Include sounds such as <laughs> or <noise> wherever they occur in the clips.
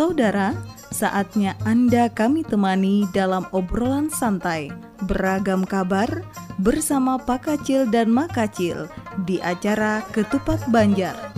Saudara, saatnya Anda kami temani dalam obrolan santai, beragam kabar bersama Pak Kacil dan Mak Kacil di acara Ketupat Banjar.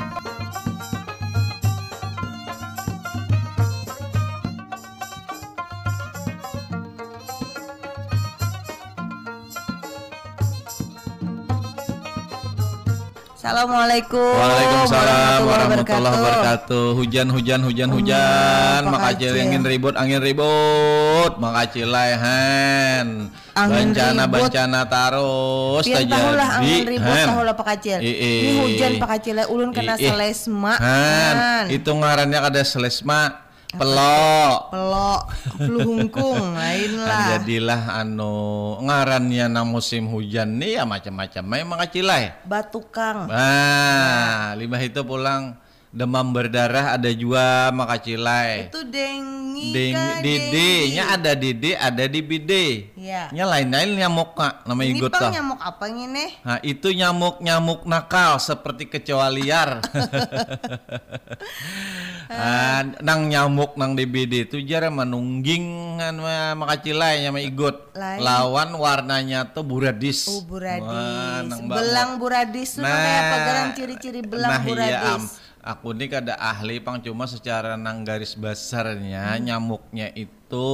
Assalamualaikum Waalaikumsalam warahmatullahi wabarakatuh. Hujan hujan hujan hujan. Pak Makacil Acil. angin ribut angin ribut. Makacil. Angin Bencana ribut. bencana terus Pian tahulah angin ribut Han. tahulah Pak Ini hujan Pak Kacil ulun kena selesma. Han. Itu ngarannya kada selesma. Pelok. Pelok, flu hungkung, <laughs> lain Kan lah. jadilah anu ngarannya na musim hujan nih ya macam-macam. Memang kacilai. Batukang. Nah, limbah itu pulang demam berdarah ada juga makacilai. Itu dengi Ding, kah, didi, dengi? nya ada didi, ada di bide. Iya. Nya lain-lain nyamuk kak, nama Ini tuh. nyamuk apa ini? Nah, itu nyamuk-nyamuk nakal seperti kecoa liar. <laughs> <laughs> Ah, nang nyamuk nang di bide itu jara manungging kan makacilai nya mah igut. Lain. Lawan warnanya tuh buradis. Oh, Wah, buradis. mbak- Belang buradis itu namanya apa geran ciri-ciri belang nah, buradis? Iya, am. Aku ini kada ahli pang cuma secara nang garis besarnya Hmm. nyamuknya itu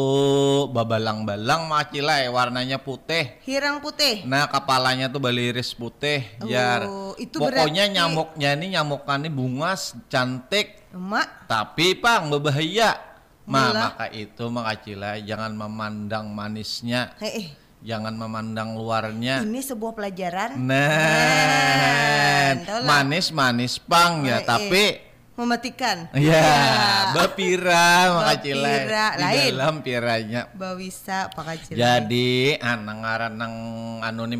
babalang-balang macilai warnanya putih. Hirang putih. Nah kepalanya tuh baliris putih jar. Oh, itu Pokoknya berarti- nyamuknya ini nyamukannya bungas cantik Emak, tapi pang berbahaya. Ma, maka itu makacilai jangan memandang manisnya, hei, eh, jangan memandang luarnya. ini sebuah pelajaran. Nah, manis-manis pang ya, Eh, eh. tapi mematikan. ya bapira makacilai Bapira, di lain. dalam piranya. Bawisa Pak Kacil. Jadi anang ngaran nang anu nih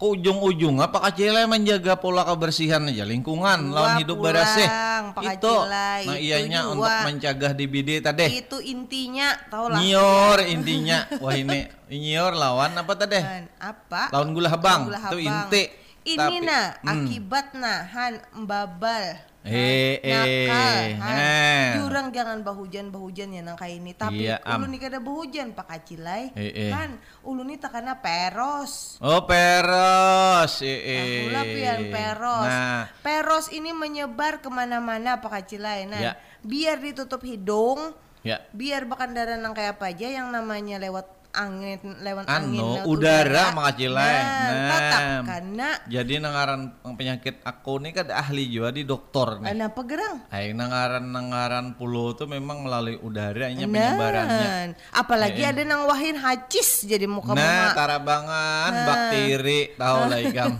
ke ujung-ujung apa kacilai menjaga pola kebersihan aja lingkungan Dua lawan hidup pulang, Pak Itu. Nah itu ianya untuk mencegah DBD tadi. Itu intinya, tau lah. Nyior <laughs> intinya. Wah ini nyior lawan apa tadi? Apa? Lawan gula habang. Gula Itu habang. inti. Ini nah, hmm. akibat nah, Han, mbabal. Eh, nakal, eh, Han. Han. Jurang jangan bahujan bahujan ya nang kayak ini. Tapi Iya, ulu nih kada bahujan Pak Kacilai. Eh, eh. Han, ulu nih takana peros. Oh peros. Eh, eh. Tahulah pian peros. Nah, Peros ini menyebar ke mana-mana Pak Kacilai. Nah, Ya. biar ditutup hidung, ya. biar bakandaran yang kayak apa aja yang namanya lewat angin lewat angin Anu, lewat udara makacilai. nah, Nah. karena Jadi nangaran penyakit aku ini kan ahli juga di dokter nih. ana pegerang Ay, nangaran nangaran pulau tuh memang melalui udaranya penyebarannya. Nah, apalagi ada nang wahin hacis jadi muka Nah, mama tarabangan bakteri tahu lah <laughs> ikam.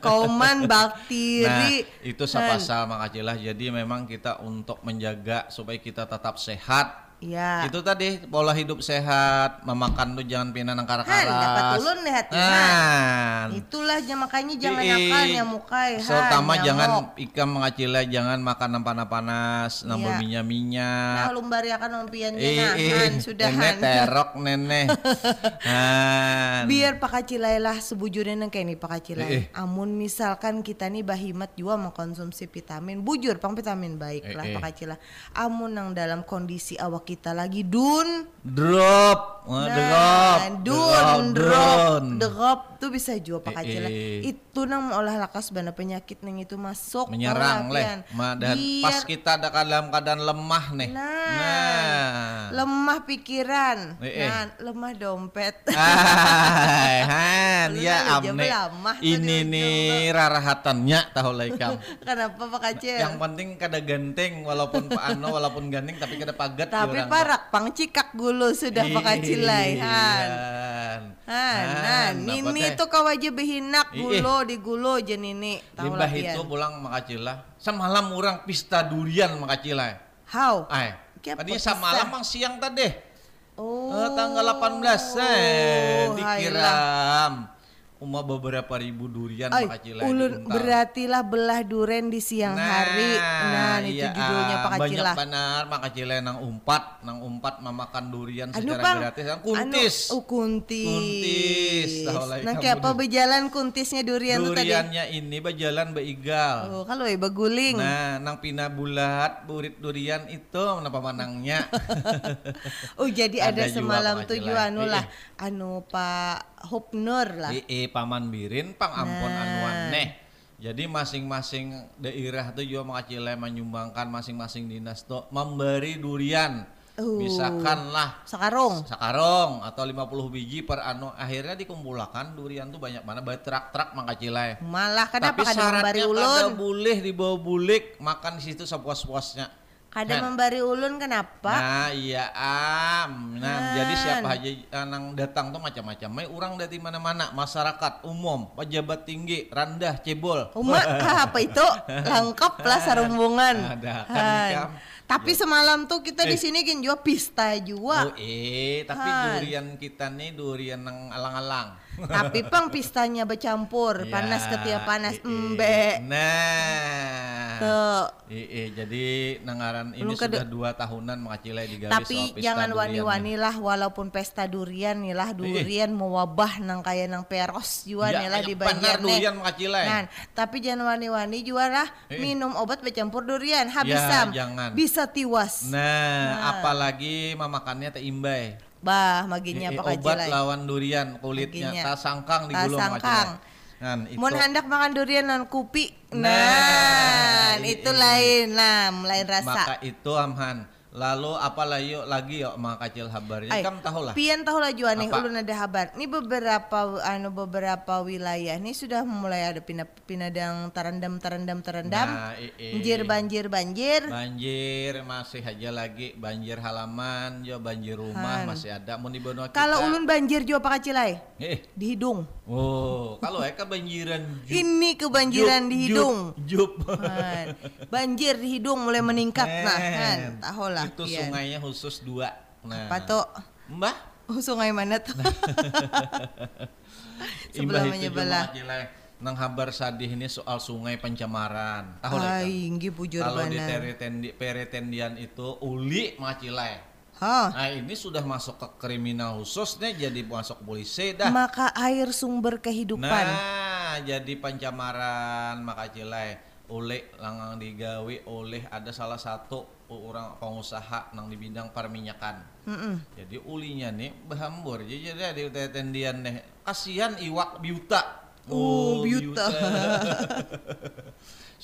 Nah, bakteri itu sapasal makacilah. Jadi memang kita untuk menjaga supaya kita tetap sehat. Ya Itu tadi pola hidup sehat, memakan tuh jangan pindah nang karas. Han, dapat ulun lihat ya, Nah, itulah makanya jangan nakal nyamukai Han, Terutama jangan ikan mengacilnya jangan makan yang panas-panas, nambah Iya. minyak-minyak. nah lumbari akan ompian Eh, nah Han, sudah nenek Han. terok nenek. <laughs> Han. biar Pak Kacilai lah sebujurnya nang kayak nih Pak Kacilai. Eh, eh. Amun misalkan kita nih bahimat juga mengkonsumsi vitamin, bujur pang vitamin baik Eh, lah eh. Pak Kacilai. Amun nang dalam kondisi awak kita lagi dun, drop, Wah, nah, drop, dun, drop, drop. drop tuh bisa juga Pak Eh, Kacilai. eh. Itu nang olah lakas bana penyakit nang itu masuk menyerang leh. Dan Biar- pas kita ada dalam keadaan lemah nih. Nah, lemah pikiran, Eh, eh. nah, lemah dompet. <laughs> Hai, Han, ya amne. lamah tuh Ini nih rarahatannya tahu lah ikam. <laughs> Kenapa Pak Kacil? Yang penting kada ganteng walaupun Pak Ano walaupun ganteng tapi kada pagat Tapi diorang. parak pang cikak gulu sudah pakai cilai Iya. han. Han, han. Nini tuh kawaja behinak gulo di gulo je nini. Tahu lah Limbah itu pulang makacila. Semalam orang pista durian makacila. How? Ay, tadi semalam mang siang tadi. Oh. Eh, tanggal 18 eh dikiram. Uma beberapa ribu durian Ay, Pak Kacila ulun berartilah belah duren di siang hari. Nah, itu iya, judulnya ah, Pak Banyak Kacila. benar Pak Kacila nang umpat, nang umpat memakan durian Anu secara bang, gratis. Yang kuntis. Anu, oh, kuntis. Kuntis, Nah, kamu kayak apa berjalan kuntisnya durian tuh tadi? Duriannya ini berjalan beigal. Oh, kalau ya baguling. Nah, nang pina bulat, burit durian itu kenapa manangnya? <laughs> oh, jadi ada, Ada semalam juga anu Iya. lah, anu Pak Hopnur lah. Ee paman birin pang ampun Nah. anuan neh. Jadi masing-masing daerah tuh juga mengacilai menyumbangkan masing-masing dinas tuh memberi durian. Uh. Misalkan lah Sakarong. sakarong atau 50 biji per anu akhirnya dikumpulkan durian tuh banyak mana bae trak-trak mangkacilai. Malah kenapa Tapi membari syaratnya kada boleh dibawa bulik makan di situ sepuas-puasnya. Kada Kan? membari ulun kenapa? Nah iya am. Nah Kan. jadi siapa aja yang datang tuh macam-macam. Mai orang dari mana-mana, masyarakat umum, pejabat tinggi, randah, cebol. Uma <laughs> apa itu? Lengkap lah sarumbungan. Ada kan. Nikam? Tapi semalam tuh kita di Eh. sini kan juga pista Oh juga. eh, tapi Han. durian kita nih durian yang alang-alang. Tapi pang pistanya bercampur, panas Ya, panas eh, eh. embe. Nah. Tuh. Eh, jadi nangaran ini Lu kede- sudah dua tahunan mengacilai digawe Tapi soal pesta jangan wani-wani lah walaupun pesta durian nih lah durian mewabah nang kaya nang peros juga Ya, nih lah banyak di Banjar durian mengacilai. Nah, tapi jangan wani-wani juga lah Eh. minum obat bercampur durian habis Ya, sam jangan. bisa tiwas. Nah, apalagi memakannya teh imbay. Bah, maginya apa obat kajilai. lawan durian kulitnya Maginya. tasangkang digulung Tasangkang. Nah, itu. Mun hendak makan durian nan kupi. Nah, Nah, itu i- lain, nah, lain Maka rasa. itu amhan. Lalu apa yuk lagi yuk mga kacil habarnya. Ay, Kamu tahu lah. Pian tahu lah juga nih, Apa? ulun ada kabar. Ini beberapa anu beberapa wilayah ini sudah mulai ada pindah pinadang terendam terendam terendam. Nah, Banjir banjir banjir. Banjir masih aja lagi banjir halaman, yo banjir rumah Han. masih ada. Mau di kita. Kalau ulun banjir juga Pak Kacilai eh, di hidung. oh, kalau Eka banjiran jup, Ini kebanjiran jup, di hidung. Jup. jup. <laughs> Han. Banjir di hidung mulai meningkat nah, kan. Tahu lah. Itu Pian. sungainya khusus dua. Nah, Apa tuh? Mbah, Oh, sungai mana tuh? <laughs> imbah Sebelah menyebelah. Nang habar sadih ini soal sungai pencemaran. Tahu lah inggi pujur Kalau di teretendi, peretendian itu uli macilai. Hah. Nah ini sudah masuk ke kriminal khusus nih jadi masuk polisi dah. Maka air sumber kehidupan. Nah jadi pencemaran maka cilai oleh langang digawe oleh ada salah satu orang pengusaha nang di bidang perminyakan. Mm-mm. Jadi ulinya nih berhambur. Jadi ada di tetendian nih. Kasihan iwak biuta. Oh, biuta. <laughs>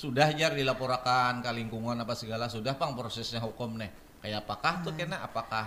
sudah jar dilaporkan ke lingkungan apa segala sudah pang prosesnya hukum nih. Kayak apakah tuh Hmm. kena apakah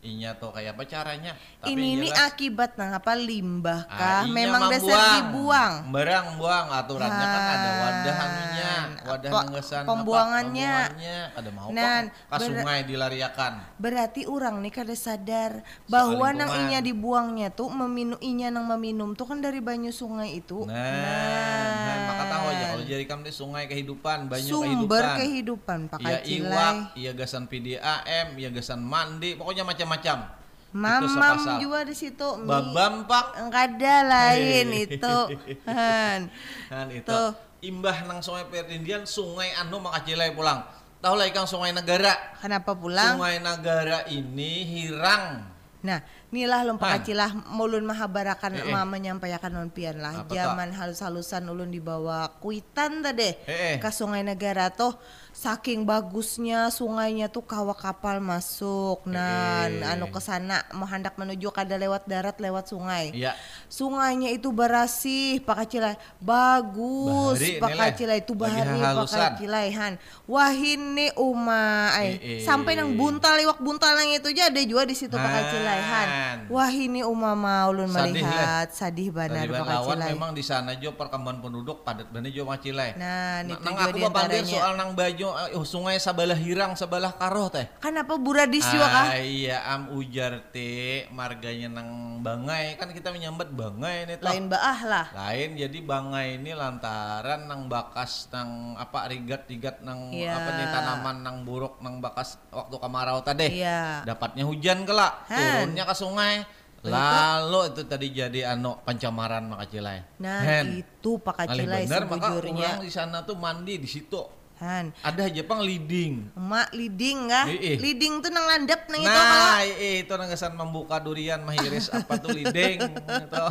inya tuh kayak apa caranya? ini yang ini jelas- akibat nah apa limbah Ah, kah? iya, Memang dasar dibuang. Barang buang aturannya kan ada wadah anunya, wadah Apa, nenggesan pembuangannya. pembuangannya. ada mau kok ke sungai dilariakan. Berarti orang nih kada sadar bahwa nang inya dibuangnya tuh meminum inya nang meminum tuh kan dari banyu sungai itu. Nah, nah, maka tahu aja kalau jadi kamu di sungai kehidupan, banyak sumber kehidupan. kehidupan pakai Iya cilai. iwak, iya gasan PDAM, iya gasan mandi, pokoknya macam-macam. Mamam juga di situ. Babam pak, Enggak ada lain itu. <laughs> Han. kan itu. Tuh. Imbah nang sungai Perindian, sungai anu makacilai pulang. Tahu lah ikan sungai negara. Kenapa pulang? Sungai negara ini hirang. Nah, inilah Han. lompat kacilah mulun mahabarakan Eh, eh. mama menyampaikan non pian lah. Apa Zaman halus-halusan ulun dibawa kuitan tadi Eh, eh. ke sungai negara tuh saking bagusnya sungainya tuh kawa kapal masuk. Nah, Eh. anu ke sana mau hendak menuju kada lewat darat lewat sungai. Iya. Sungainya itu berasih, Pak Kacilai. Bagus, Bahari, Pak nilai. Kacilai itu bahari, Pak halusan. Kacilai. Han. Wah ini uma, ay. Eh, eh. sampai nang buntal iwak buntal yang itu aja ada juga di situ Pak Han. Kacilai. Han. Wah ini uma maulun Sadih, melihat, sadih benar Tadi Pak lawan Kacilai. memang di sana jo perkembangan penduduk padat bener jo macilai. Nah, itu nang juga aku di antaranya. soal nang baju oh, sungai sabalah hirang sabalah karoh teh. Kenapa buradis juga kah? Ah, iya am ujar teh marganya nang bangai kan kita menyambat bangai toh. Lain baah lah. Lain jadi bangai ini lantaran nang bakas nang apa rigat-rigat nang Iya. apa nih tanaman nang buruk nang bakas waktu kemarau tadi. Iya. Dapatnya hujan kelak, Han. turunnya ke sungai. Lalu itu tadi jadi anu pencemaran makacilai. Nah, Hen. itu Pak Kali Kacilai bener maka orang di sana tuh mandi di situ. Han, Ada Jepang leading. emak leading kah? Ih, ih. Leading tuh nang landep nang itu kalau Nah, i- itu nanggesan membuka durian mahiris <laughs> apa tuh leading gitu.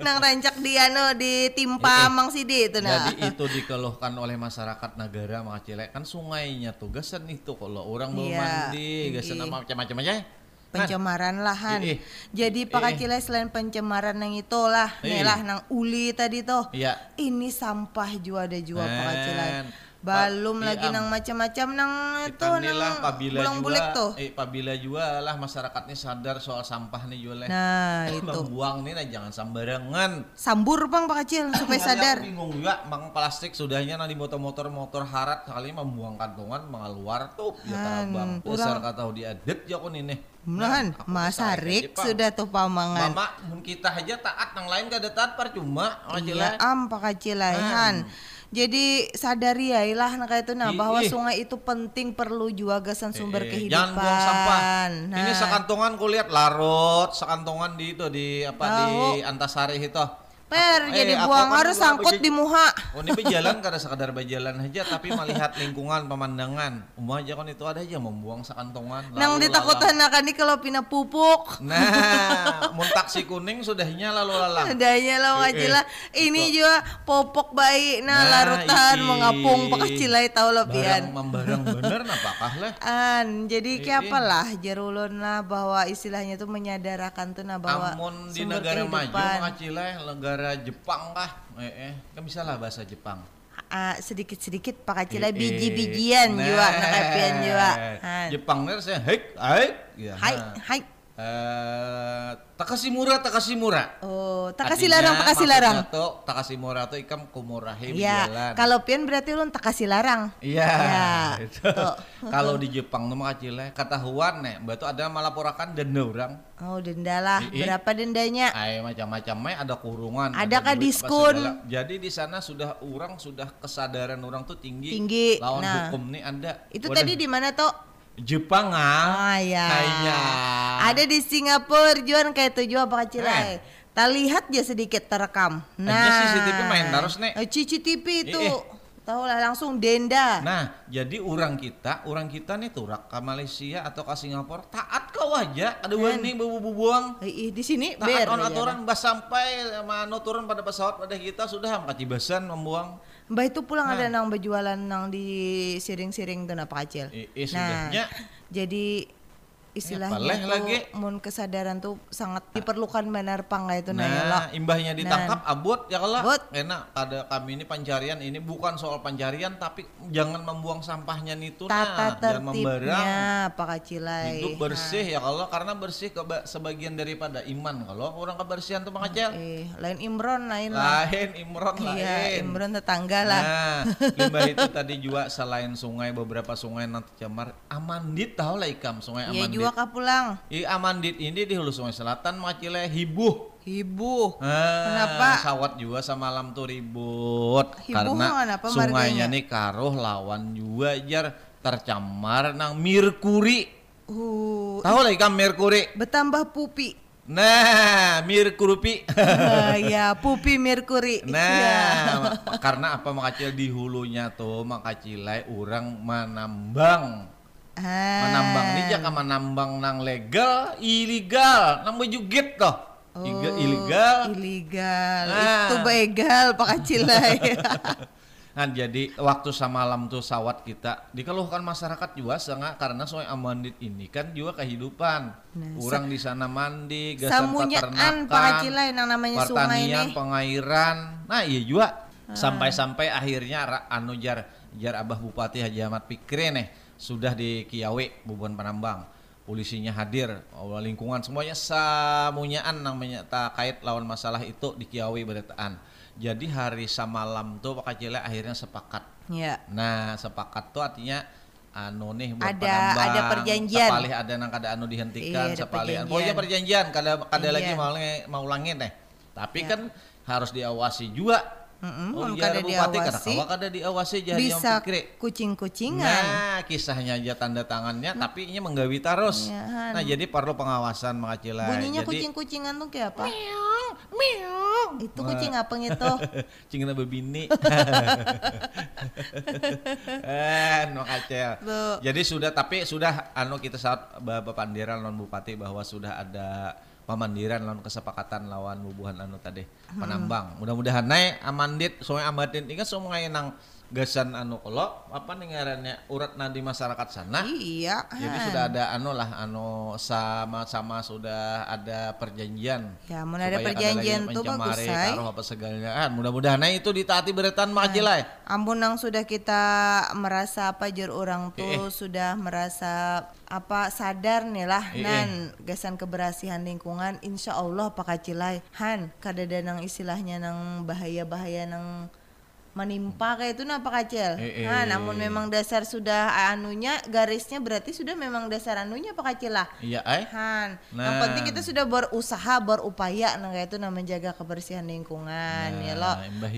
nang rancak di anu ditimpa Ih, ih. Mang Sidi itu nah. Jadi itu dikeluhkan oleh masyarakat negara makacilai kan sungainya tuh gasan itu kalau orang mau Iya, mandi gasan iya. sama macam-macam aja. pencemaran lahan. Ih, ih. Jadi Pak ih. Kacilai selain pencemaran nang itu lah, nih Ih. lah nang uli tadi tuh. Iya. Ini sampah juga ada juga Pak Kacilai. Belum Pa- lagi iya, nang macam-macam nang itu nang pabila bulang juga, bulik tuh. eh pabila juga lah masyarakatnya sadar soal sampah nih jualnya. Nah, <laughs> itu. Membuang nih nah jangan sembarangan. Sambur Bang Pak Kacil supaya Kali sadar. Aku bingung juga, mang plastik sudahnya nanti motor-motor motor harat sekali membuang kantongan mengeluar tuh ya Han, bang. Dasar kata diadet ya kon ini. Nah, aku Mas saya Harik aja, Pak. sudah tuh pamangan. Mama, mun kita aja taat, yang lain kada taat percuma. Iya, Iya. am Pak Kacilai Han. Jadi sadari ya ilah nah itu nah Ih, bahwa ih. sungai itu penting perlu juga gasan sumber Eh, eh, kehidupan. Jangan buang sampah. Nah, Ini sekantongan kulihat larut, sekantongan di itu di apa Tahu. di Antasari itu. Per, Eh, jadi buang kan harus sangkut di muha. Oh ini berjalan kada sekadar berjalan aja tapi melihat lingkungan pemandangan. Umum aja kan itu ada aja membuang sekantongan. Nang ditakutan akan nih kalau pina pupuk. Nah, <laughs> mun taksi kuning sudahnya lalu lalang. Adanya lah Eh, Kacila. eh, Ini juga popok bayi nah, Nah, larutan ii. mengapung Pak Kacilai tahu lah Barang pian. membarang <laughs> bener napakah lah. An, jadi Ii. kayak apalah jarulun lah bahwa istilahnya tuh menyadarakan tuh nah bahwa Amun di negara maju kehidupan. mengacilai negara Jepang kah? Eh, eh, kan bisa lah bahasa Jepang. Ah, sedikit-sedikit Pak Kacilai Eh, eh. biji-bijian juga Nah, nakapian juga. Han. Jepang nih saya hek, hek, ya. Hai, nah. Hai. Eh, Takashimura, Takashimura. Oh, tak kasih larang, tak kasih larang. maksudnya tuh Takashimura tuh ikam kumurahi Iya, berjalan. kalau pian berarti ulun tak kasih larang. Iya. Ya, <laughs> itu. Kalau <laughs> di Jepang tuh makacile ketahuan nih, mbak tuh ada melaporkan denda orang. Oh, denda lah. Ii. Berapa dendanya? Ay macam-macam mah ada kurungan. Ada kah duit, apa diskon? Jadi di sana sudah orang sudah kesadaran orang tuh tinggi. Tinggi, Lawan nah. hukum nih ada. Itu Wadah, tadi di mana toh? Jepang ah. Ah ya. Kayaknya. Ada di Singapura juan kayak itu juga Pak Cilai. Eh. Tak lihat ya sedikit terekam. Nah, Aja CCTV main terus, Nek. Eh, CCTV itu. Ih, ih. Tahu lah langsung denda. Nah, jadi orang kita, orang kita nih tuh rak ke Malaysia atau ke Singapura taat kau aja. Ada wani bubu buang. Eh, ih, di sini Taat on aja. aturan bas sampai mano turun pada pesawat pada kita sudah katibasan membuang. Mbak itu pulang Nah. ada nang berjualan nang di siring-siring. Eh, eh, nah, jadi istilahnya paleh tuh lagi. mun kesadaran tuh sangat diperlukan benar pang itu nah, ya. Nah, imbahnya ditangkap abot ya kalau enak ada kami ini pencarian ini bukan soal pencarian tapi jangan membuang sampahnya itu nah jangan membarang Pak Acilai. hidup bersih ya kalau karena bersih keba- sebagian daripada iman kalau orang kebersihan tuh mengacel Eh, lain Imron lain lah. lain imron lain Iya, Imron tetangga lah. Nah, <laughs> limbah itu tadi juga selain sungai beberapa sungai nanti camar Amandit tahu lah ikam sungai Iya Amandit. Juga kah pulang. I Amandit ini di hulu sungai selatan macile hibuh. Hibu. Ah, Kenapa? Sawat juga semalam tuh ribut Hibuh karena kenapa sungainya nih karuh lawan juga jar tercemar nang merkuri. Uh, Tahu lah ikan merkuri. bertambah pupi. Nah, merkuri. Ah, ya, pupi Merkuri. <laughs> Nah, Ya. karena apa makacil di hulunya tuh makacilai orang menambang. Ah. Menambang ini jangan menambang nang legal, ilegal, baju git toh. Iga- ilegal. Ilegal. Ah. Itu begal Pak Acilai. <laughs> Nah, jadi waktu samalam tuh sawat kita dikeluhkan masyarakat juga sangat karena soal amandit ini kan juga kehidupan. Nah, Orang di sana mandi, gasan peternakan, Pak Acilai yang namanya sungai pertanian, nih. pengairan. Nah, iya juga. Sampai-sampai akhirnya ra- anu jar jar Abah Bupati Haji Ahmad Fikri nih sudah di Kiawe Bubuan Panambang. Polisinya hadir, oh, lingkungan semuanya samunyaan namanya kait lawan masalah itu di Kiawe Beretaan. Jadi hari samalam tuh Pak Kacile akhirnya sepakat. ya. Nah, sepakat tuh artinya anu nih buat Ada- penambang, ada perjanjian. Sepalih ada nang kada anu dihentikan, Iya, sepalih. perjanjian. Pokoknya perjanjian kada kada Iya. lagi mau mau ulangin deh. Tapi Ya. kan harus diawasi juga Mm-mm, oh mun jar kada bupati diawasi, kawa kada diawasi yang bisa kucing-kucingan. Nah, kisahnya aja tanda tangannya, tapi ini menggawi terus. Iya, Han. Nah, jadi perlu pengawasan mengacilai. Bunyinya jadi, kucing-kucingan tuh kayak apa? Meong, meong. Itu kucing apa <laughs> itu? Cingna bebini. <laughs> eh. Tuh. Jadi sudah tapi sudah anu kita saat Bapak Pandiran lawan Bupati bahwa sudah ada pemandiran lawan kesepakatan lawan bubuhan anu tadi penambang. Mudah-mudahan naik amandit soalnya amatin ingat semua nang gasan anu kalau apa nih ngarannya urat nadi masyarakat sana. Iya. Jadi Han. sudah ada anu lah anu sama-sama sudah ada perjanjian. Ya, mun ada perjanjian tuh bagus, say. taruh apa segalanya. Ah, mudah-mudahan nah itu ditaati beretan makilai. Ampun nang sudah kita merasa apa jur orang tuh Eh, sudah merasa apa sadar nih lah Eh, eh. nan gasan kebersihan lingkungan insya Allah pakai cilai han kada ada nang istilahnya nang bahaya-bahaya nang menimpa kayak itu napa kacil Eh, eh. han namun memang dasar sudah anunya garisnya berarti sudah memang dasar anunya pak kacil lah? Iya, ay. Han, yang Nah. penting kita sudah berusaha berupaya nah kayak itu nah menjaga kebersihan lingkungan Nah, ya lo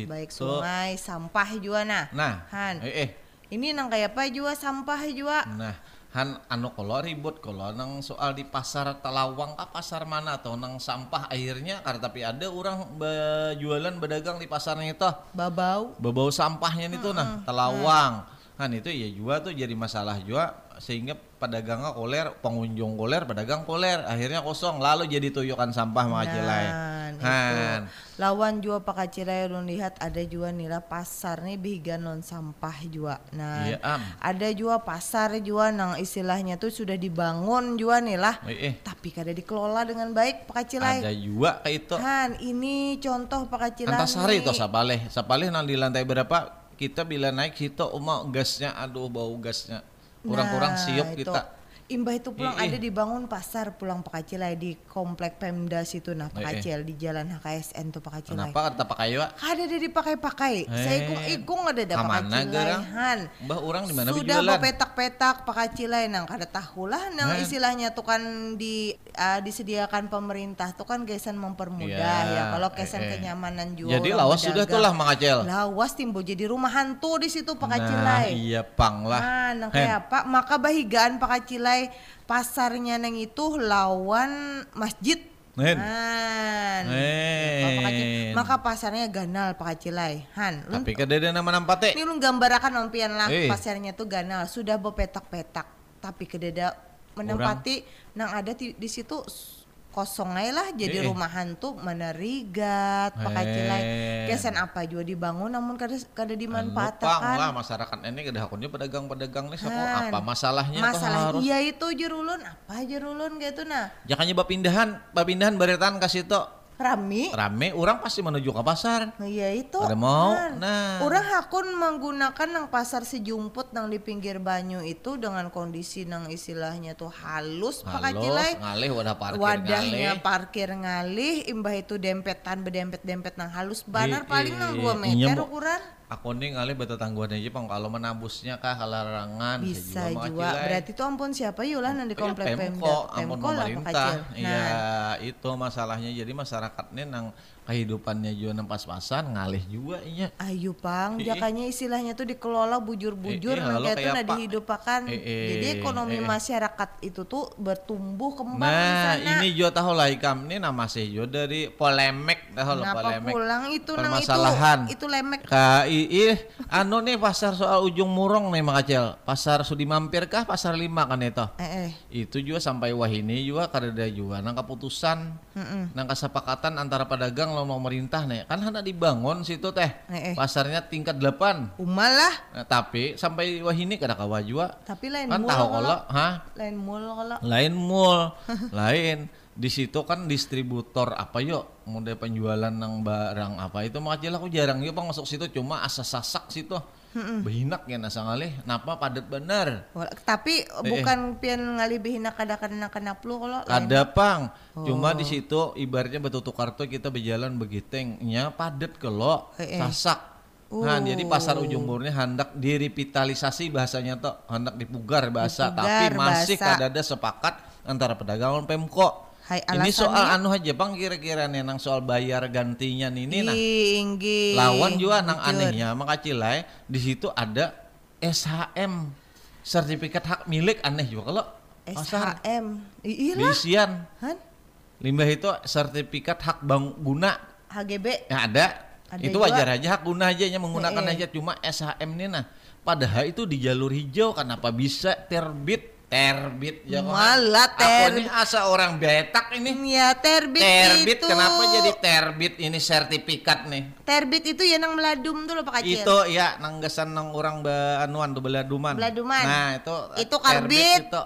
baik sungai sampah juga nah. Nah, Han eh, eh. ini nang kayak apa juga sampah juga Nah, han anu kalau ribut kalau nang soal di pasar Telawang kah pasar mana atau nang sampah akhirnya karena tapi ada orang berjualan berdagang di pasarnya itu. Babau bau sampahnya itu nah Telawang. Kan itu ya juga tuh jadi masalah juga sehingga pedagangnya koler pengunjung koler pedagang koler akhirnya kosong. Lalu jadi tuyukan sampah makacilai Nah, itu. Han. Lawan juga pakai ulun lihat ada juga nila pasar nih bihigan non sampah juga nah Iya, am. ada juga pasar juga nang istilahnya tuh sudah dibangun juga nih lah. Eh, eh. Tapi kada dikelola dengan baik pakai cirai ada juga kayak itu Han, ini contoh pakai cirai. Antasari itu sapaleh? Sapaleh nang di lantai berapa? Kita bila naik situ uma gasnya. Aduh bau gasnya kurang-kurang Nah, siup itu. kita Imbah itu pulang ada dibangun pasar pulang Pakacilai di komplek Pemda situ nah. Pakacil di jalan HKSN tuh Pakacilai. kenapa kata pakai wa Ada ada dipakai-pakai. Saya ikung Eh, ikung ada ada kamana Pakacilai. gerang? Han. mbah orang di mana Sudah berjualan petak-petak Pakacilai nang kada tahu lah nang Eh. istilahnya tuh kan di ah, disediakan pemerintah tuh kan gesan mempermudah Iya, ya kalau kesan eh, eh. kenyamanan juga. jadi lawas sudah tuh lah berdagang. mangacel Lawas timbul jadi rumah hantu di situ nah Pakacilai. iya pang lah Nah, nang kayak apa? Maka bahigaan Pakacilai pasarnya neng itu lawan masjid. Hen. Han. Maka pasarnya ganal Pakacilai. Han, lu tapi ada nama nampate ini lu gambarkan ompian lah Eh. pasarnya tuh ganal sudah bepetak-petak tapi kededa menempati nang ada di, di situ kosong aja lah jadi Eh. rumah hantu mana rigat pakacilai Eh. kesan apa juga dibangun namun kada kada dimanfaatkan lah masyarakat ini kada hakunnya pedagang-pedagang nih siapa Han. apa masalahnya masalah harus iya itu jerulun apa jerulun gitu nah jangan nyoba pindahan pindahan beretan kasih to rami rame orang pasti menuju ke pasar Nah, iya itu. Ada mau? Kan. Nah. Orang hakun menggunakan nang pasar sejumput nang di pinggir banyu itu dengan kondisi nang istilahnya tuh halus pakai Halo, cilai. ngalih wadah parkir Wadahnya ngalih. parkir ngalih, imbah itu dempetan bedempet-dempet nang halus banar paling nang 2 iya, meter ukuran. Aku nih ngalih batu tangguhan aja pang kalau menambusnya kah kalarangan Bisa mau juga. acilai. Berarti itu ampun siapa yulah nang di Ya, komplek Pemko, Pemda. ampun Pemko lah pemerintah. Iya, Nah, itu masalahnya. Jadi masyarakat nih nang kehidupannya juga pas-pasan ngalih juga iya. Ayo pang, ih. jakanya istilahnya tuh dikelola bujur-bujur lalu kayak itu nah dihidupakan. Eh, Jadi ekonomi masyarakat itu tuh bertumbuh kembang di Nah, sana. ini juga tahu lah ikam ini nama sih juga dari polemik tahu lah polemik. pulang itu nang itu Permasalahan. itu lemek Ka ih, anu nih pasar soal ujung murong nih makacel. Pasar Sudi Mampir kah pasar lima kan itu? eh eh Itu juga sampai wahini juga karena juga nang keputusan Mm-mm. nang kesepakatan antara pedagang lawan pemerintah nih kan hendak dibangun situ teh. Eh, eh. pasarnya tingkat 8 umal lah. Nah, tapi sampai wahini kada kawa juga tapi lain kan mall tahu kalau hah? lain mall kalau. Lain mall. <laughs> Lain. Di situ kan distributor apa yuk? Mode penjualan nang barang apa. Itu makanya aku jarang yuk bang masuk situ. Cuma asa sasak situ behinak ya nasa ngalih napa padat bener Wala- tapi Eh, bukan pian ngalibihin kada kada kenap lu kalau lain. ada pang cuma Oh. di situ ibaratnya betul kartu kita berjalan begitengnya padat kelo Eh, eh. sasak Nah, jadi pasar Oh. ujung murni hendak direvitalisasi bahasanya tuh hendak dipugar bahasa Dipugar tapi masih bahasa. kada ada sepakat antara pedagang dan Pemko. Hai Ini soal alasannya anu aja bang kira-kira nih nang soal bayar gantinya nih ini nah Inggi. lawan juga nang anehnya makacilai di situ ada SHM sertifikat hak milik aneh juga kalau SHM. Iya lah. Han? limbah itu sertifikat hak bang guna HGB. yang ada, Ada itu juga. wajar aja hak guna aja yang menggunakan Eh, eh. aja cuma SHM ini nah padahal itu di jalur hijau kenapa bisa terbit terbit ya kok. Malah Aku ter- ini asa orang betak ini Ya terbit, terbit itu. kenapa jadi terbit ini sertifikat nih Terbit itu ya nang meladum tuh loh Pak Kacil. itu ya nanggesan nang orang ba anuan tuh beladuman Beladuman. nah itu Itu terbit karbit. itu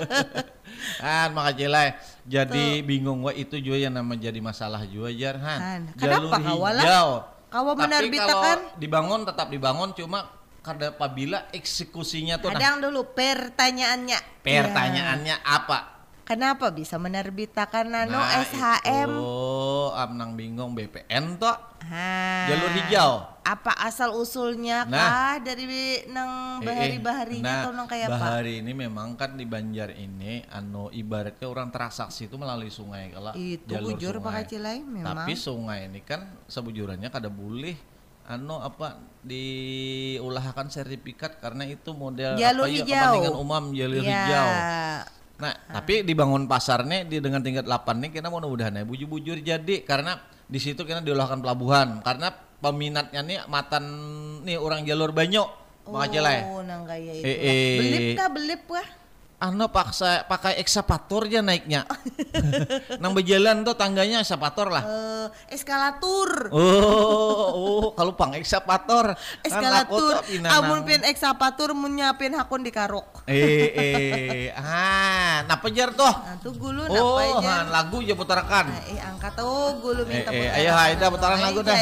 <laughs> ah makanya jadi bingung wah itu juga yang nama jadi masalah juga jar Han, han kenapa kawalah? hijau Kawa tapi menerbitakan? kalau dibangun tetap dibangun cuma karena apabila eksekusinya tuh nah Kadang dulu pertanyaannya. pertanyaannya apa Ya, Kenapa bisa menerbitakan nano Nah, SHM? itu amnang bingung BPN toh Ha. jalur hijau Apa asal usulnya Nah. kah dari nang Eh, eh, bahari-baharinya nah, atau nang kayak apa? bahari ini memang kan di Banjar ini anu ibaratnya orang transaksi itu melalui sungai kalau Itu jalur bujur Pak sungai. Kacilai memang. Tapi sungai ini kan sebujurannya kada boleh anu apa diulahkan sertifikat karena itu model Jalur apa ya, hijau. kepentingan umum jalur Ya. hijau. Nah, tapi dibangun pasarnya di dengan tingkat 8 nih kita mudah-mudahan ya bujur-bujur jadi karena di situ kita diolahkan pelabuhan karena peminatnya nih matan nih orang jalur banyak Oh, nang kayak itu. Eh. Belip kah, belip kah? Ano paksa pakai ekskavator aja naiknya. <laughs> Nang berjalan tuh tangganya ekskavator lah. Eh, eskalator. Oh, oh kalau pang ekskavator. Kan Eskalator. Amun pin ekskavator mun nyapin hakun di karok. Eh eh ah, napa jar tuh? Nah, tuh gulu Oh, napa han, lagu aja putarkan. Nah, eh angkat tuh gulu minta Eh, eh, putaran. ayo, Haida, putaran lagu dah.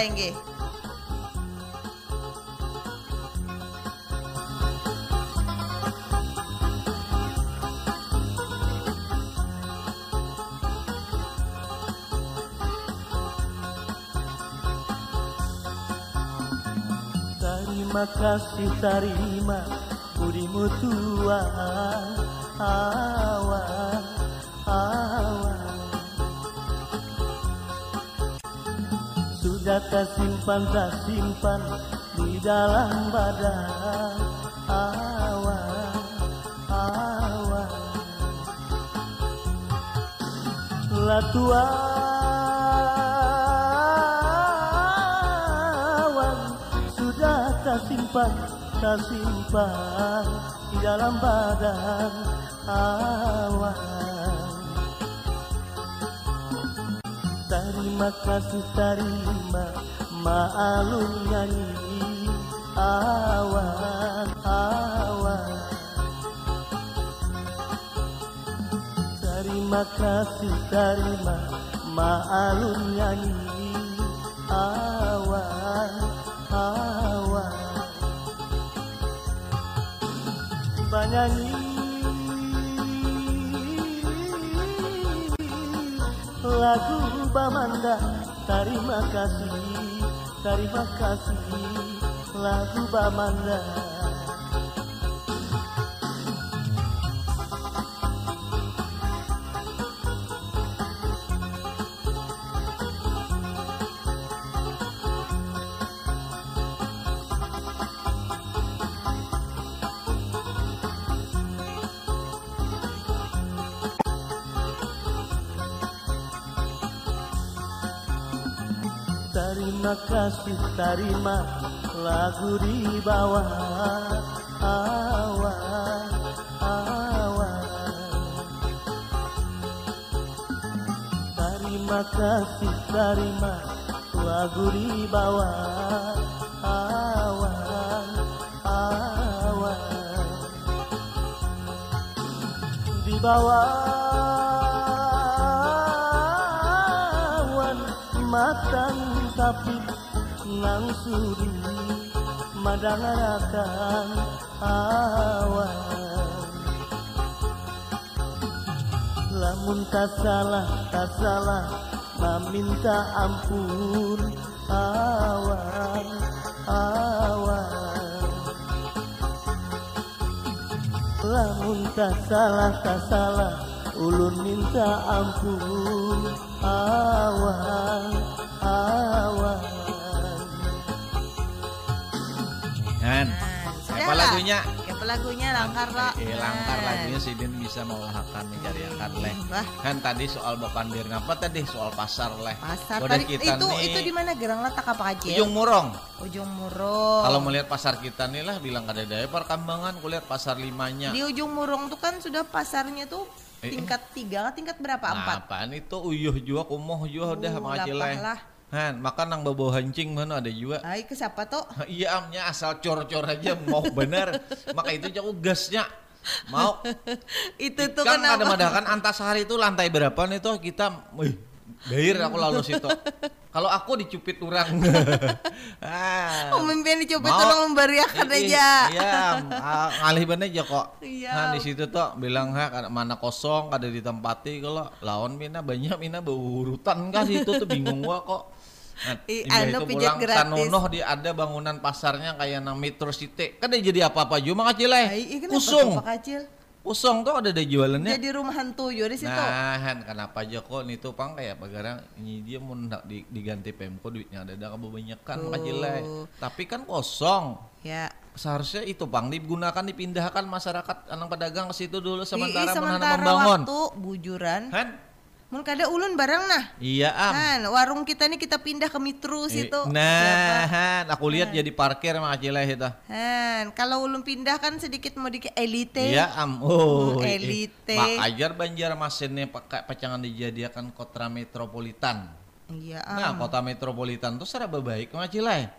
Terima kasih terima. Budimu Tuhan. Awan awan Sudah tersimpan tersimpan di dalam badan. Awan awan La Tuhan sudah tersimpan tersimpan di dalam badan awan. Terima kasih terima maalun nyanyi awan awan. Terima kasih terima maalun nyanyi awan awan Banyanyi lagu Bamanda Terima kasih Terima kasih. Lagu Bamanda kasih terima lagu di bawah awan awan. Terima kasih terima lagu di bawah awan awan. Di bawah matang tapi nang sudi madangarakan awan lamun tak salah tak salah meminta ampun awan awan lamun tak salah tak salah ulun minta ampun awan lagunya Apa lagunya langkar lah. eh langkar Nah. lagunya si Din bisa menghakan mencari akan leh Wah. kan tadi soal bokandir ngapa tadi soal pasar leh Pasar Wadah tadi kita itu nih itu di mana gerang letak apa kecil? ujung murong Ujung Murong. kalau melihat pasar kita nih lah bilang kada daya perkembangan kulihat pasar limanya di ujung Murong tuh kan sudah pasarnya tuh Eh, eh. tingkat tiga, tingkat berapa? Empat. apaan itu uyuh juga kumoh juga udah Uh, leh lah. Han, makan nang bawa hancing mana ada juga Ay, ke siapa tuh? <laughs> Iya amnya asal cor-cor aja mau bener Maka itu jauh gasnya Mau <laughs> itu tuh kan kenapa? ada madakan antasari itu lantai berapa nih tuh kita wih Bahir aku lalu situ. <laughs> Kalau aku dicupit orang. ah. Pemimpin dicoba Mau. tolong memberiakan Ih, aja. Iya, ah, ngalih bener aja kok. Iya. Nah, di situ tuh bilang ha kada- mana kosong kada ditempati kalau lawan mina banyak mina berurutan kan situ tuh bingung gua kok. Nah, anu pijat gratis. Sanonoh di ada bangunan pasarnya kayak nang Metro City. Kan dia jadi apa-apa juga makacile. Ay, ih, kenapa Usung. tuh? Usung ada ada jualannya. Jadi rumahan tuyul di situ. Nah, kenapa aja kok nih tuh pang kayak pagarang ini dia mau ndak di, diganti Pemko duitnya ada ada kebanyakan Tuh. kajile. Tapi kan kosong. Ya. Seharusnya itu pang digunakan dipindahkan masyarakat anang pedagang ke situ dulu Ih, sementara ih, menanam sementara membangun. waktu bujuran. Han? Mun kada ulun barang nah. Iya, Am. Kan warung kita nih kita pindah ke Mitru Eh, situ. Nah, Han, aku lihat jadi parkir sama kajile itu. Han, kalau ulun pindah kan sedikit mau dikit elite. Iya, Am. Oh, Hmm, elite. Mak ajar Banjarmasinnya pakai pacangan dijadikan kota metropolitan. Iya, Nah, am. kota metropolitan itu serba baik ngacilai.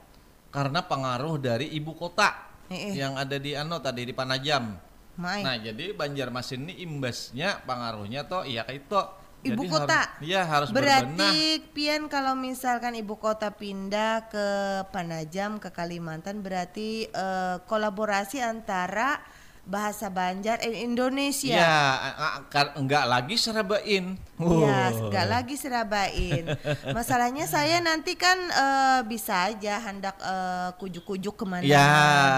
Karena pengaruh dari ibu kota Eh, eh. yang ada di ano tadi di Panajam. Mai. Nah, jadi Banjarmasin ini imbasnya pengaruhnya toh iya kayak itu. Ibu Jadi kota. harus- Iya, harus berbenah. Berarti pian kalau misalkan ibu kota pindah ke Panajam ke Kalimantan berarti eh, kolaborasi antara bahasa Banjar eh, Indonesia. Iya, enggak lagi serabain. Iya, Wow. nggak lagi serabain. Masalahnya saya nanti kan eh, bisa aja hendak eh, kujuk-kujuk ke mana. Ya,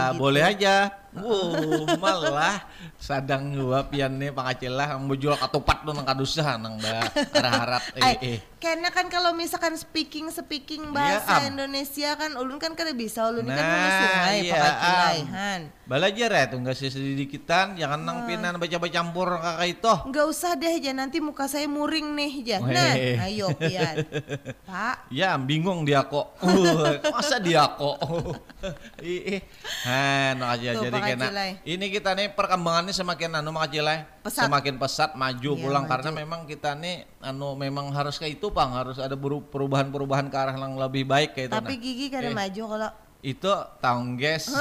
begitu. boleh aja. Wow, malah sadang gua pian nih pangacilah mau jual katupat tuh nang kadusah nang ba <laughs> eh eh. karena kan kalau misalkan speaking speaking Iya, bahasa Am. Indonesia kan ulun kan kada bisa ulun kan Nah, mana sungai iya, pakai cilai, Am. Han. Belajar ya tuh nggak sih sedikitan, jangan nang pinan baca-baca campur kakak itu. Nggak usah deh aja nanti muka saya muring nih aja. Nah, ayo pian. <laughs> Pak, Ya bingung dia kok. Uh, <laughs> masa dia kok. <laughs> Ih, ih. Han, aja Tuh, jadi kena. Ini kita nih perkembangannya semakin anu makacilai. Pesat. Semakin pesat maju Iya, pulang maju. karena memang kita nih anu memang harus kayak itu Pang, harus ada perubahan-perubahan ke arah yang lebih baik kayak itu. tapi nah. gigi kada Eh. maju kalau Itu tahun guys. <laughs>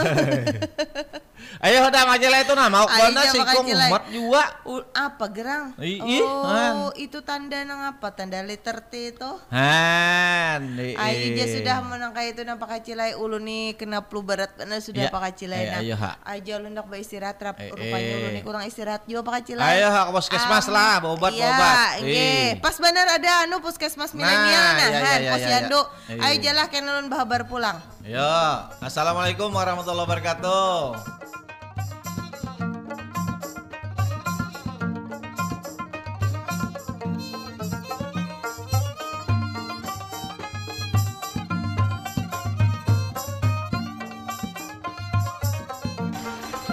Ayo udah majalah itu nah mau Ayo, kona Acilai. umat juga. U- apa gerang? Ih, ih, oh, Han. itu tanda nang apa? Tanda letter T itu. Han, eh, dia eh. sudah menang kayak itu nampak kacilai ulu nih kena flu berat karena sudah Ya, pak kacilai eh, nah. ayo, Ha. Aja lu ndak istirahat rap Eh, rupanya eh. ulu nih kurang istirahat juga pak kacilai. Ayo ha ke puskesmas Am, lah, obat, iya, obat. Iya, Eh. pas benar ada anu puskesmas Nah, milenial nah, iya, Han, iya, iya, posyandu. iya. Ayo Eh. jalah ulun bahabar pulang. Yo, assalamualaikum warahmatullahi wabarakatuh.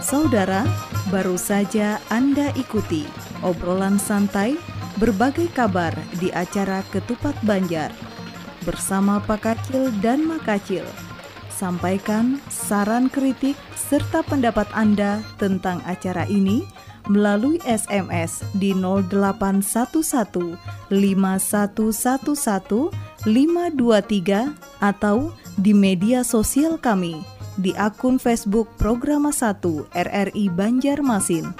Saudara, baru saja Anda ikuti obrolan santai berbagai kabar di acara Ketupat Banjar bersama Pak Kacil dan Makacil. Sampaikan saran kritik serta pendapat Anda tentang acara ini melalui SMS di 0811 5111 523 atau di media sosial kami di akun Facebook Programa 1 RRI Banjarmasin.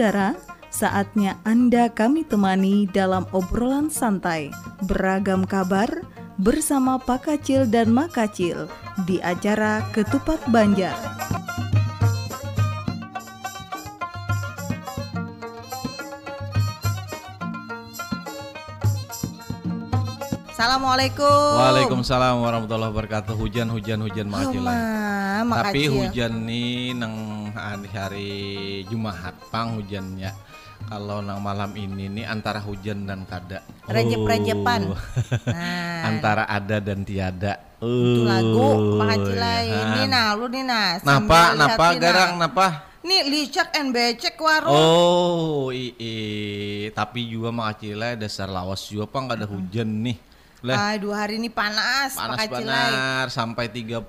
Saudara, saatnya Anda kami temani dalam obrolan santai, beragam kabar bersama Pak Kacil dan Mak Kacil di acara Ketupat Banjar. Assalamualaikum. Waalaikumsalam warahmatullahi wabarakatuh. Hujan hujan hujan makacil. Huma, Tapi hujan nih nang hari, hari Jumat pang hujannya. Kalau nang malam ini nih antara hujan dan kada. Rejep-rejepan. Oh. Nah, <laughs> antara ada dan tiada. itu lagu Oh, Makacila ya. ini nah lu nih nah. Napa napa liatin, garang nah. napa? Nih licak and becek warung. Oh, i, i. tapi juga makacila dasar lawas juga pang nggak ada hujan nih. Lah, Aduh hari ini panas, panas benar sampai 33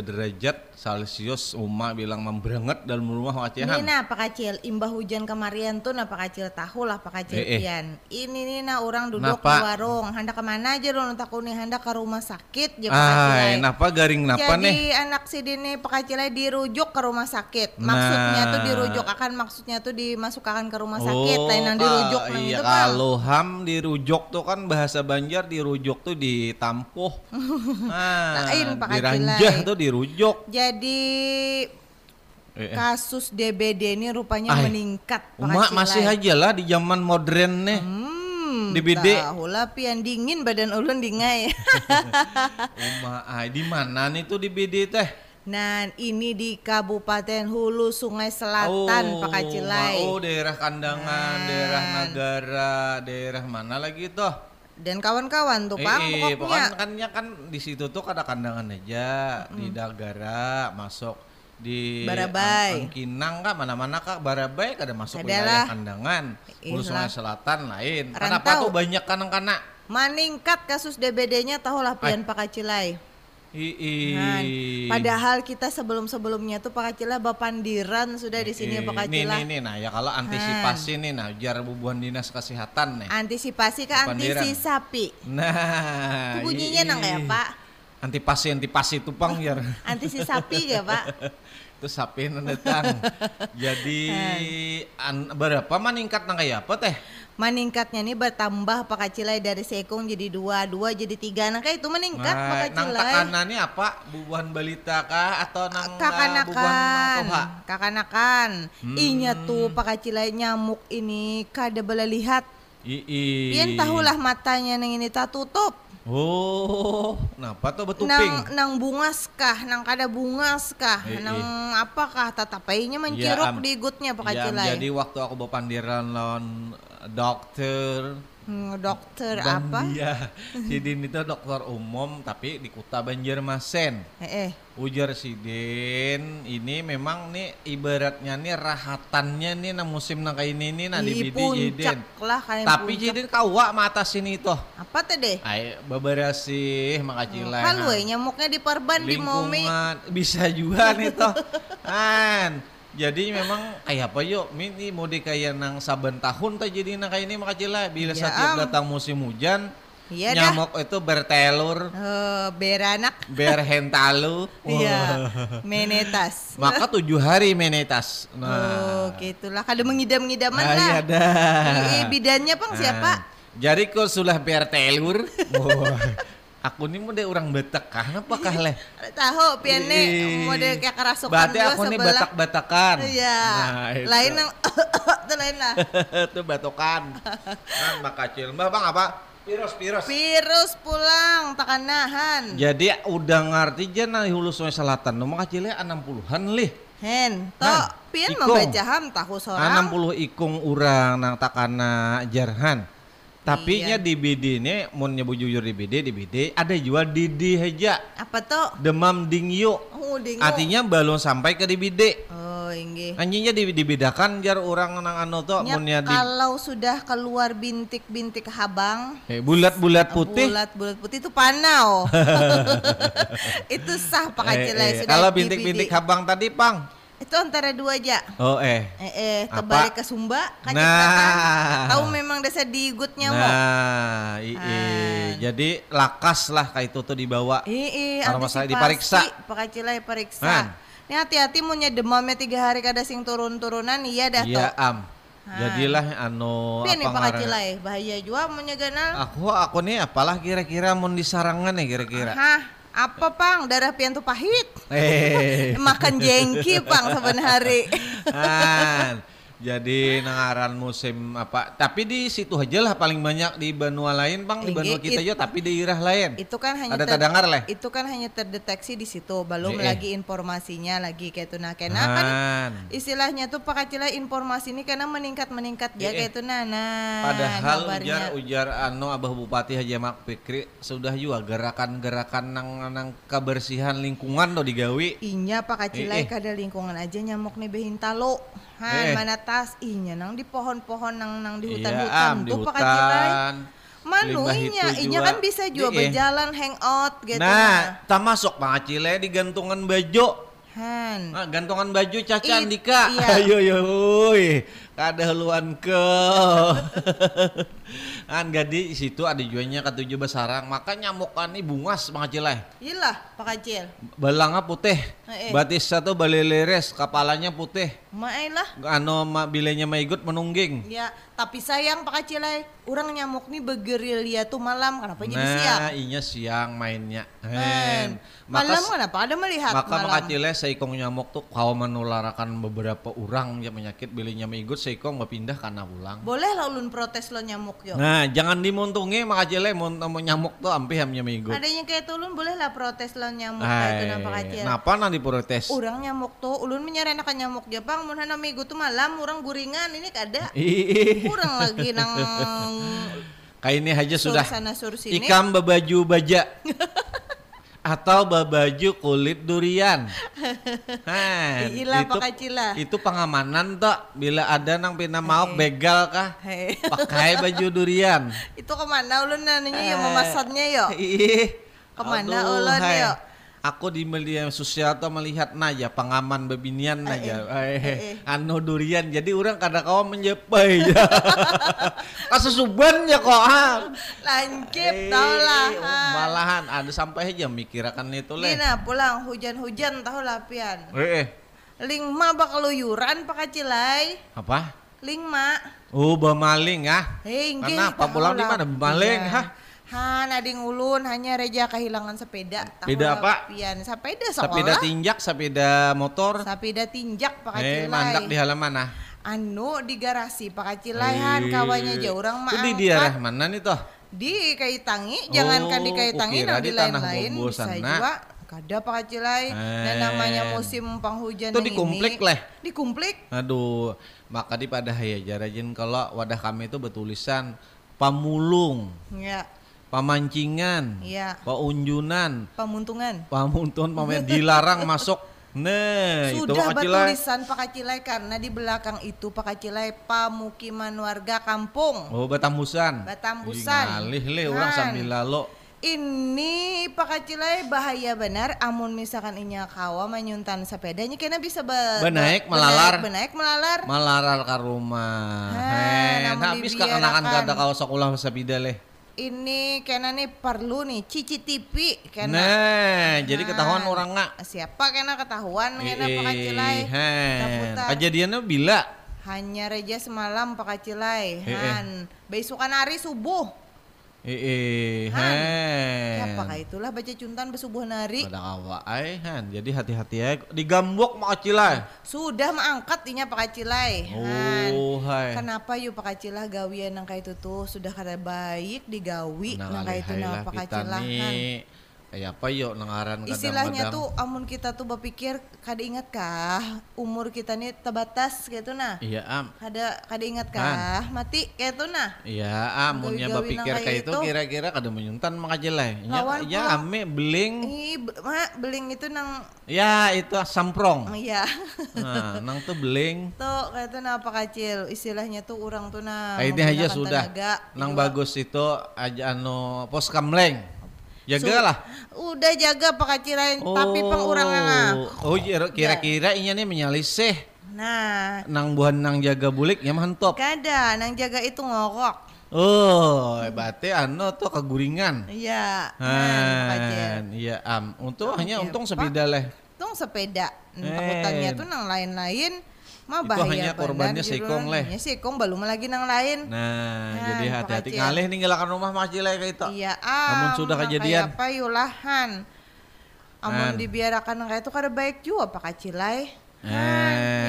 derajat Celcius Uma bilang membranget dalam rumah Ini wacehan. nah Pak Kacil, imbah hujan kemarian tuh nah Pak Kacil tahu lah Pak Kacil Eh, eh. Ini nih nah orang duduk Napa? di warung, hendak ke mana aja lo takut nih hendak ke rumah sakit ya Pak Kacilai. Ay, napa garing napa Jadi nih? anak si Dini Pak Kacilai dirujuk ke rumah sakit. Maksudnya tuh Nah. dirujuk akan maksudnya tuh dimasukkan ke rumah sakit. Oh, Lain yang dirujuk ah, nang iya, kalau ham dirujuk tuh kan bahasa Banjar dirujuk tuh ditampuh. <laughs> Nah, Lain, Pak diranjah tuh dirujuk. Jadi Eh, eh. kasus DBD ini rupanya Ay, meningkat Pak Uma Kacilai. masih aja lah di zaman modern nih. Hmm, DBD. Tahu lah pian dingin badan ulun dingai. Uma, <laughs> ay, di mana nih tuh di BD teh? nah, ini di Kabupaten Hulu Sungai Selatan, Pak Kacilai. Oh, daerah kandangan, daerah negara, daerah mana lagi tuh? Dan kawan-kawan tuh, Pak, eh, pokoknya. pokoknya kan ya kan di situ tuh ada kandangan aja di Dagara masuk di Barabai. Ang- Angkinang kak mana-mana kak Barabai kada masuk Adalah. wilayah kandangan Hulu. Sungai Selatan lain kenapa Rantau. tuh banyak kanang-kana Meningkat kasus DBD-nya tahulah pian Pak Kacilai. i, i- Nah, padahal kita sebelum-sebelumnya tuh Pak Kacilai bapandiran sudah di sini i- Pak nih, Kacilai. nih, nih, nah ya kalau antisipasi nih nah jar bubuhan dinas kesehatan nih Antisipasi ke antisi sapi. nah Itu bunyinya nang ya, Pak? antipasi antipasi itu pang jar <laughs> Antisi sapi ya, Pak? <laughs> itu sapi datang jadi <laughs> an, berapa meningkat nang kayak apa teh Meningkatnya nih bertambah Pak Kacilai dari sekung jadi dua, dua jadi tiga. Nah kayak itu meningkat Pak Nah, nang Kacilai. tekanan ini apa bubuhan balita kah atau nang uh, bubuhan kakanakan koha? kakanakan Hmm. inya tuh Pak Kacilai nyamuk ini kada boleh lihat I, i. pian tahulah matanya nang ini tak tutup Oh, kenapa tuh betuping? nang nang bungas kah nang kada bungas kah Eh, nang apakah tatapainya menciruk Ya, am. di igutnya Pak Ya, jadi waktu aku bapandiran lawan dokter dokter dan apa dia Sidin itu dokter umum tapi di Kuta Banjarmasin. eh, eh. Ujar Sidin ini memang nih ibaratnya nih rahatannya nih na musim nang kayak ini nih nah di bidi Sidin. lah kalian Tapi. Sidin kawa mata sini tuh. apa teh Ay, beberasi makacilai. kan we nyamuknya di perban di momi bisa juga nih toh <laughs> kan jadi memang kayak apa yuk ini mau di kayak nang saben tahun tuh jadi nang kayak ini makacila bila Ya setiap am. datang musim hujan Iya dah. nyamuk itu bertelur Eh, beranak berhentalu Iya, menetas. maka tujuh hari menetas Oh, nah gitulah. Kada mengidam-ngidaman ah, lah. iya dah bidannya pang siapa? Nah, jadi kau sudah bertelur wah, <laughs> aku ini mau deh orang Batak kah apakah leh <laughs> tahu piane Ih. model kayak kerasukan Berarti aku sebelah. batak-batakan. Iya. Nah, itu. lain yang <laughs> itu lain lah. <laughs> itu batokan. Kan makacil. Mbak Bang apa? Piros, piros. Virus pulang takan nahan. Jadi udah ngerti aja nah hulu sungai selatan. Nu makacilnya 60-an lih. Hen, to Nah, pian ikung. membaca ham tahu seorang. 60 ikung urang nang takana jarhan. Tapi nya Iya. di BD ini, mau nyebu jujur di BD, di BD ada jual Didi Heja. Apa tuh? Demam dingyo. Oh, dingo. Artinya belum sampai ke DBD. Oh, inggih. Anjingnya di- dibedakan jar orang nang anu tuh Nya, munnya di kalau sudah keluar bintik-bintik habang, eh, bulat-bulat putih. Bulat-bulat putih itu panau. <laughs> itu sah Pak Eh, eh, Kalau bintik-bintik habang tadi, Pang. Itu antara dua aja. Oh, eh. Eh, eh Apa? terbalik ke Sumba, kan Nah. Tahu memang dasar digut nyamuk. Nah, i- i. Ah. jadi lakas lah kayak itu tuh dibawa. Ih, Kalau masalah diperiksa. Pak Kacilai periksa. Man. Ini hati-hati munnya demamnya tiga hari kada sing turun-turunan iya dah Iya am. Jadilah anu Tapi apa Pak ngaran- Kacilai, bahaya juga munnya ganal. Aku aku nih apalah kira-kira mau disarangan nih kira-kira. Hah, apa pang? Darah pian tuh pahit. Eh. <laughs> Makan jengki pang. <laughs> Kan. Jadi nengaran musim apa? Tapi di situ aja lah paling banyak di benua lain, Bang. Di benua it- kita juga tapi di daerah lain. itu kan hanya Ada ter- terdengar lah. Itu kan hanya terdeteksi di situ, belum Eh, eh. lagi informasinya lagi kayak itu nah kena kan istilahnya tuh Pak Kacilai informasi ini karena meningkat-meningkat ya kayak itu nah. nah Padahal kabarnya. ujar ujar anu Abah Bupati Haji Mak Fikri sudah juga gerakan-gerakan nang nang kebersihan lingkungan tuh digawi. Inya Pak Eh, eh. Kacilai kada lingkungan aja nyamuk nih behin talo. Eh. Han mana tas inya nang di pohon-pohon nang nang di Iya, hutan-hutan tuh Pak Kacilai. hutan. Manu Limbah inya, kan bisa juga Di- eh. berjalan hangout gitu Nah, tak masuk Pak Acile di gantungan baju. Han. Nah, gantungan baju Caca It- Andika. iya. <laughs> Ayo yo uy. Kada haluan ke. <laughs> kan gadi situ ada jualnya ketujuh besarang. Maka nyamukan nih bungas Bang Acile. Iyalah Pak Kacil. Balangnya putih. Eh, eh. Batis satu baleleres, kepalanya putih. Main lah. Ano ma, bilenya maigut menungging. Ya, tapi sayang Pak Kacilai, orang nyamuk nih bergerilya tuh malam, kenapa jadi siang? Nah, inya siang mainnya. Men, malam Maka kenapa ada melihat Maka malam? makacile seikong nyamuk tuh kau menularakan beberapa orang yang penyakit bilinya maigut seikong berpindah karena ulang. Boleh lah ulun protes lo nyamuk yo. Nah, jangan dimuntungi makacile mau mau nyamuk tuh ampe hamnya maigut. Adanya kayak tuh ulun boleh lah protes lo nyamuk kayak itu kacil. Kenapa nanti protes? Orang nyamuk tuh, ulun menyarankan nyamuk Jepang, mun hana minggu tuh malam, orang guringan ini kada. Ih, Kurang lagi nang <laughs> kayak ini aja sudah. sana sur sini. Ikam babaju baja. <laughs> Atau babaju kulit durian. <laughs> Iyalah, itu, Pak Kacila. itu pengamanan tuh. Bila ada nang pina mau begal kah? Hei. Pakai baju durian. itu ke mana ulun nanya ya memasarnya yo. Ih. Ke mana ulun, hai. Aku di media sosial tuh melihat naja pengaman bebinian naja. Eh, anu durian. Jadi orang kada kawa menjepai. <laughs> Kasusuban ya kok. ah. Lancip Eh, tau lah. oh, ha. Malahan ada sampai aja mikirakan itu leh. Dina pulang hujan-hujan tahu lah pian. Eh, eh, Lingma bakal luyuran pak kacilai. apa? Lingma. Oh, bemaling ah. Hei, inggih, Kenapa tahu pulang di lah. mana? Bemaling, Iya. hah? Han, ading ulun hanya reja kehilangan sepeda. Sepeda lah, apa? Pian, sepeda Sepeda sekolah. tinjak, sepeda motor. Sepeda tinjak pak Eh, kacilai. mandak di halaman ah. Anu di garasi pak kacilai han kawannya aja orang mah di daerah mana nih toh? di kaitangi jangankan di Oh, kaitangi nah di lain-lain bisa juga kada pak kacilai dan namanya Eh. musim penghujan Itu dikumplik leh. dikumplik Aduh, maka di pada ya jarajin kalau wadah kami itu bertulisan pamulung, ya pamancingan, Iya. paunjunan, pemuntungan pamuntun, <laughs> pamer dilarang masuk. Nah, itu sudah Acilai. bertulisan Pak Kacilai karena di belakang itu Pak Kacilai pemukiman warga kampung Oh, Batambusan. Batambusan. Ih, Ngalih le orang Han. sambil lalu. ini Pak Kacilai bahaya benar amun misalkan inya kawa menyuntan sepedanya kena bisa be, Benaik, be- melalar. benaik melalar Malaral ke rumah. Ha, namun habis kekenakan kata kau sekolah sepeda leh. Ini kena nih perlu nih cici TV kena Nah, jadi ketahuan orang nggak? siapa kena ketahuan kena Pak Kacilai hen. Takutan. Kejadiannya bila? hanya reja semalam Pak Kacilai Eh, eh. han besokan hari subuh Eh, eh, Han. ya pakai itulah baca cuntan besubuh nari Pada kawa ai han. Jadi hati-hati ya. Digambok mak cilai. sudah mengangkat inya Pak Kacilai han Oh, hai. Kenapa yuk Pak Kacilah gawian nang itu tuh sudah kada baik digawi nang itu nah Pak kita Kacilah Kayak apa yuk nengaran Istilahnya kadang-kadang. tuh amun kita tuh berpikir kada ingat kah umur kita nih terbatas gitu nah. Iya am. Kada kada ingat kah mati kayak itu nah. Iya am. Munnya Gawi-gawi berpikir kayak itu kira-kira kada menyuntan. Ya, Lawan ya pula. ame beling. Ih, mak beling itu nang Ya itu samprong. iya. <laughs> Nah, nang tuh beling. tuh kayak itu nah Pak Kacil istilahnya tuh orang tuh nah. Kayak ini aja sudah. tenaga, Nang juga. bagus itu aja anu pos kamleng. Su- Jagalah. Udah jaga Pak Kacilain tapi nga. Oh, kira- kira-kira inya nih menyalisih. Nah, Nang buhan nang jaga bulik ya mantap. kada nang jaga itu ngorok. Oh, berarti anu tuh keguringan. Iya. nah, Kacil. Han, iya am. Untung Oh, hanya iya, untung sepeda leh. Tuh tong sepeda. Eh. Takutannya tuh nang lain-lain mah Itu bahaya hanya benar, korbannya sikong, leh. Ya sikong belum lagi nang lain. Nah, Nah, jadi hati-hati Acil. ngalih ninggalkan rumah Cilai kayak itu. Iya, Namun ah. sudah mah kejadian. Apa yulahan. Amun An. dibiarkan kayak itu kada baik juga Pak Kacilai. Eh,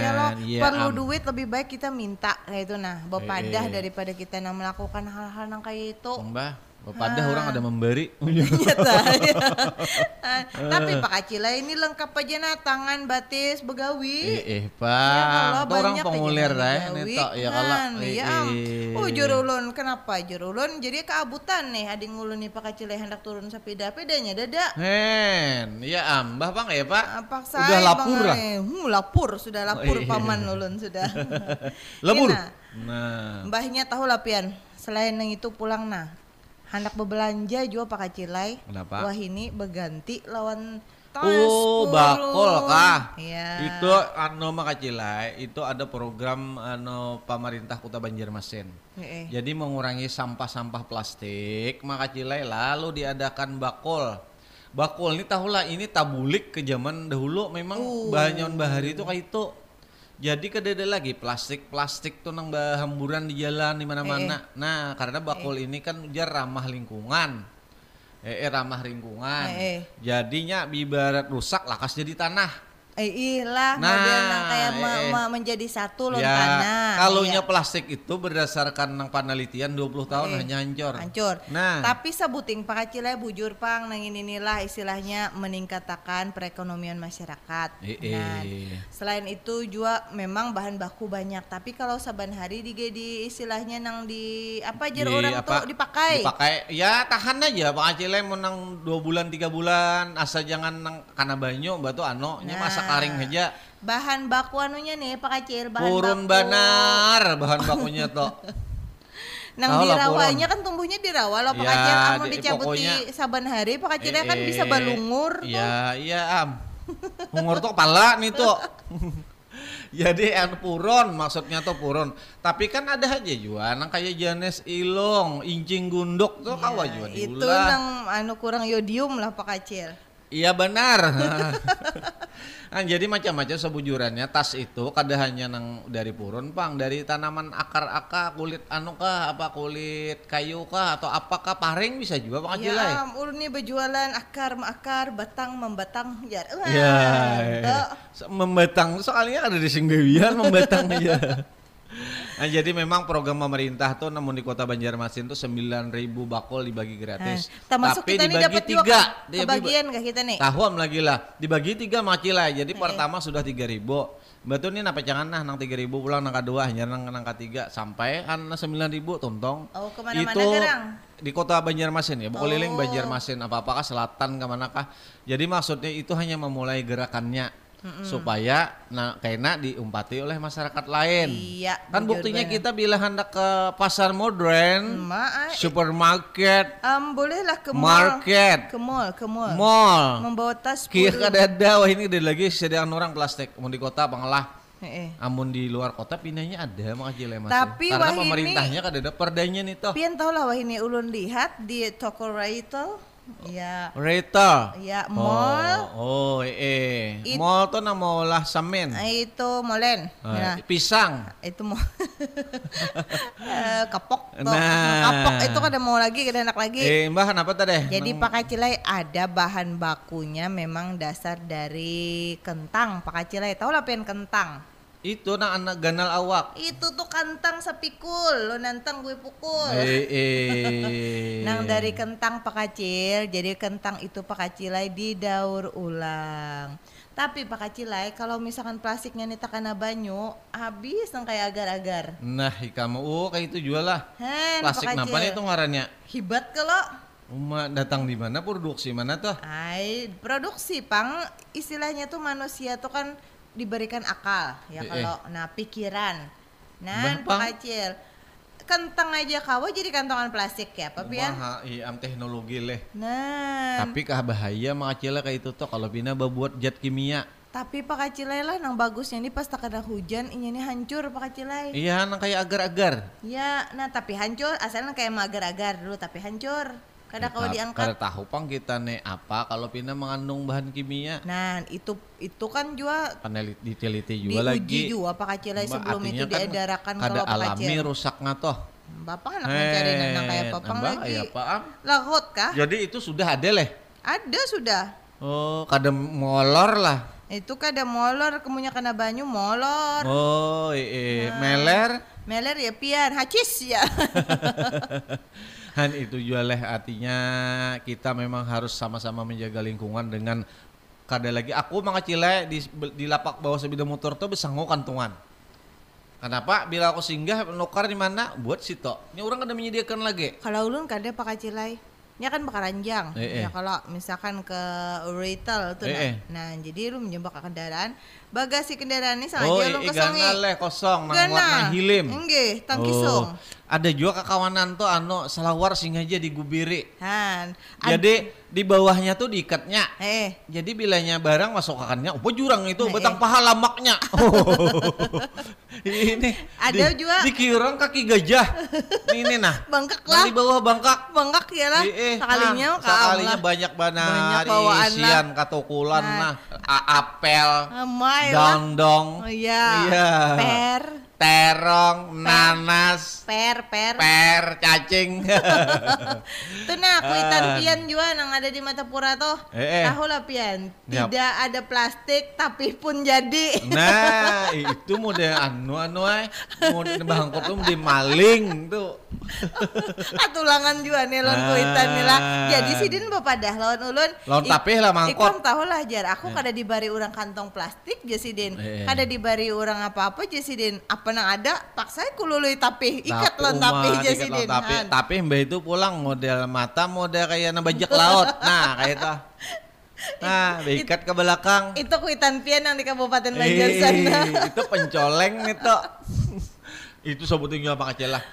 iya loh, iya, perlu am. duit lebih baik kita minta kayak itu nah, bepadah Eh, eh. daripada kita nah melakukan hal-hal nang kayak itu. Mbah, pada orang ada memberi. Nyata, ya. Ah, Tapi Pak Kacilai ini lengkap aja nah tangan batis begawi. eh, eh, Ya, Pak. Itu orang banyak pengulir dah. begawi. Neto, ya kalau. Eh, iya, eh. Oh jurulun kenapa jurulun? Jadi keabutan nih ading ulun nih Pak Kacilai hendak turun sepeda pedanya dada. Hen, iya am, Mbah Bang ya Pak. Apa Udah lapur lah. Hmm, lapur sudah lapur iya. paman ulun sudah. <laughs> Lapur. Ini nah, Nah, Mbahnya tahu lah pian. Selain yang itu pulang nah. Hendak berbelanja juga Pak Kacilai. Kenapa? Wah ini berganti lawan tas Oh, bakul kah? Iya. Itu anu makacilai, itu ada program anu pemerintah Kota Banjarmasin. Eh. Jadi mengurangi sampah-sampah plastik, makacilai lalu diadakan bakul. Bakul ini tahulah ini tabulik ke zaman dahulu memang Uh. bahan bahari itu kayak itu. Jadi kedede lagi plastik-plastik tuh nang hamburan di jalan di mana-mana. Nah, karena bakul ini kan jar ramah lingkungan. Eh, eh, ramah lingkungan. Eh, eh. Jadinya ibarat rusak lakas jadi tanah. Eh ilah Nah, model nang kayak eh, eh. me- menjadi satu loh ya, kalunya Iya. plastik itu berdasarkan nang penelitian 20 tahun Eh, hanya hancur. hancur. Nah, Tapi sebuting Pak Kacilai bujur pang nang inilah istilahnya meningkatkan perekonomian masyarakat. Eh, Nah, eh. selain itu juga memang bahan baku banyak. Tapi kalau saban hari di di istilahnya nang di apa aja orang apa, tuh dipakai. Dipakai. Ya tahan aja Pak Acile mau nang 2 bulan 3 bulan asal jangan nang kana banyu batu ano nya Nah. masa karing aja. Bahan baku anunya nih Pak Kacil, bahan Purun baku. banar bahan bakunya tuh. <laughs> Nang lah, dirawanya kan tumbuhnya di rawa loh Pak Ya, Kacil. Amun di- dicabuti pokoknya- saban hari Pak Kacil kan Eh, bisa eh. balungur tuh. Iya, iya am. Ungur tuh pala nih tuh. <laughs> <laughs> Jadi anu purun maksudnya tuh purun. Tapi kan ada aja juga nang kayak Janes Ilong, Incing Gunduk tuh Ya, kawa juga itu nang anu kurang yodium lah Pak Kacil. Iya benar. Nah, jadi macam-macam sebujurannya. Tas itu kada hanya nang dari purun pang. Dari tanaman akar-akar kulit anu kah apa kulit kayu kah atau apakah paring bisa juga pang Ya, ulun nih berjualan akar akar batang membatang ya. Wah, Ya, so- membatang soalnya ada di Singgawian membatang aja. <laughs> Nah, jadi memang program pemerintah tuh namun di Kota Banjarmasin tuh 9.000 bakul dibagi gratis. Nah, termasuk Tapi kita nih dibagi dapat juga tiga. kebagian kah kita nih? Tahuan lagi lah, dibagi tiga macilai. Jadi pertama sudah 3000. Betul nih napa jangan nah nang 3000 pulang nang kedua hanya nang nang ketiga sampai an 9000 tontong. Oh, ke mana-mana Itu gerang? di kota Banjarmasin ya, Bukoliling Oh. Banjarmasin apa-apakah selatan ke manakah. Jadi maksudnya itu hanya memulai gerakannya supaya nah kena diumpati oleh masyarakat lain. Iya, Kan buktinya banget. kita bila hendak ke pasar modern, Ma, supermarket, um, bolehlah ke mall. market, Ke mall, ke mall. mall. Membawa tas Kia purun. kada ada wah ini ada lagi sediaan orang plastik mau di kota pengelah Eh, eh. amun di luar kota pindahnya ada mah aja mas Tapi karena wah ini- pemerintahnya kada ada perdanya nih toh Pian tahu lah wah ini ulun lihat di toko retail. Ya, Reta ya mall. oh, oh eh It- mall tuh nama olah samen Ah, Itu molen. Ah, Nah, pisang. Itu mau <laughs> Eh, kapok tuh. Nah. kapok itu kada mau lagi kada enak lagi. Eh mbah kenapa tadi jadi Nang- pakai cilai ada bahan bakunya memang dasar dari kentang pakai cilai tahu lah pen kentang itu nang anak ganal awak. Itu tuh kentang sepikul. Lo nantang gue pukul. Eh eh. <laughs> Nang dari kentang pakacil, jadi kentang itu pakacilai didaur ulang. Tapi pakacilai kalau misalkan plastiknya nih takana banyu, habis nang kayak agar-agar. nah kamu oh kayak itu jual lah. Hen, plastik napa nih itu ngarannya? Hibat kalau Uma datang di mana? Produksi mana tuh? Ai, produksi pang. Istilahnya tuh manusia tuh kan diberikan akal ya Eh, eh. kalau nah pikiran. Nah, Bah, Pang. pakacil. Kentang aja kawa jadi kantongan plastik ya, Pak Pian? Umaha, iya teknologi leh Nah, Tapi kah bahaya makacila kayak itu tuh kalau pina buat zat kimia. Tapi Pak Kacilai lah nang bagusnya ini pas tak ada hujan ini nih hancur Pak Kacilai. Iya, nang kayak agar-agar. Ya, nah tapi hancur asalnya kayak agar-agar dulu tapi hancur. Kau Kita- diangkat. Kada tahu pang kita nih apa kalau pindah mengandung bahan kimia. Nah, itu itu kan juga Panelit diteliti juga diuji lagi. juga Pak Kacil sebelum itu kan diedarakan kalau Pak alami Kacil. rusaknya toh. Bapak anak mencari anak kayak papang lagi. ya. Lahot kah? Jadi itu sudah ada leh. Ada sudah. Oh, kada molor lah. Itu kada molor, kemunya kena banyu molor. Oh, iya, meler. Meler ya pian, hacis ya. <laughs> Han itu juga leh artinya kita memang harus sama-sama menjaga lingkungan dengan kada lagi aku mengacile di di lapak bawah sepeda motor tuh bisa kantungan. Kenapa? Bila aku singgah nukar di mana? Buat situ. Ini orang kada menyediakan lagi. kalau ulun kada Pak Kacilai. Ini kan bakaranjang. Eh, eh. Ya kalau misalkan ke retail tuh Eh, nah. eh. Nah, jadi lu menjebak kendaraan, bagasi kendaraan ini sengaja Oh, lu iya, kosongi. gana leh kosong nang warna hilim. Enggih, tang Oh, ada juga kekawanan tuh anu selawar singaja digubiri. Han. ad- Jadi di bawahnya tuh diikatnya. eh, Jadi bilanya barang masuk kakannya, oh jurang itu, Eh, betang eh. paha lamaknya. <laughs> ini Ada di, juga- di kirong kaki gajah. Ini nah. bengkak Nah, lah. di bawah bangkak. Bengkak ya lah. Eh, eh, Sekalinya nah, sekalinya banyak Banyak banar bawaan isian katukulan Nah. nah, A- apel, Amai lah. dongdong, Oh iya. Iya. Per, terong, nanas, per, per. per, cacing. <laughs> Tuh nah, kuitan Ah. pian juga yang ada di Matapura tuh. Eh, eh. Tahu lah pian. Tidak ada plastik tapi pun jadi. <laughs> Nah, itu mode anu anu ay, mode bangkot tuh mode maling tuh. <laughs> Atulangan juga nih lon Ah. kuitan nih lah. Jadi sidin bapak dah lawan ulun. Lawan tapih lah mangkot. Ikon tahu lah jar. Aku kada dibari orang kantong plastik jasidin. Eh. Kada dibari orang apa-apa jasidin. Apa nang ada paksa kulului Tapi ikat jasidin. lon tapih. Han. Tapi mbak itu pulang model mata model kayak nabajak <laughs> laut. Nah, kayak itu. Nah, diikat ke belakang. Itu kuitan pian yang di Kabupaten Banjar sana. itu pencoleng <laughs> itu. itu sebetulnya apa kecil lah.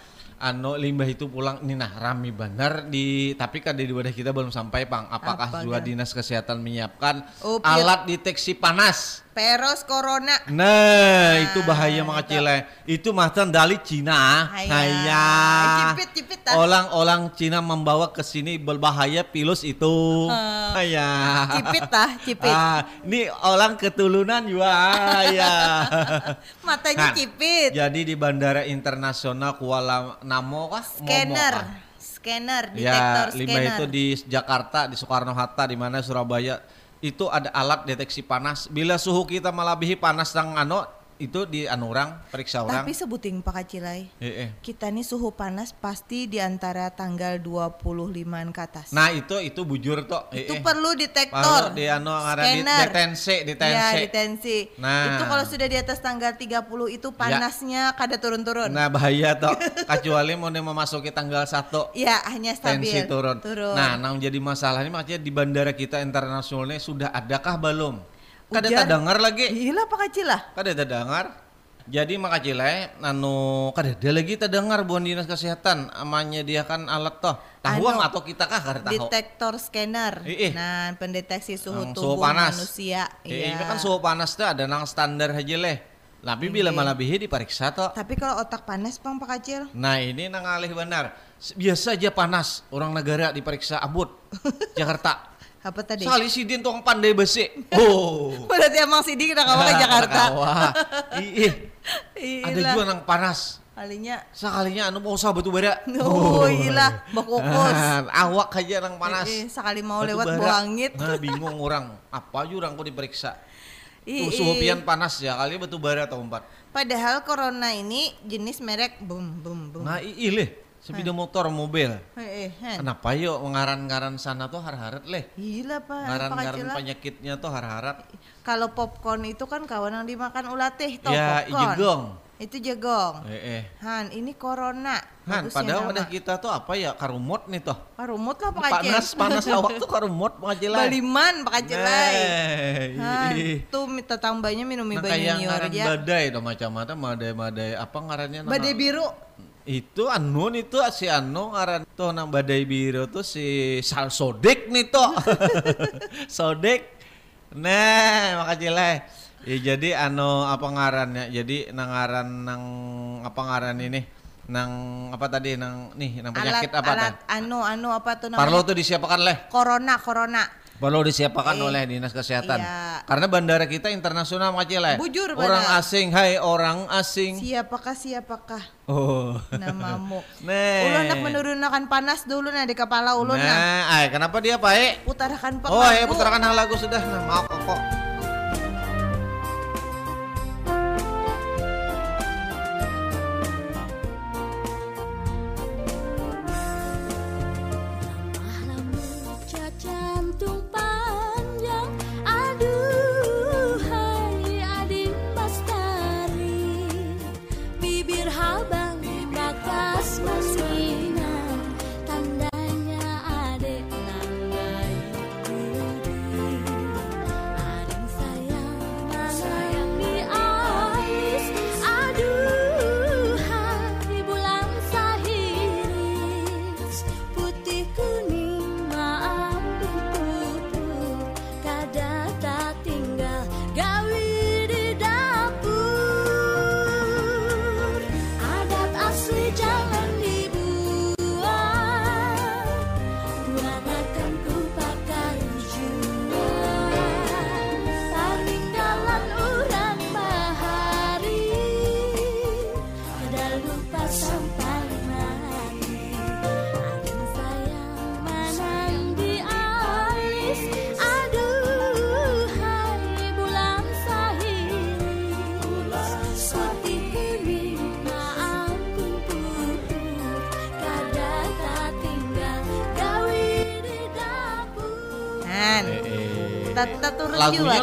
Ano limbah itu pulang ini nah rame benar di tapi kan di wadah kita belum sampai pang apakah Apa, juga Gan? dinas kesehatan menyiapkan Oh, alat deteksi panas Peros corona. Nah, itu bahaya mengecilnya. Itu matan dari Cina. Haya. Cipit, cipit, ah. Orang-orang Cina membawa ke sini berbahaya virus itu. Ah. Haya. Cipit tah, cipit. Ah, ini orang keturunan juga. Haya. <laughs> Matanya Nah, cipit. Jadi di Bandara Internasional Kuala Namo kah? Momo Scanner. kah? Scanner, Ya, detektor limbah scanner. itu di Jakarta, di Soekarno Hatta, di mana Surabaya itu ada alat deteksi panas. Bila suhu kita melebihi panas yang ano itu di anu orang periksa orang. Tapi sebuting Pak Kacilai. Eh, eh. Kita nih suhu panas pasti di antara tanggal 25-an ke atas. Nah itu itu bujur toh. Eh, itu eh. perlu detektor. Perlu di anu di detensi, detensi. Ya, detensi. Nah. Itu kalau sudah di atas tanggal 30 itu panasnya kada turun-turun. Nah bahaya toh. <laughs> Kecuali mau memasuki tanggal 1 Ya, hanya stabil. tensi turun. Turun. Nah, yang jadi masalah ini makanya di bandara kita internasionalnya sudah adakah belum? Kada dengar lagi. Gila Pak Kacil lah. Kada tak dengar. Jadi makacile anu kada ada lagi tak dengar buan dinas kesehatan menyediakan alat toh. Tahu Anu, atau kita kah kada tahu? Detektor scanner. Ih, ih. Nah, pendeteksi suhu tubuh manusia. Eh, Iya. ini kan suhu panas tuh ada nang standar aja leh. Tapi bila Iya. melebihi diperiksa toh. Tapi kalau otak panas Bang Pak Kacil. Nah ini nang alih benar. Biasa aja panas orang negara diperiksa abut <laughs> Jakarta. Apa tadi? Sekali sidin tuh pandai besi. Oh. <laughs> Berarti emang Sidi kita kawa <laughs> ke Jakarta. Wah. Ih, ada Iya. juga nang panas. Kalinya Sekalinya anu mau usah batu bara. <laughs> Oh, iya bakukus. Awak aja nang panas. Eh, sekali mau Batu lewat bara. buangit. Nah, bingung orang. Apa aja orang kok diperiksa. Ih, Tuh, suhu pian panas ya kali batu bara atau empat. Padahal corona ini jenis merek boom boom boom. Nah, ilih sepeda motor mobil. Kenapa yuk ngaran-ngaran sana tuh har-harat leh. Gila pak, Ngaran-ngaran Pak penyakitnya tuh har-harat. Kalau popcorn itu kan kawan yang dimakan ulatih toh Ya, popcorn. jegong. Itu jegong. Eh, eh. Han, ini corona. Han, Bagusnya padahal wadah kita tuh apa ya karumot nih toh. Rumut lah Pak. Panas, panas <laughs> awak tuh karumot pengajilan. Baliman Pak Kacil. Han, Nah, tuh minta tambahnya minum Nah, banyu kayak nyior ngaran aja. badai tuh macam-macam badai-badai apa ngarannya Badai biru. Itu anu nih tuh si anu ngaran tuh nang badai biru tuh si Sal Sodik nih tuh. <laughs> Sodik. Nah makasih lah. Ya jadi anu apa ngarannya? Jadi nang ngaran nang apa ngaran ini nang apa tadi? Nang nih nang alat penyakit apa alat anu anu apa tuh namanya? Parlo tuh disiapkan leh. Corona corona. Parlo disiapkan Eh, oleh dinas kesehatan. iya. Karena bandara kita internasional macam leh. Bujur, Orang benar. asing, hai orang asing. Siapakah siapakah Oh. namamu? <laughs> Nih. Ulun nak menurunkan panas dulu nah di kepala ulun nah. Nah, ay, kenapa dia Pak? Putarkan Oh, ya pengaku. putarkan hal lagu sudah. Nah, maaf kok.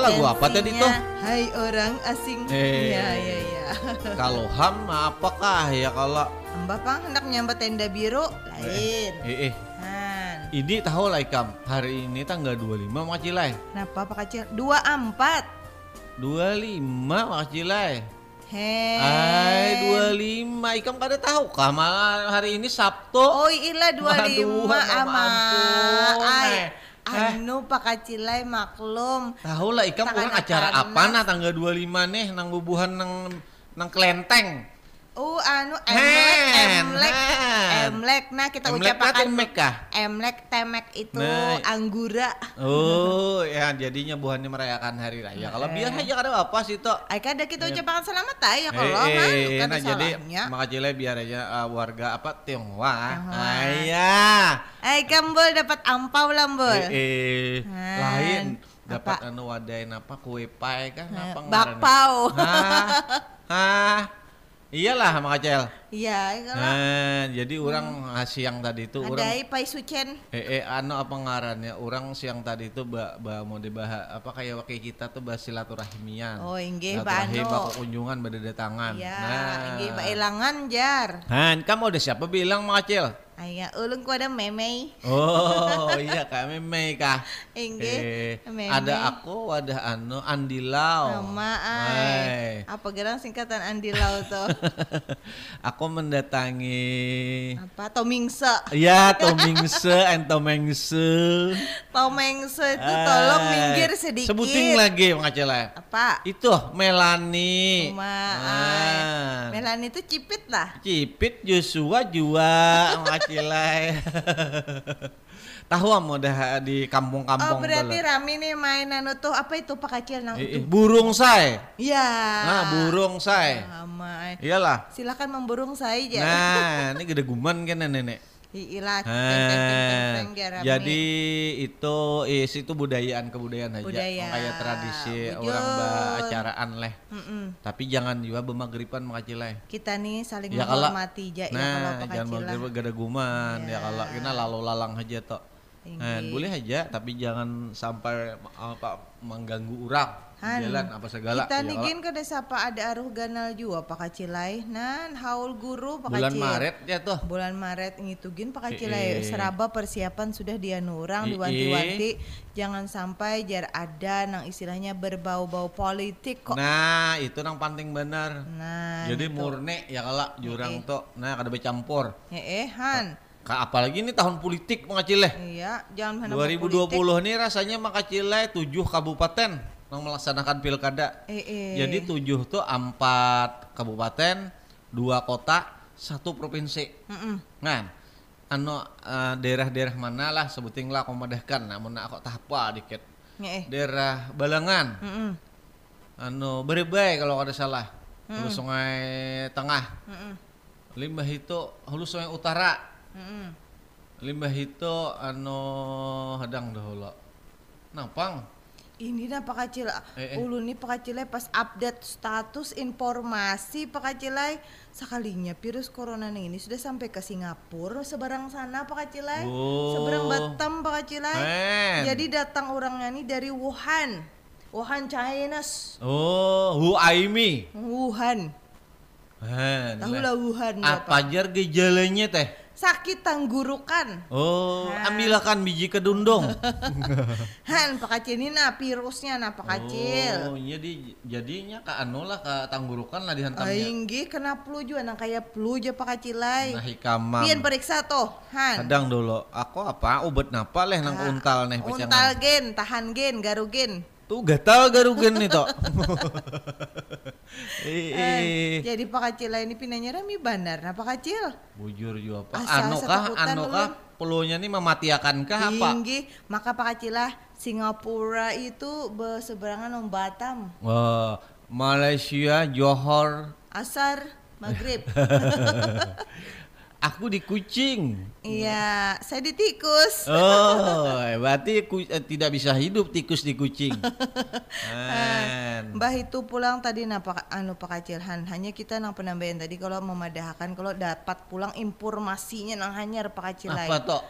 Lagu apa tadi tuh? Hai orang asing. Eh. Iya iya iya. <laughs> Kalau ham apakah ya kalau Mbak Pang hendak nyambat tenda biru lain. eh, eh Han. ini tahu lah Ikam hari ini tanggal 25 Makcilai Kenapa Pak Kacil? Dua empat. 25 Makcilai He. Hai 25 Ikam kada tahu kah malah hari ini Sabtu Oh iya dua Waduh, lima ampun, ama. ampun, Ay, eh. Anu Pak Kacilai maklum. Tahu lah Ikam orang acara apa nah tanggal 25 nih nang bubuhan nang nang kelenteng Oh anu Emlek Emlek. Emlek Nah kita Emlek ucapkan Temek kah? Emlek Temek itu Nah. anggura Oh ya jadinya buhannya merayakan hari raya kalau biar aja kada apa sih toh Ay kada kita ucapkan selamat aja kalau mah eh, kada nah jadi salahnya. makacile biar aja uh, warga apa Tionghoa. Ayah. Ay kambol dapat ampau lambol. Eh, eh, Han. lain dapat Apa? anu wadain apa kue pie kan Eh, apa bakpao. Hah? Hah? <laughs> Iyalah makacel. Iya kalau Nah, jadi orang ah, siang tadi itu ada orang pai sucen. eh, eh anu apa ngarannya? Orang siang tadi itu ba, ba- mau dibahas apa kayak wakil kita tuh bahas silaturahimian. Oh, inggih, Silaturahim, Bano. baku kunjungan berdatangan. Iya, nah, inggih bailangan jar. Han, kamu udah siapa bilang makacil? Aya ulun ku ada memei. Oh <laughs> iya kami Mei kah? Inggih. Eh, ada aku, ada anu Andi Lau. Nama ay. Hai. Apa gerang singkatan Andi Lau tuh? <laughs> aku mendatangi Apa Tomingse. Ya, Tomingse <laughs> and Tomengse. Tomengse itu tolong Hai. minggir sedikit. Sebutin lagi Mang Acela. Apa? Itu Melani. Cuma Ah. Melani itu cipit lah. Cipit Joshua jua Mang Acela. <laughs> Tahu am udah di Oh kampung-kampung berarti tuh. rame nih mainan tuh apa itu Pak Kacil nang Eh, eh, itu? burung say. Iya. Nah, burung say. Ay. Iyalah. Silakan memburung saya aja. Nah, <laughs> ini gede guman kan nenek. Iyalah. teng, teng, teng, teng, teng, biar rame. Ah, jadi itu is itu budayaan kebudayaan aja Budaya. kayak tradisi Bujur. orang acaraan leh Mm-mm. tapi jangan juga bemagripan makacileh kita nih saling ya kalau menghormati ya kalau nah Pak jangan Kacil lah. maghrib gada guman ya Ya. kalau kita lalu lalang aja tok nah, Inggih. boleh aja tapi jangan sampai apa mengganggu orang Han, jalan apa segala Kita ya nih kalau gin kada sapa ada aruh ganal juga Pak Kacilai. Nan haul guru Pak bulan Kacil. Maret ya tuh Bulan Maret ngitugin Pak Eh, Kacilai eh. seraba persiapan sudah dia nurang Eh, diwanti-wanti jangan sampai jar ada nang istilahnya berbau-bau politik kok. nah itu nang penting benar Nah, jadi gitu. murni ya kalau jurang Eh. tuh nah kada bercampur Eh, eh Han. Ka- apalagi ini tahun politik makacileh Iya, jangan hana 2020 politik. nih rasanya Makacilai tujuh kabupaten yang melaksanakan pilkada. Eh, eh. Jadi tujuh tuh empat kabupaten, dua kota, satu provinsi. Mm-mm. Kan? Anu eh, daerah-daerah mana lah sebuting lah komadahkan namun aku tahapa dikit. Eh. Daerah Balangan, Mm-mm. anu Berebay kalau ada salah. Hulu Sungai Tengah, Mm-mm. Limbah itu Hulu Sungai Utara, Mm-mm. Limbah itu anu hadang dahulu. Nampang. Ini dah Pak Kacil, Eh, eh. ulu nih Pak Kacilai pas update status informasi Pak Kacilai sekalinya virus corona ini sudah sampai ke Singapura seberang sana Pak Kacilai, Oh. seberang Batam Pak Kacilai. Men. Jadi datang orangnya ini dari Wuhan, Wuhan China, Oh, Hu Aimi. Wuhan, Han, tahu lah. Wuhan Apa jar gejalanya teh? Sakit tenggorokan. Oh, ambilkan biji kedundong. <laughs> Han Pak Kacil ini nah virusnya nah Pak Kacil. Oh, jadi jadinya ke anu lah ke tanggurukan lah dihantamnya. Ainggi kena flu juga nah kayak flu aja Pak Kacilai. Nah, hikamam. Pian periksa tuh, Han. Kadang dulu, aku apa obat napa leh nang untal nih Untal pacangan. gen, tahan gen, garu gen. Tuh gatal garugen nih toh. <laughs> eh, eh. Jadi Pak Kacil ini pinanya rami bandar. Nah Pak Kacil, Bujur juga? Asa- Anu kah? Anu kah? Pelunya nih mematiakan kah apa? tinggi. Maka Pak Kacil Singapura itu berseberangan dengan Batam. Wah, Malaysia, Johor. Asar, Maghrib. <laughs> Aku di Kucing. iya, saya di tikus. Oh, berarti ku- eh, tidak bisa hidup tikus di kucing. <laughs> Man. Mbah itu pulang tadi Pak anu Pak Kacil Han. Hanya kita nang penambahan tadi kalau memadahkan kalau dapat pulang informasinya nang hanyar Pak Kacil Apa toh?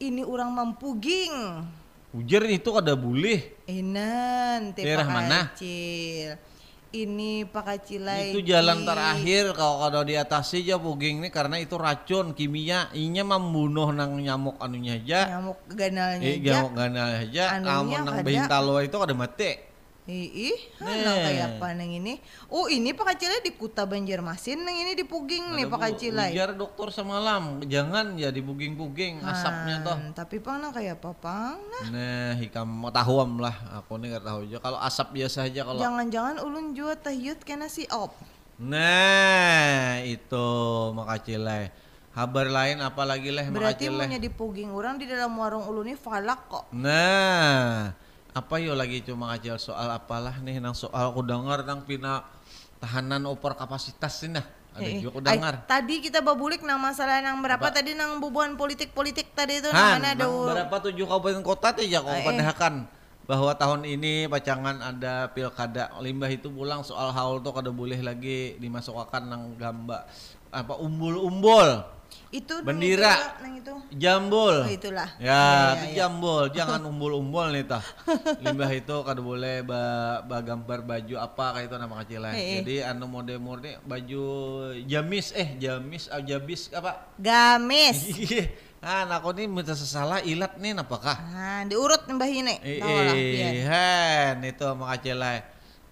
Ini orang mampuging. Ujar itu ada bulih. Enan, Daerah mana? Kacil. Ini Pak Kacilai. Itu jalan di- terakhir kalau kalau diatasi aja puging nih karena itu racun kimia. Inya membunuh nang nyamuk anunya aja. Nyamuk ganalnya Eh, aja. nyamuk ganal aja. Kamu nang kada. behintalo itu ada mati. Ih, nang kayak apa nang ini? Oh, ini Pak Kacilai di Kuta Banjarmasin, nang ini di Puging nih Pak Kacilai. Ujar dokter semalam, jangan ya dibuging-buging asapnya toh. Tapi Pang nang kayak apa Pang? Nah, Nah, hikam mau tahuam lah. Aku nih gak tahu aja. Kalau asap biasa aja kalau. jangan-jangan ulun jua tahyut kena si op. Nah, itu makacilai. Kabar lain apa lagi leh Berarti punya di Puging orang di dalam warung ulun ini falak kok. Nah, apa yo lagi cuma ngajal soal apalah nih nang soal aku dengar nang pina tahanan over kapasitas sih nah. Ada Eh, juga aku ay, dengar. tadi kita babulik nang masalah nang berapa tadi nang bubuhan politik-politik tadi itu Han, nang mana ada berapa tujuh kabupaten kota teh ya kau Eh, eh. bahwa tahun ini pacangan ada pilkada limbah itu pulang soal haul tuh kada boleh lagi dimasukkan nang gamba apa umbul-umbul itu Bendera. itu, nang itu. jambul Oh, itulah. ya Iya, itu iya. jambul jangan <laughs> umbul-umbul nih tah <laughs> limbah itu kada boleh ba, ba gambar baju apa kayak itu nama kecil Eh, eh. jadi anu mode mode baju jamis eh jamis atau jabis apa Gamis. <laughs> ah aku nih minta sesalah ilat nih apakah Nah, diurut mbah ini. Eh, Tahu lah, pian. eh,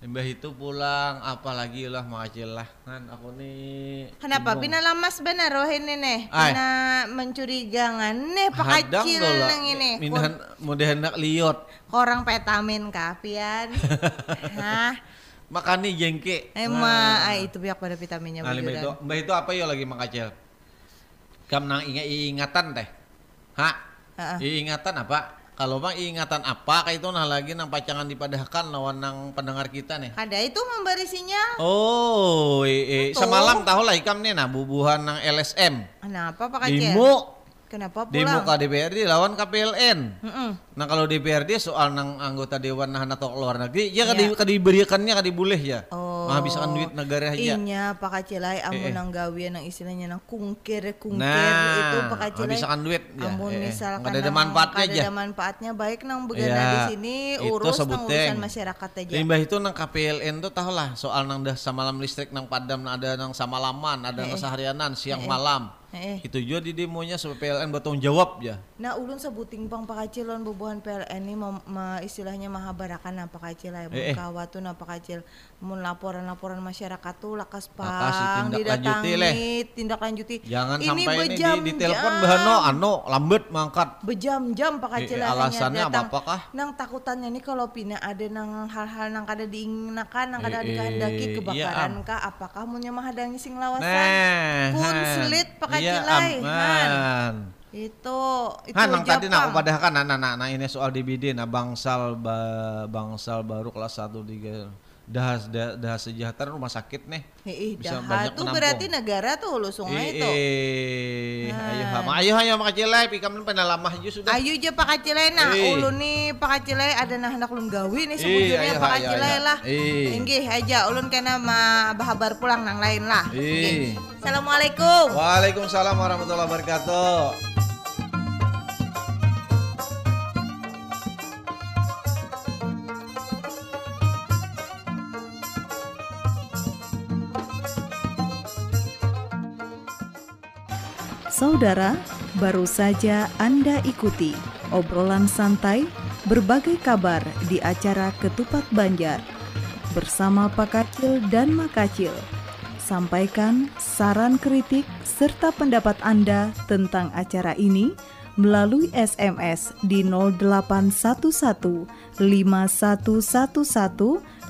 hen, itu pulang, apalagi lah makacilai. Kan aku nih. Kenapa? Pina lamas benar roh ini nih. Ay. Pina mencurigakan nih pakacil lah. nang ini. Minahan, mudah hendak liot. Korang petamin kah, pian? <laughs> Hah? Makanya jengke. Emang, ay, itu biak pada vitaminnya Nah, limbah itu, mbah itu apa ya lagi makacil? Kam nang ingat ingatan teh. Heeh. Ingatan apa? Kalau bang ingatan apa kayak itu nah lagi nang pacangan dipadahkan lawan nang pendengar kita nih. Ada itu memberi sinyal. Oh. Betul. semalam tahu lah ikam nih nah bubuhan nang LSM. Kenapa pakacil? Demo Kenapa demo pulang? ke DPRD lawan KPLN. Mm-mm. Nah kalau DPRD soal nang anggota dewan nahan atau luar negeri, ya Iya. kadi diberikannya kadi boleh ya. Oh. Menghabiskan duit negara aja. Inya pakacilai amun Eh, eh. nang gawian nang istilahnya nang kungkir kungkir Nah, itu pakacilai. menghabiskan duit ya. Amun Eh, eh. misalkan ada nang manfaatnya aja. ada manfaatnya baik nang begana Ya, di sini itu urus nang urusan masyarakat aja. Limbah itu nang KPLN tuh tahu lah soal nang dah samalam listrik nang padam ada nang samalaman, ada nang Eh, eh. seharianan siang Eh, eh. malam. Eh. Itu juga di demonya supaya PLN bertanggung jawab ya. Nah ulun sebuting pang pakacil lawan bubuhan PLN ini mau ma- istilahnya mahabarakan apa kacil lah Eh, eh. kawatu apa kacil mun laporan-laporan masyarakat tuh lakas pang tindak didatangi lanjuti, tindak lanjuti Jangan ini sampai ini di, di telepon bahano anu lambat mangkat. bejam-jam pak kacil eh, alasannya apa-apakah? nang takutannya nih kalau pina ada nang hal-hal nang kada diinginkan nang kada Eh, eh, dikehendaki iya, kebakaran Am. kah apakah munnya mahadangi sing lawasan Nah, pun Han. selit pak Iya, kacilai am, Han. Han. itu itu Han, nang tadi nak pada kan nah, nah, nah, ini soal DBD nah bangsal ba, bangsal baru kelas 1 3 dah dah, dah sejahtera rumah sakit nih. Ih, Bisa dah banyak tuh menampung. berarti negara tuh hulu sungai itu. Nah. ayo hama, ayo ayo makasih lah, pikam pada lama aja sudah. Ayo aja Pak Kacilai nah, Eh. ulun nih Pak Kacilai ada nah hendak ulun gawi nih sebujurnya Pak ayo. lah. Inggih aja ulun kena ma bahabar pulang nang lain lah. Assalamualaikum. Waalaikumsalam warahmatullahi wabarakatuh. Saudara, baru saja Anda ikuti obrolan santai berbagai kabar di acara Ketupat Banjar bersama Pak Kacil dan Makacil. Sampaikan saran kritik serta pendapat Anda tentang acara ini melalui SMS di 0811 5111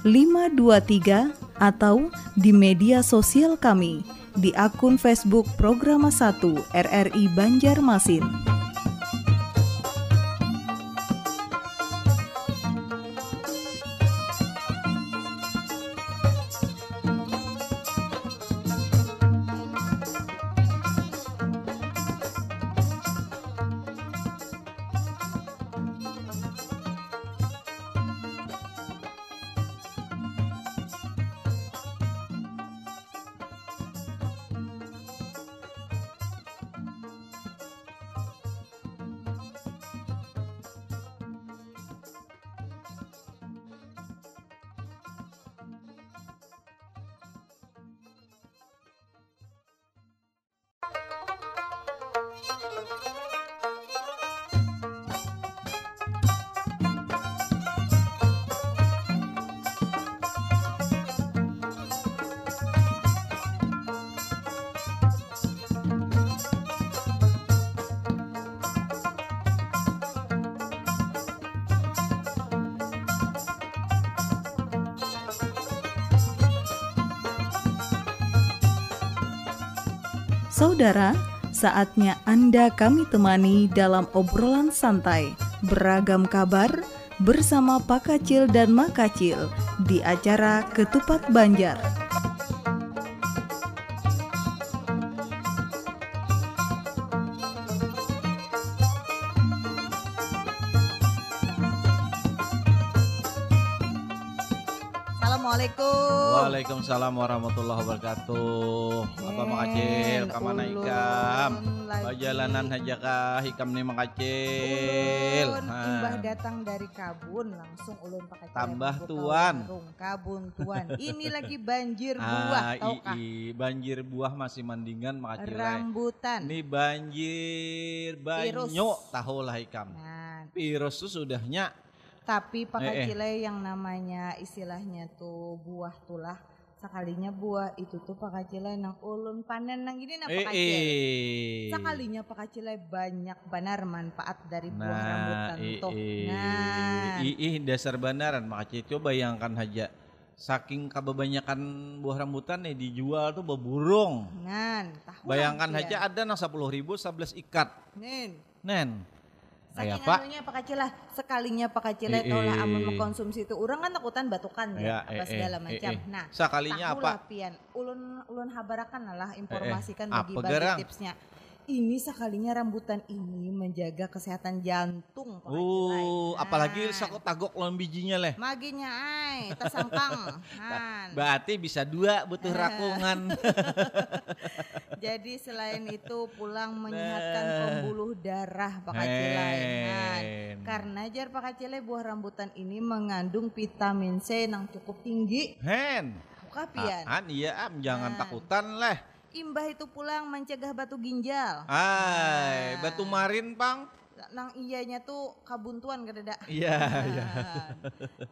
523 atau di media sosial kami di akun Facebook Programa 1 RRI Banjarmasin. Saudara, saatnya Anda kami temani dalam obrolan santai beragam kabar bersama Pak Kacil dan Mak Kacil di acara Ketupat Banjar. Waalaikumsalam warahmatullahi wabarakatuh. Apa makacil, kamana ikam? Bajalanan aja kah hikam nih makacil. Imbah datang dari kabun langsung ulun pakai Tambah tuan. warung kabun tuan. Ini lagi banjir <laughs> buah Ah, tau kah? ii, banjir buah masih mandingan makacil. Rambutan. Ini banjir banyak tahu lah hikam. Nah, Virus tuh sudahnya tapi pakai Eh, eh. yang namanya istilahnya tuh buah tulah sekalinya buah itu tuh pakai cile nang ulun panen nang ini nah pakai cile. eh. Sekalinya pakai cile banyak benar manfaat dari buah Nah, rambutan tuh. Nah, i, i, dasar benaran makacil coba bayangkan aja saking kebanyakan buah rambutan nih dijual tuh beburung. nan, tahu Bayangkan aja ada nang 10 ribu 11 ikat. Nen. Nen. Saking Kayak Pak. pakai cile sekalinya pakai cile Eh, tau lah amun eh. mengkonsumsi itu orang kan takutan batukan Ya, ya, apa eh, segala eh, macam. eh, eh. Nah, Sekalinya apa? pian ulun ulun habarakan lah informasikan apa bagi-bagi gerang? tipsnya ini sekalinya rambutan ini menjaga kesehatan jantung Uh, Cilai. apalagi Nah, sakot tagok lawan bijinya leh. maginya ai tasangkang <laughs> Han. Berarti bisa dua butuh Eh. rakungan. <laughs> jadi selain itu pulang menyehatkan Nah. pembuluh darah Pak Cilai Han. Hen. karena jar Pak Cilai buah rambutan ini mengandung vitamin C yang cukup tinggi Hen. Buka pian An iya am jangan Nah. takutan leh. Imbah itu pulang mencegah batu ginjal. Ay, batu marin, Pang. Nang iyanya tuh kabuntuan kededa. Iya, iya.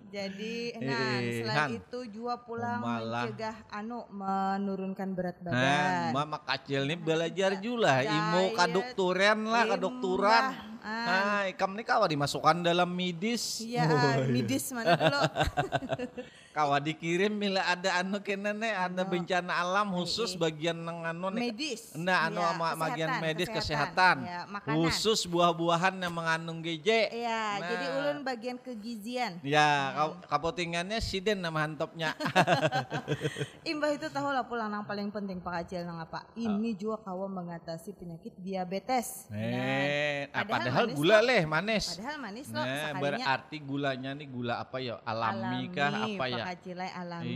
Jadi, <laughs> nah eh, selain Han. itu juga pulang Malah. mencegah anu menurunkan berat Nah, badan. mama kacil nih belajar juga Ya, ilmu iya. kadokteran lah, kadokteran. Imbah, ah. Hai, kamu nih kawa dimasukkan dalam midis. Iya, midis mana dulu. <laughs> Kawa dikirim bila ada anu kenene ada bencana alam khusus bagian nang anu. Medis. Nah, anu Iya, ama- bagian medis kesehatan. kesehatan. Ya, khusus buah-buahan yang mengandung GJ. Iya, Nah. jadi ulun bagian kegizian. Ya, kau kapotingannya siden nama hantopnya. <laughs> Imbah itu tahu lah pulang yang paling penting Pak Acil nang apa? Ah. Ini juga kawan mengatasi penyakit diabetes. Eh, ah, padahal padahal gula leh manis. Padahal manis loh Nah, berarti gulanya nih gula apa ya? Alami, kah apa ya? Pak Acilai alami.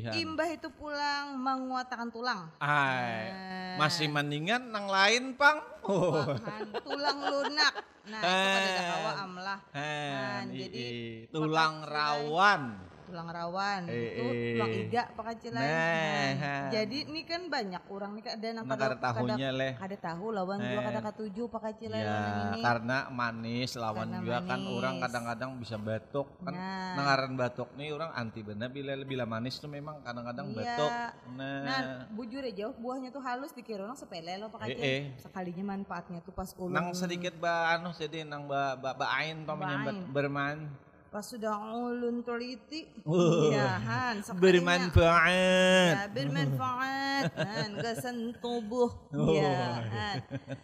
Iya. Imbah itu pulang menguatkan tulang. Ay, Nah. masih mendingan nang lain, Pang. Oh. Bahan tulang lunak. Nah, itu pada ada kawa amlah. Nah, jadi tulang rawan. Tulang rawan Eh, itu eh. tulang iga pakai cilai Nah, Nah, jadi ini kan banyak orang nih ada Nah, kada tahunya, leh. ada tahu lawan juga kada ketujuh pakai cilai Ya, ini karena manis lawan Karena juga kan manis. orang kadang-kadang bisa batuk kan. Nah. Nengaran batuk nih orang anti bener bila bila manis tuh memang kadang-kadang Iya. batuk. Nah, Nah, bujur aja buahnya tuh halus dikira orang sepele loh pakai cilai eh. sekalinya manfaatnya tuh pas ulun nang sedikit ba anu jadi nang ba ba, ba ain pa Ba menyambat ain. berman. Pas sudah ulun teliti Wow. ya han. Bermanfaat. Ya, bermanfaat Han, gasan tubuh Oh. ya Han.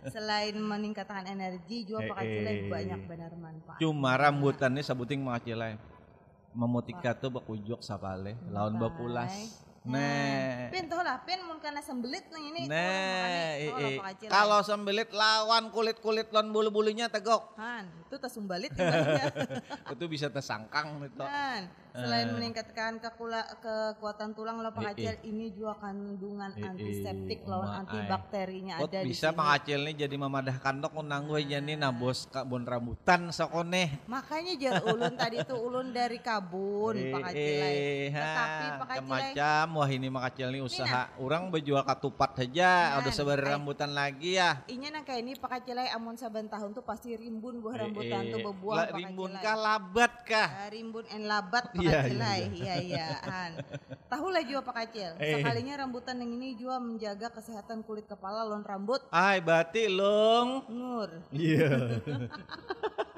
selain meningkatkan energi juga Eh, pakai cilai eh. banyak benar manfaat Cuma rambutannya sabuting mga cilay. Memutika tuh bakujok sapale, lawan bapulas. Nah. Pin tuh lah, pin mun kana sembelit nang ini. Nah, tuh, i- makanya, i- tuh, pakai cilai. kalau sembelit lawan kulit-kulit lawan bulu-bulunya tegok. Han, itu tas sumbalit ibaratnya. <laughs> itu bisa tersangkang itu. Han, selain meningkatkan kekula, kekuatan tulang lo Eh, eh. cilai, ini juga kandungan Eh, eh, antiseptik lawan antibakterinya ada di bisa sini. mengacil nih jadi memadahkan dok unang gue jadi nabos kabun rambutan sokone. Makanya jar ulun tadi tuh ulun dari kabun pakai cilai. <laughs> Eh, Tetapi macam wah ini makacil nih usaha. Orang berjual katupat saja, Nan, udah sebar ay. rambutan lagi ya. Inya nang kayak ini pakai cilai amun saban tahun tuh pasti rimbun buah rambutan Eh, tuh eh, bebuah la- rimbun kah labat kah? Ah, rimbun en labat pakai Iya, iya, cilai. Iya iya. Han. Tahu lah juga pakai cil. Eh. Sekalinya rambutan yang ini juga menjaga kesehatan kulit kepala lawan rambut. Ay, bati long. Nur. Iya. Eh, <laughs>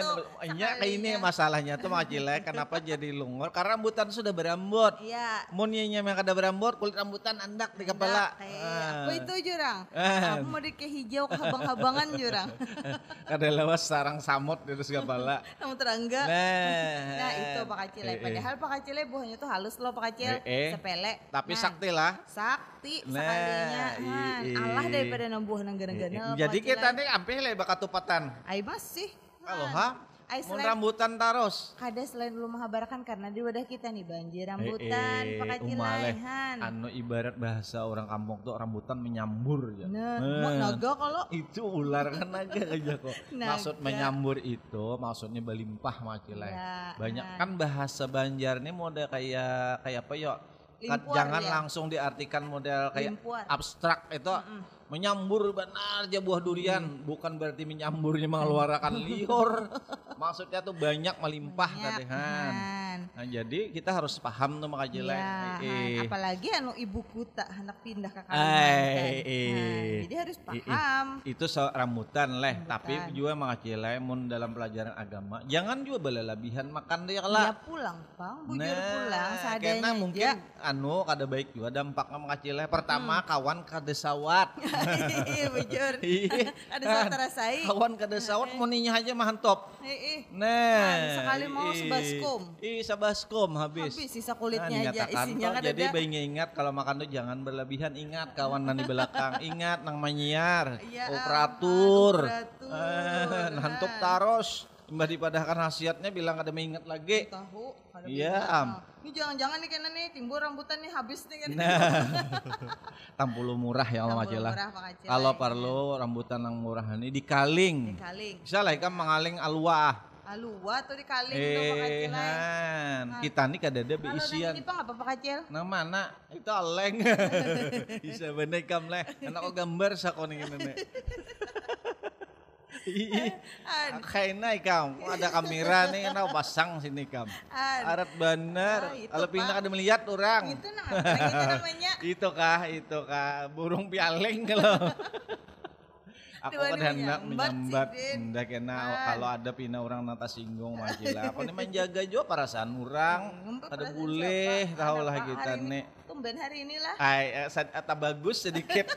Tuh, nya kayak ini sekalinya. masalahnya tuh makacilnya kenapa jadi lungor? Karena rambutan sudah berambut. Iya. Mun nya yang kada berambut, kulit rambutan andak di kepala. Nah, eh, Ah. itu jurang? Ah. Aku mau di ke hijau habang-habangan jurang. <laughs> Kada lawas sarang samot di atas kepala. Kamu terangga. Nah, Nah itu pakai cilai. Eh, eh. Padahal pakai cilai buahnya tuh halus loh pakai cil. Eh. Sepele. Tapi Nah, sakti lah. Sakti Nah, sekalinya. Han. i- i- Allah daripada nembuh nang gana-gana. Jadi kita nih ampe le bakatupatan. Ay masih. Kalau Han. ha? Ay Mun selain rambutan taros. kada selain lu menghabarkan karena di wadah kita nih banjir rambutan Eh, eh, pakai cilai umaleh. han. Anu ibarat bahasa orang kampung tuh rambutan menyambur ya. Nah, mau naga kalau itu ular kan naga aja kok. <laughs> Naga. Maksud menyambur itu maksudnya belimpah macilai. Ya, Banyak nah. kan bahasa Banjar nih model kayak kayak apa ya? Kan Limpuar jangan ya. langsung diartikan model kayak Limpuar. abstrak itu menyambur benar aja buah durian bukan berarti menyamburnya mengeluarkan <laughs> liur maksudnya tuh banyak melimpah Banyak, tadi Han. Han. Nah, jadi kita harus paham tuh makanya Ya, Han. Eh, apalagi anu ibu kuta anak pindah ke Kalimantan. eh. Nah, jadi harus paham. itu so, rambutan leh Rambutan. tapi juga mengacilai mun dalam pelajaran agama jangan juga berlebihan makan dia Ya lah pulang, Bang. Bujur pulang seadanya karena mungkin anu kada baik juga dampaknya mengacilai pertama kawan kada sawat <laughs> <laughs> Iya, bujur. Iya. Ada saat terasai. kawan kada sawat muninya aja mahantop Eh, eh. Nah, sekali mau sebaskom. Ih, sebaskom habis. Habis sisa kulitnya Nah, aja, isinya kan Jadi ada. bayi ingat kalau makan tuh jangan berlebihan. Ingat kawan nan di belakang. ingat nang menyiar. Iya, operatur. operatur. Eh, nantuk taros. Mbak dipadahkan khasiatnya bilang ada mengingat lagi. tahu ada Iya. Am. Ini jangan-jangan nih kena nih timbul rambutan nih habis nih kan. Nah, <laughs> tampulu murah ya Allah Tampulu majalah. murah, Pak Acil. Kalau perlu rambutan yang murah ini dikaling. Kaling. Bisa lah kan mengaling alwa. Alua tuh di kaling tuh Pak Eh, ay. Han. kita nih Kalau nang beisian. ini Pak apa Pak Kacil? Nah mana? Itu aleng. <laughs> Bisa bener kam leh. Anak gambar sa ko ning ine. Kayaknya ikam, ada kamera nih, nah pasang sini kam. Arat bener, Ah, kalau pindah ada melihat orang. Itu nah namanya? <laughs> itu kah, itu kah, burung pialing kalau. <laughs> Aku kan ini hendak menyambat hendak kena Kan. kalau ada pina orang nata singgung majila. Aku <laughs> nih menjaga juga perasaan orang, Hmm, ada boleh, tahu lah kita ini. nih. Tumben hari inilah. Ay, eh, bagus sedikit.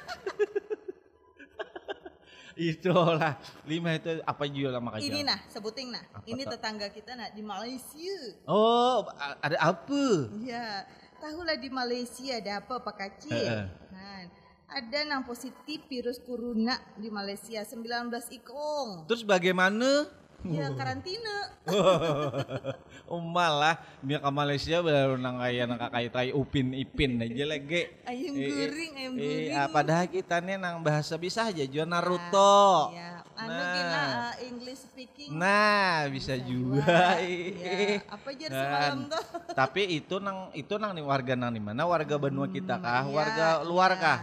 Itulah lima itu apa juga lah makanya. Ini nah, sebutin nah. Apa ini tak? tetangga kita nah di Malaysia. Oh, ada apa? Iya, tahulah di Malaysia ada apa Pak Kacil? Heeh. Nah, ada yang positif virus corona di Malaysia 19 ikong. Terus bagaimana? Ya karantina. <laughs> oh malah dia ke Malaysia baru nang kaya nang kakai tai upin ipin aja <laughs> lagi. Ayam Eh, eh, guring, ayam eh, guring. ah, padahal kita nih nang bahasa bisa aja jual Naruto. Ya, anu Nah. gila uh, English speaking. Nah, bisa, juga. <laughs> Ya, apa aja semalam Kan. tuh? Tapi itu nang itu nang nih warga nang di mana? Warga benua kita kah? iya, warga luar iya. kah?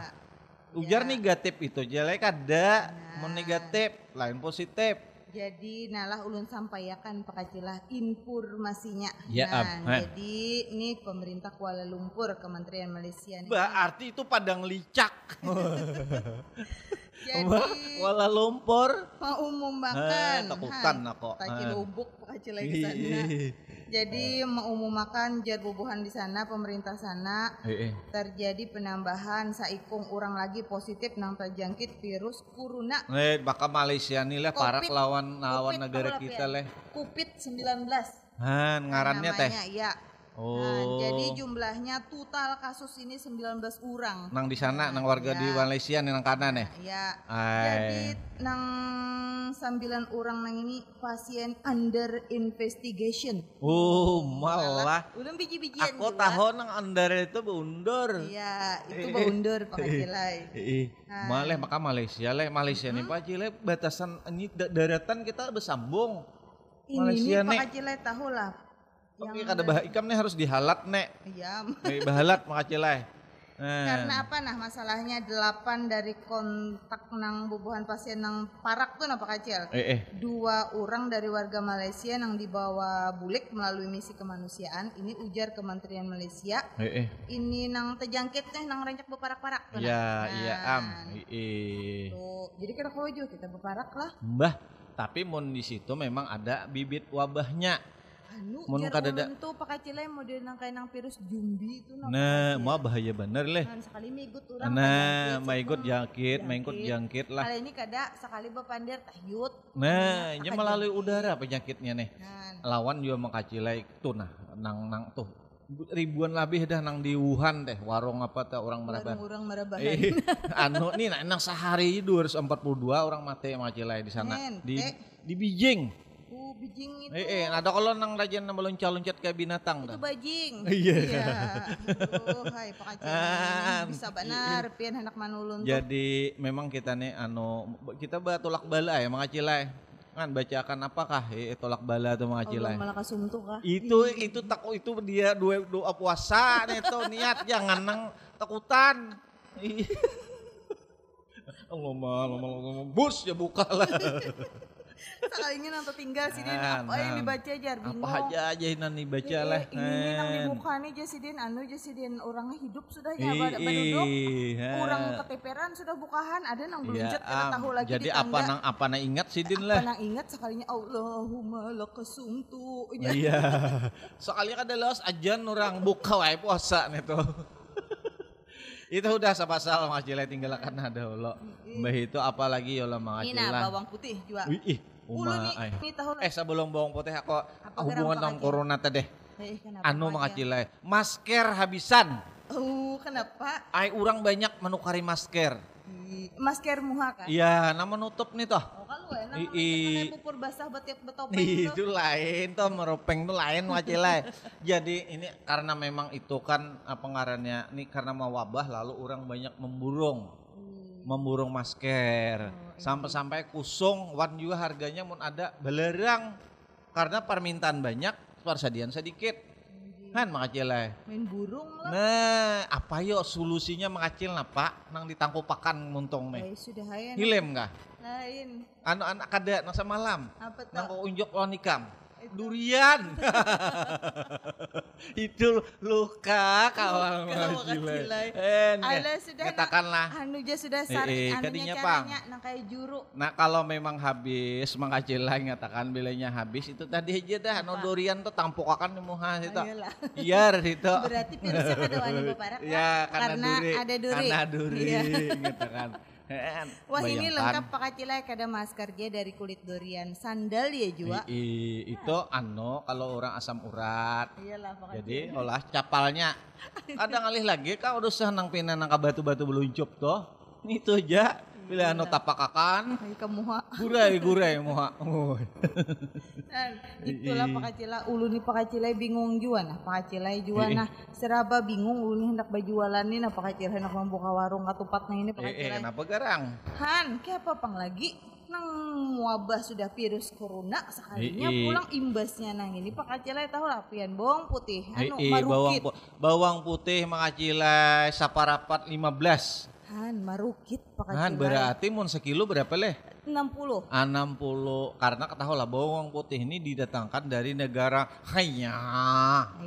Ujar Iya. negatif itu jelek ada, mau Nah. negatif, lain positif. Jadi nalah ulun sampaikan pakacilah informasinya. Ya, nah, jadi ini pemerintah Kuala Lumpur Kementerian Malaysia nih. Berarti itu padang licak. <laughs> Jadi <laughs> Kuala Lumpur. mengumumkan Eh, takutan Han, aku. tak Eh. pakacil lagi sana. Jadi mengumumkan jar bubuhan di sana pemerintah sana Eh, eh. terjadi penambahan saikung orang lagi positif nang terjangkit virus corona Eh, bakal Malaysia nih lah parak lawan lawan negara kita ya? leh. COVID-19 Han, ngarannya teh. iya. Oh. Nah, jadi jumlahnya total kasus ini 19 orang. Nang di sana, nang warga di Ya. Malaysia nih nang kanan. Ya. Ay. Jadi nang 9 orang nang ini pasien under investigation. Oh, malah. Udah biji-bijian Aku tahu nang andar itu beundur. Iya, itu <laughs> baundur Pak Cilai. Nah. malah maka Malaysia leh Malaysia nih Pak Cile batasan ini da- daratan kita bersambung. Ini Malaysia nih nih. Pak Cilai tahu lah. Oke, kada bah ikam nih harus dihalat nek. Iya. Eh, bahalat maka Cile. Nah. Karena apa nah masalahnya 8 dari kontak nang bubuhan pasien nang parak tuh Pak Kacil. Eh, eh. Dua orang dari warga Malaysia yang dibawa bulik melalui misi kemanusiaan. Ini ujar Kementerian Malaysia. Eh, eh. Ini nang terjangkit nih nang rencak beparak-parak tuh. Ya, nah. iya am. Eh. Tuh, jadi kira kau kita beparak lah. Mbah, tapi mun di situ memang ada bibit wabahnya. Anu, Mun kadada- ulun tuh Pak Kacil model nang kayak nang virus jumbi itu Nah, mau bahaya bener leh. Nah, sekali migut orang Nah, sebelum jangkit, maikut jangkit lah. Kali ini kada sekali bepandir tahyut. Nah, ini Pak melalui udara penyakitnya nih. Nah, lawan juga mengkacilai tuh nah nang nang tuh ribuan lebih dah nang di Wuhan teh warung apa teh orang meraban orang merabahan. eh, <laughs> anu nih nah, nang sehari 242 orang mati mengkacilai di sana di di Beijing bijing itu. eh, eh ada kalau nang rajin nang meloncat-loncat kayak binatang Itu dah bajing. <laughs> Iya. Aduh, hai Aceh. Ah, Bisa benar pian anak manulun tuh. jadi memang kita nih anu kita batulak bala ya mengacilai kan bacakan apakah eh, tolak bala Allah mengacilai malah kasumtu kah? itu itu tak itu dia dua doa puasa nih tuh <laughs> niat jangan nang takutan. Allah Allah mah. bus ya buka lah <laughs> Sekalinya nang tinggal sih Din. Nah, Apa yang nah. dibaca jar bingung. apa aja aja ini nih baca lah Eh, Ini nang di Hen. muka nih Jasidin anu Jasidin orangnya hidup sudah ya baduduk. ha. Orang keteperan sudah bukahan ada nang Ya, belunjut kada am. tahu lagi jadi di apa nang apa nang ingat sih din Apa lah nang ingat sekalinya Allahumma lakasumtu. iya soalnya kan los ajan orang buka wae puasa nih tuh <laughs> itu udah sapasal Mas Jile tinggalkan ada lo mbah itu apalagi ya Mas Ini nah bawang putih juga. Wih, Uma, ay. Eh sebelum bawang putih aku hubungan dengan corona tadi. Eh, Anu mengacilai. Masker habisan. Oh, kenapa? Ai orang banyak menukari masker. Masker muha kan? Iya, nama nutup nih toh. Oh, kalau enak I- kalau i- kita pupur basah betiap betopeng itu lain toh meropeng tuh lain macilai. <laughs> Jadi ini karena memang itu kan apa ngarannya ini karena mau wabah lalu orang banyak memburung. Memburung masker. Sampai-sampai kusung wan juga harganya mun ada belerang. Karena permintaan banyak, persediaan sedikit. Kan makacil eh. Main burung lah. Nah, apa yo solusinya makacil nah pak? Nang ditangkupakan muntong meh. Eh, sudah hayan. Hilem kah? Lain. Anak-anak kada nasa malam. Apa Nang unjuk lonikam. Durian. <laughs> Itu luka kawal sudah katakanlah. Anu aja sudah sar Eh, eh, anunya caranya nang kayak juru. Nah kalau memang habis mengacilai ngatakan bilanya habis itu tadi aja dah no durian tuh tampokakan di muha itu. Ayolah. Iya itu. Berarti virusnya kada wani baparak kan? <laughs> Ya karena, Karena duri. ada duri. Karena duri Iya. Wah ini lengkap pakai cilai kada masker dia dari kulit durian. Sandal ya jua. I- i- itu ano kalau orang asam urat. Iyalah pakai Jadi olah capalnya. Kadang alih lagi kau udah usah nang pina nang ka batu-batu beluncup toh. Itu aja. Bila anu tapakakan. Ay, kamuha. Gurai gurai muha. Oh. Dan itulah pakacila ulu ni pakacila bingung jua nah pakacila jua nah seraba bingung ulu ni hendak bajualan ni nah pakacila hendak membuka warung katupat nah ini Eh, eh, pakacila kenapa garang? Han kayak apa pang lagi nang wabah sudah virus corona sekalinya Eh, eh. pulang imbasnya nang ini pakacila tahu lah pian bawang putih anu Eh, eh, bawang, marukit pu- bawang putih mengacilai saparapat 15. Han marukit Kan pakacila berarti mun sekilo berapa leh? 60 60 karena ketahui lah bawang putih ini didatangkan dari negara hanya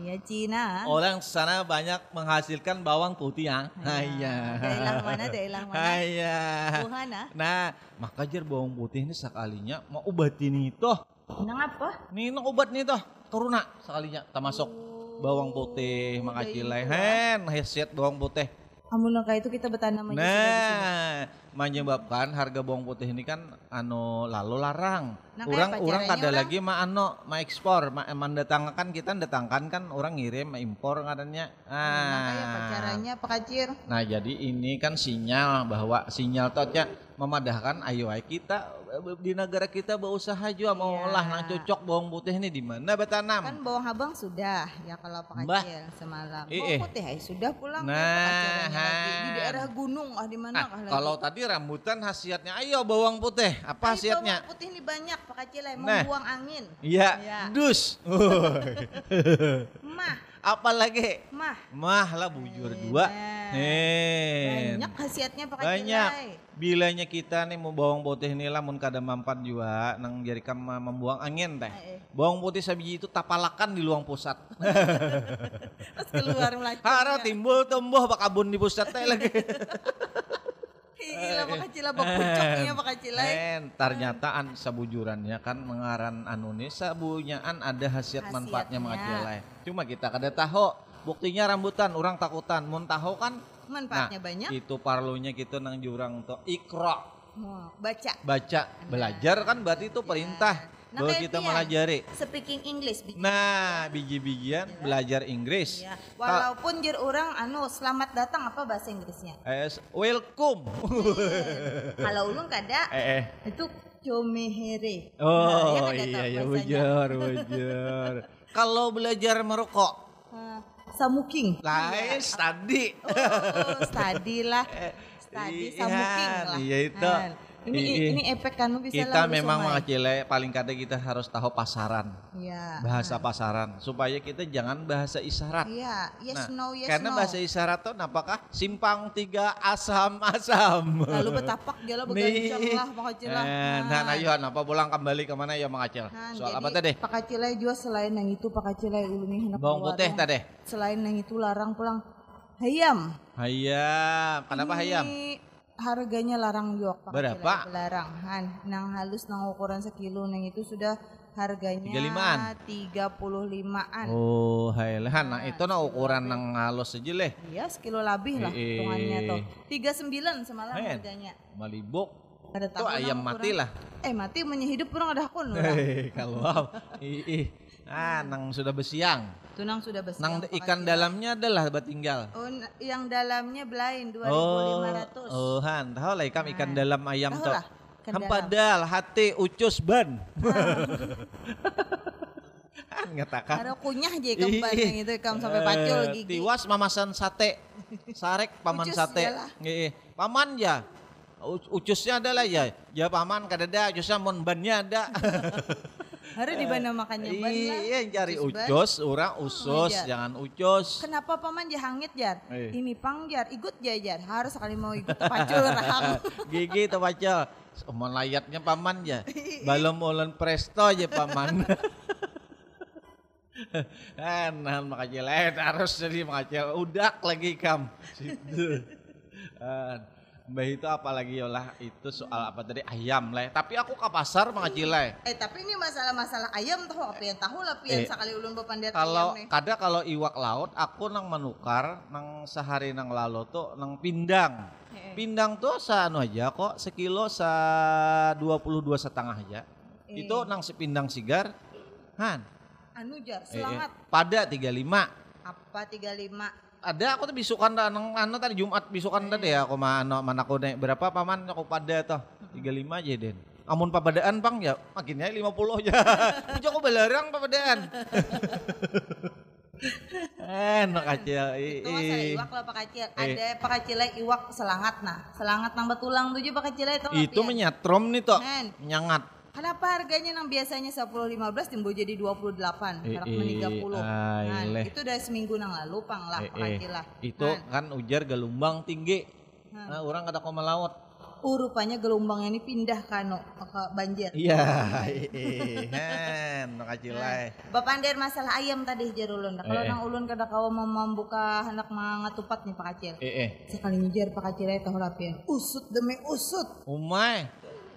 ya Cina. Orang sana banyak menghasilkan bawang putih ya? Hanya daerah mana daerah mana? Hanya Wuhan ah. Nah maka jar bawang putih ini sekalinya mau obat ini toh. Nang apa? Nih nang obat nih toh. Corona sekalinya termasuk bawang putih makacilai hen hesiat bawang putih Amun nang kayak itu kita bertanam. Nah, menyebabkan harga bawang putih ini kan anu lalu larang. Nah, orang orang kada orang? lagi ma anu ma ekspor, ma mendatangkan kita datangkan kan orang ngirim ma impor katanya. Nah, kayak apa Ah. caranya Pak Kacir? Nah, jadi ini kan sinyal bahwa sinyal totnya memadahkan ayo ayo kita eh, di negara kita berusaha juga mau Iya. olah nang cocok bawang putih ini di mana bertanam. Kan bawang habang sudah ya kalau Pak Mbah. Semalam. Eh, Bawang eh. putih ay, sudah pulang Nah, Pak Kacirnya lagi di Han. daerah gunung ah di mana Nah, kah lagi? kalau tadi rambutan khasiatnya ayo bawang putih. Apa Ay, khasiatnya? Bawang putih ini banyak Pak ay, Nah. membuang angin. Iya, Iya. dus. <laughs> Mah, Apalagi mah. mah lah bujur dua. Nah. Hen. Banyak khasiatnya Pak Kacir. Banyak. ay. Bilanya kita nih mau bawang putih ini lah mun kada mampat juga nang jadi kam membuang angin teh. Eh, eh. Bawang putih sabiji itu tapalakan di luang pusat. <laughs> Terus keluar melacur. Hara timbul tumbuh bak kabun di pusat teh lagi. <laughs> Gila Pak Kacir bak pucuknya Pak ay. En, ternyata an sabujurannya kan mengaran anu nih sabunyaan ada khasiat manfaatnya Khasiatnya. mengacilai. Cuma kita kada tahu. Buktinya rambutan orang takutan. Mun tahu kan Manfaatnya banyak. itu parlunya kita nang jurang tuh ikra baca. baca belajar kan berarti itu perintah Nah, bahwa kita dia. melajari Speaking English. bi- nah biji-bijian belajar Inggris Ya, walaupun jir orang anu selamat datang apa bahasa Inggrisnya? es welcome Kalau ulun kada eh, eh. itu comehere. oh Nah, ya kada iya tahu iya wajar wajar kalau belajar merokok Ah, samuking. lain tadi Oh, study lah. <laughs> Study Iya, samuking lah. iya itu. Ah, Ini Iya. ini efek kanu bisa kita memang mengacilai paling kada kita harus tahu pasaran Iya. bahasa pasaran supaya kita jangan bahasa isyarat Iya, yes Nah, no yes karena no. bahasa isyarat tuh apakah simpang tiga asam asam. Lalu betapak dia lah <laughs> begancang lah. Eh, nah, nah, Yohan, apa pulang kembali ke mana ya Mang Acil? Nah, Soal jadi apa tadi? Pak Kacilai juga selain yang itu Pak Kacilai ulu nih hendak Bawang putih tadi. Selain yang itu larang pulang hayam. Hayam, kenapa Ini hayam? Harganya larang juga Pak Berapa? Kacilai, Larang. Han, nang halus nang ukuran sekilo nang itu sudah harganya 35-an? 35-an. Oh, haylehan. Nah, itu nah ukuran nang halus aja leh. Iya, sekilo lebih lah Eh, hitungannya eh. tuh. 39 semalam Hen. harganya. Malibuk. Ada Itu tahu ayam nang mati lah. Eh, mati menyehidup orang ada akun <laughs> kalau ih, ih. Ah, nang sudah besiang. Tunang sudah besar. Nang ikan dalamnya adalah tinggal. Oh, yang dalamnya belain Oh, 2500. oh, han, tahu lah ikan ikan dalam ayam tuh. Hampadal, hati, ucus, ban. <laughs> Han ngatakan. Ada kunyah aja ban yang itu ikan sampai pacul Eh, gigi. Tiwas mamasan sate. Sarek paman Ucus sate. Nggih, paman ya. Ucusnya adalah ya. Ya paman kadada ucusnya mon bannya ada. <laughs> Harus di mana makannya ban lah. Iya, cari ucos, orang usus, Jar. jangan ucos. Kenapa paman jahangit jar? Eh. Ini pang jar, ikut jajar. Harus sekali mau ikut pacul rahang. <laughs> Gigi itu baca. Omon layatnya paman ya. <laughs> Balom ulun presto aja paman. <laughs> Enak makacil, eh harus jadi makacil. Udak lagi kam. Situ. Eh, Mbah itu apalagi yolah itu soal apa tadi ayam lah. Tapi aku ke pasar makacil lah. Eh tapi ini masalah-masalah ayam tahu apa yang tahu lah Eh, pian sekali ulun bepandiat Kalau ayam nih. kada kalau iwak laut aku nang menukar nang sehari nang lalu tuh nang pindang. Eh. Pindang tuh anu aja kok sekilo sa 22 setengah aja. Eh. Itu nang sepindang sigar. Han. Anu jar, eh, eh, selangat. pada 35. Apa 35? Ada aku tuh bisukan nang anu tadi Jumat bisukan tadi ya aku mana mana aku naik berapa paman aku pada tuh 35 aja den. Amun papadaan bang ya makinnya 50 aja. <laughs> Punya aku belarang papadaan. Enak aja. Itu masalah iwak lah pak kacil. Ada pak kacil iwak selangat nah. Selangat nambah tulang tujuh pak kacil itu. Itu menyatrom nih toh. Men. Kenapa harganya yang biasanya 10 15 timbul jadi 28, Eh, sekarang eh, 30. ay, Nah, leh. itu udah seminggu nang lalu pang lah Eh, pak eh, kacil lah. Itu Nah, kan ujar gelombang tinggi. Nah, orang kata kau melaut. oh, rupanya gelombangnya ini pindah kano ke banjir. Iya, <laughs> eh, hen, kacil lah. Bapak Ander masalah ayam tadi jar ulun. Nah, Kalau Eh, eh. nang ulun kada kawa mau membuka hendak mangatupat nih Pak. Eh, eh, Sekali ngejar Pak Kacil ya tahu lapian. Usut demi usut, umay,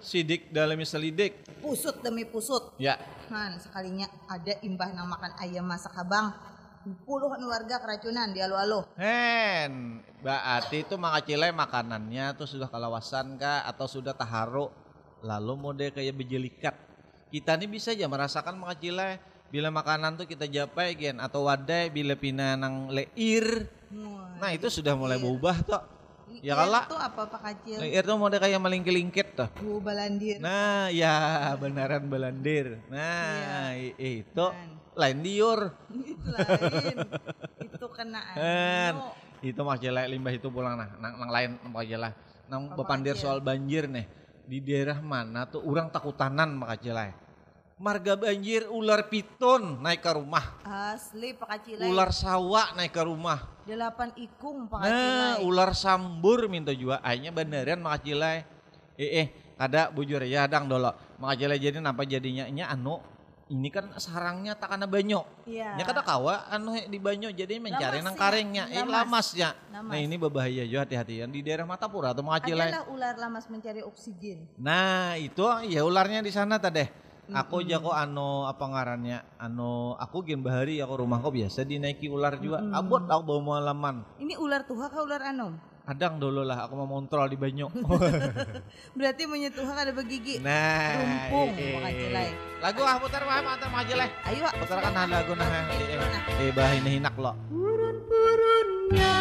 sidik dalamnya selidik. pusut demi pusut. Ya, Man, sekalinya ada imbah nang makan ayam masak abang. Puluhan warga keracunan di alu-alu. hen, berarti itu mangacilai makanannya tuh sudah kalawasan kah atau sudah taharu, lalu mode kayak bejelikat. Kita nih bisa aja merasakan mangacilai bila makanan tuh kita japai gen atau wadai bila pina nang leir. Nah itu sudah mulai berubah tuh. Ya iya, kala Itu apa Pak Kacil? leir tuh mode kayak melingkit-lingkit tuh. Bu balandir. Nah, ya benaran belandir. Nah, i- itu Man. lain diur. itu lain. itu kena <laughs> Kan. anu. Itu jelek limbah itu pulang nah, nang, nang lain mah jelas. Nang bepandir soal banjir nih. Di daerah mana tuh orang takutanan maka jelek. Marga banjir ular piton naik ke rumah. Asli Pak Kacil. Ular sawah naik ke rumah. Delapan ikung Pak Nah, ular sambur minta juga. Akhirnya beneran maka jelek. Eh eh kada bujur ya dang dolo. Maka jelek jadi napa jadinya nya anu ini kan sarangnya tak kena banyo. Iya. Ya kata kawa anu di banyo jadi mencari nang ya, karingnya. Eh lamas. lamasnya. Lamas. Nah ini berbahaya juga hati-hati di daerah Matapura atau Makacilai. Adalah ular lamas mencari oksigen. Nah itu ya ularnya di sana tadeh. Aku jago anu apa ngarannya anu aku gen bahari aku rumahku biasa dinaiki ular juga. Abot aku bawa malaman. Ini ular tuha kah ular anom? Kadang dulu lah aku mau kontrol di banyo. <laughs> Berarti menyentuh ada begigi. nah, Rumpung, Makacilai. Lagu ah putar mah putar Makacilai. Ayo, Pak. Putar kan lagu nah. Eh, bah ini hinak lo. Purun-purunnya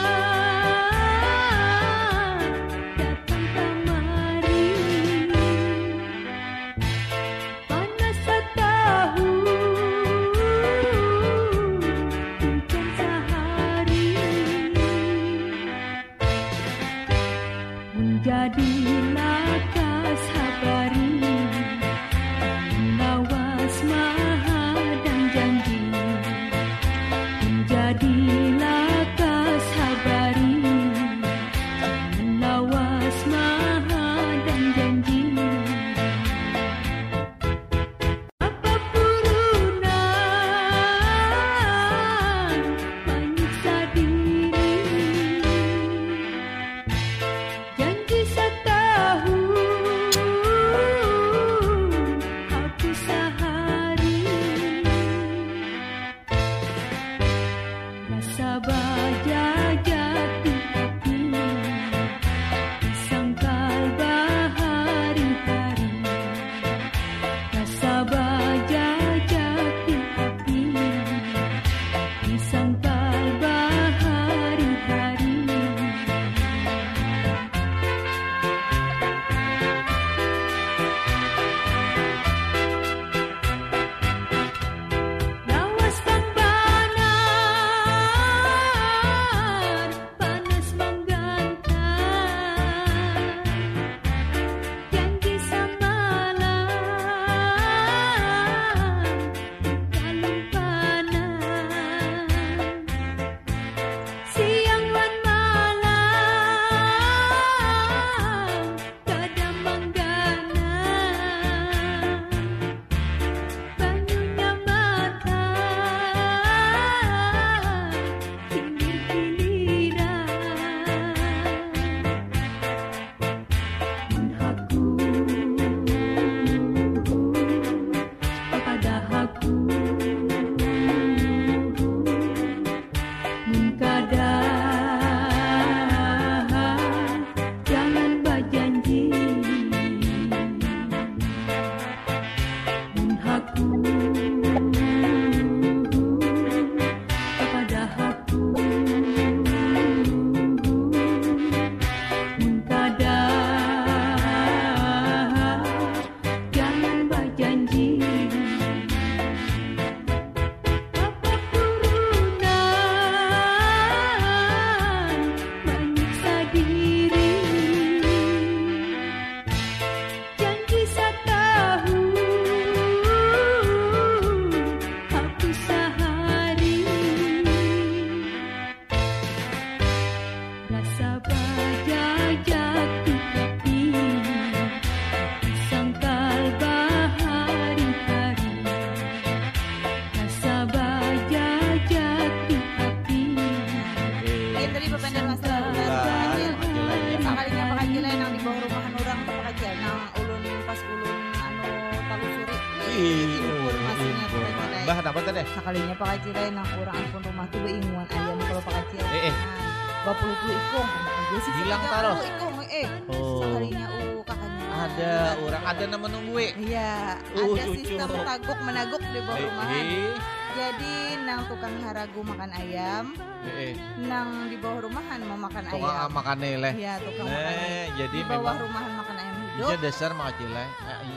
dapat teh. Sekalinya Pak Kacil lain nang orang ampun rumah tuh beinguan ayam kalau Pak Kacil. Eh, eh. Nah, 20 puluh ikung aja sih. Hilang 30 taruh. ikung eh. Oh. Sekalinya u kakaknya. Ada orang ada nama nunggu. Iya, Uh, ada cucu. sistem taguk menaguk di bawah Eh, rumahan. eh, Jadi nang tukang haragu makan ayam, eh, eh. nang di bawah rumahan mau makan Tukang ayam. makan leh. Iya, tukang makan. Nah, jadi Di bawah memang rumahan makan ayam hidup. Iya dasar mah kecil eh.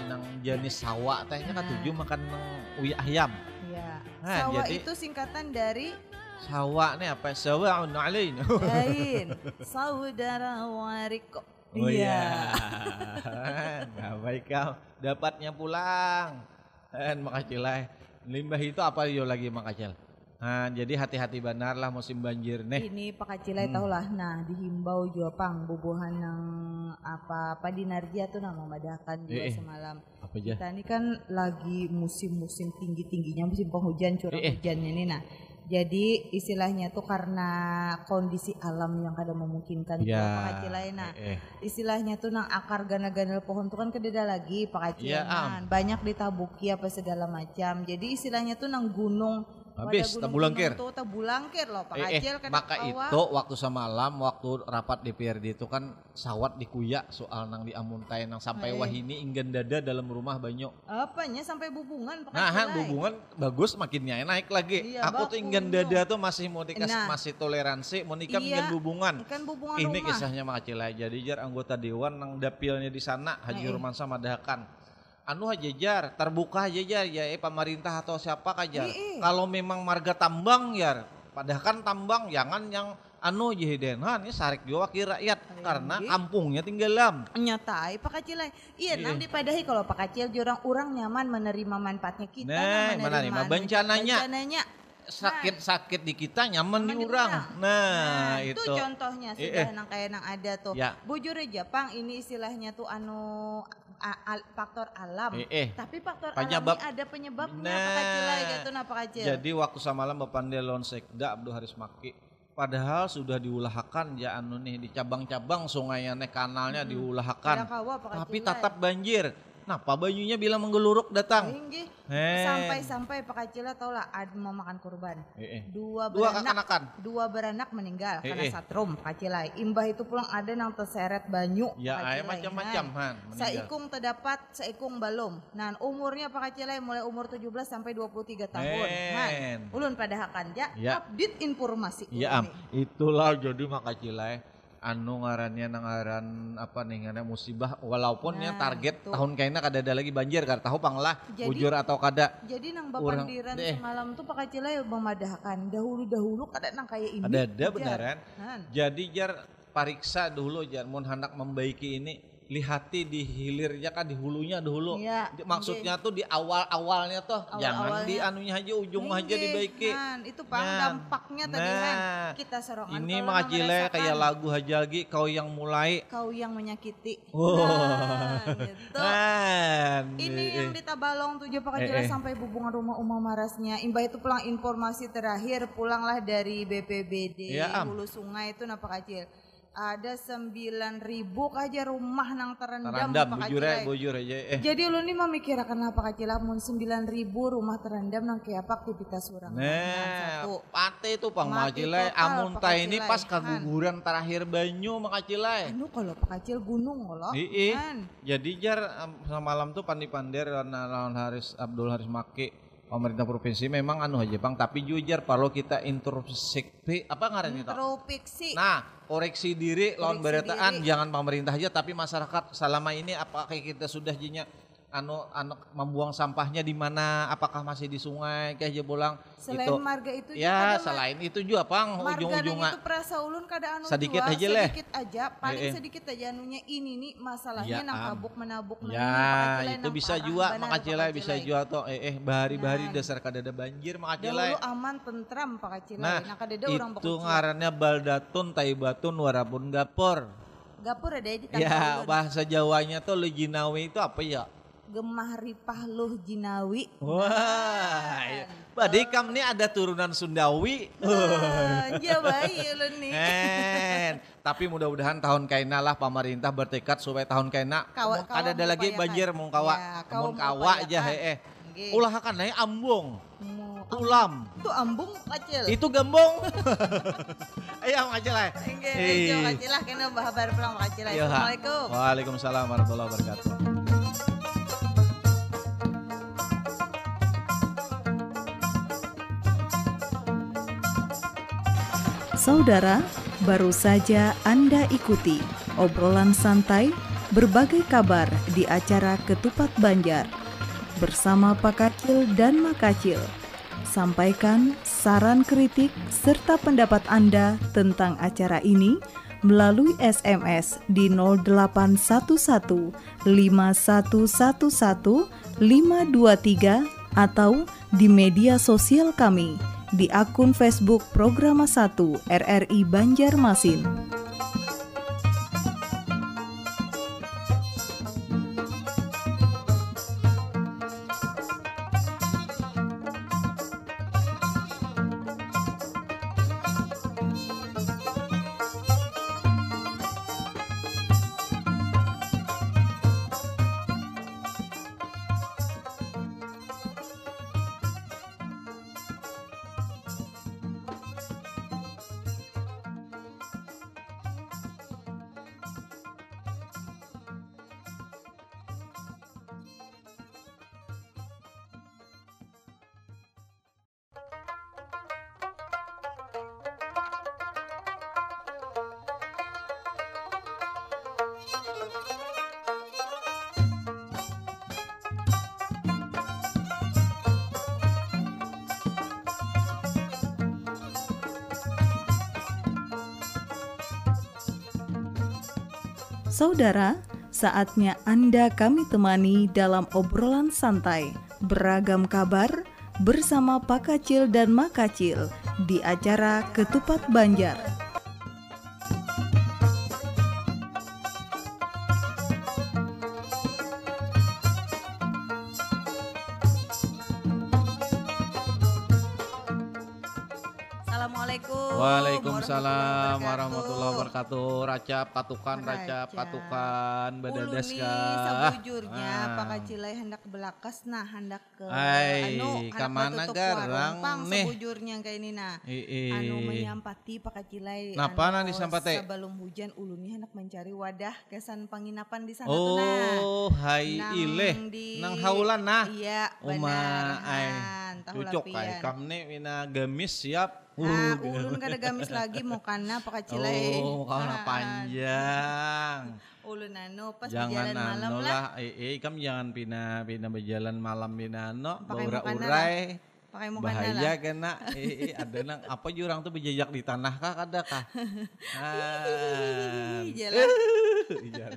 nang jenis sawa tehnya Nah. katujuh makan uyah ayam. Iya. Nah, Sawa jadi- itu singkatan dari Sawa nih apa? Sawa alain. <laughs> lain saudara wariko. Oh iya. <laughs> Nggak baik kau. Dapatnya pulang. Dan makasih lah. Limbah itu apa yo lagi makasih. Nah, jadi hati-hati benar lah musim banjir nih. Ini Pak Kacilai Hmm. lah. Nah, dihimbau juga pang bubuhan yang apa apa di Narja tuh nama madakan juga Eh, eh. semalam. Apa aja? Kita ini kan lagi musim-musim tinggi-tingginya musim penghujan curah Eh, eh. hujannya nih nah. Jadi istilahnya tuh karena kondisi alam yang kada memungkinkan Ya. Pak Kacilai. Nah, eh, eh. istilahnya tuh nang akar gana-gana pohon tuh kan kededa lagi Pak Kacil. Iya, Nah, banyak ditabuki apa segala macam. Jadi istilahnya tuh nang gunung Habis, tabulangkir. tabulangkir loh Pak Eh, eh, Kacil kan maka awak. itu waktu semalam waktu rapat DPRD itu kan sawat dikuyak soal nang diamuntai nang sampai Eh. wahini inggan dada dalam rumah banyak. Apanya sampai bubungan Pak Nah, Kacilai. hubungan bagus makinnya naik lagi. Iya, Aku tuh bakunya. dada tuh masih mau dikasih Nah. masih toleransi, mau nikah Iya. Kan hubungan Ini rumah. kisahnya Mak Acilai. Jadi jar anggota dewan nang dapilnya di sana Haji Eh, eh. Romansa Madahakan. Anu aja jar, terbuka aja jar ya eh, pemerintah atau siapa aja. Eh, eh. Kalau memang marga tambang ya, padahal kan tambang jangan yang anu jehidenhan ini sarik wakil rakyat karena eh. kampungnya tinggalam. nyatai Pak Kacil Iya. iya nang dipadahi kalau Pak Kacil jurang orang nyaman menerima manfaatnya kita Nah, menerima anu, bencananya. bencananya Sakit-sakit di kita nyaman di Nyaman di orang. orang. Nah, itu itu. contohnya Eh, sudah eh. nang kayak nang ada tuh Ya. bujur aja Pang ini istilahnya tuh anu al- faktor alam Eh, eh. tapi faktor Penyebab. alam ini ada penyebabnya Nah. Pak Kacil gitu nah Pak Kacil Jadi waktu samalam Bapak Delon Sekda Abdul Haris Maki padahal sudah diulahakan ya anu nih di cabang-cabang sungainya kanalnya Ada diulahakan. kawa Tapi tetap banjir. Nah, Pak Bayunya bilang menggeluruk datang. Hen. Sampai-sampai Pak Kacil tau lah ada mau makan kurban. Eh, eh. Dua Dua beranak, dua beranak meninggal Eh, karena eh. satrum Pak Kacilai. Imbah itu pulang ada nang terseret banyu. Ya, Pak Kacilai. macam-macam. Han. Saikung terdapat, saikung balum. Nah, umurnya Pak Kacilai mulai umur 17 sampai 23 tahun. Han, ulun pada hakan ya, Ya. update informasi. Ya am, ulun nih. itulah jadi makacilai anu ngarannya nang ngaran apa nih ngarannya musibah walaupun ya Nah, target tuh. tahun kayaknya kada ada lagi banjir kada tahu panglah Jadi- bujur atau kada Jadi nang bapandiran deh. semalam tuh Pak Kacilai memadahkan dahulu-dahulu kada nang kayak ini. ada ada beneran Han. jadi jar pariksa dulu jar mun hendak membaiki ini lihati di hilirnya kan di hulunya dulu Di- maksudnya tuh di awal awalnya tuh jangan di Awal-awalnya. anunya aja ujung aja dibaiki Han, itu pang Nah, dampaknya tadi nah, Han. Kita serongan ini merasakan kayak lagu haja lagi kau yang mulai kau yang menyakiti. Wow. Nah, gitu. Ini eh, yang eh. di Tabalong Pak Eh, Kacila eh. sampai hubungan rumah Umar Marasnya. Imbah itu pulang informasi terakhir pulanglah dari BPBD Am. Hulu Sungai itu nah Pak Kacil. Ada sembilan ribu aja rumah nang terendam, Terendam, bujur ya, bujur aja. Eh, Jadi lu nih memikirkan lah Pak Kacil mun sembilan ribu rumah terendam nang kayak apa aktivitas orang. Nah, pate itu Pang Makacilai, amun Pak ta ini pas kaguguran terakhir banyu Makacilai. Anu kalau Pak Kacil gunung. Ii, Kan. jadi jar am, malam tuh pandi pander lawan Haris Abdul Haris Maki pemerintah provinsi memang anu aja bang tapi jujur kalau kita introspeksi apa ngaran itu Introspeksi. Nah, koreksi diri lawan diri. jangan pemerintah aja tapi masyarakat selama ini apakah kita sudah jinya anu anu membuang sampahnya di mana apakah masih di sungai kayak aja bolang Selain itu marga itu juga ya ada, selain itu juga pang Marga ujung-ujungnya itu perasa ulun kada anu Sedikit jua, aja leh. sedikit aja paling Eh, eh. sedikit aja anunya ini nih masalahnya Ya, nang kabuk menabuk nang Ya, Pakacilai itu nang bisa parah, juga makacilai bisa Pakacilai. juga tuh eh eh bahari-bahari Nah. dasar kadada banjir makacilai. Dahulu aman tentram Pak Kacilai. Nah, Nah, kadada orang itu ngarannya baldatun taibatun warabun gapor. Gapur ada di Ya, tangan ulun. bahasa Jawanya tuh lejinawi itu apa ya? Gemah ripah luh jinawi. Wah, ya. Badikam nih ada turunan Sundawi. Ah, Ya baik ulun nih. Men, tapi mudah-mudahan tahun kaina lah pemerintah bertekad supaya tahun kaina Kawa- kawa kada ada lagi banjir mau kawa, Ya, mau kawa aja mengupayakan. he eh. Nggih. Ulah kan naik ambung. Tulam. Itu ambung kecil. Itu gembong. <laughs> Ayo ay. Oke, Eh. jo kecil lah kena bahabar pulang kecil. Iya, Ha. Assalamualaikum. Waalaikumsalam warahmatullahi wabarakatuh. Saudara, baru saja Anda ikuti obrolan santai berbagai kabar di acara Ketupat Banjar bersama Pak Kacil dan Makacil. Sampaikan saran kritik serta pendapat Anda tentang acara ini melalui SMS di 0811 5111 523 atau di media sosial kami di akun Facebook Programa 1 RRI Banjarmasin. Saudara, saatnya Anda kami temani dalam obrolan santai, beragam kabar bersama Pak Kacil dan Mak Kacil di acara Ketupat Banjar. Assalamualaikum. Waalaikumsalam warahmatullahi wabarakatuh. Racap katukan, racap katukan, badadas Uluni kah? sabujurnya Ah. Pak Kacilai hendak belakas nah hendak ke Ai, anu ka mana garang nih? sabujurnya kayak ini nah. Anu menyampati Pak Kacilai. Napa anu, disampati? Sebelum hujan ulunnya hendak mencari wadah kesan penginapan di sana tuh nah. Oh, hai Nang ileh. di- Nang haulan nah. Iya, Uma benar. ai. Han, tahu Cucuk ai kam nih mina gamis siap. Nah, ulun kada gamis lagi mau kana Pak Kacilai. <laughs> Oh, kau na Han. panjang. Ulun anu pas jangan jalan malam anu lah. lah, eh, eh kam jangan pina pina berjalan malam pina no, Pakai baura urai. Pakai mukana Bahaya lah. kena, eh, eh, ada nang <laughs> apa jurang tuh berjejak di tanah kah kada kah? <laughs> Ah. Jalan. Iya.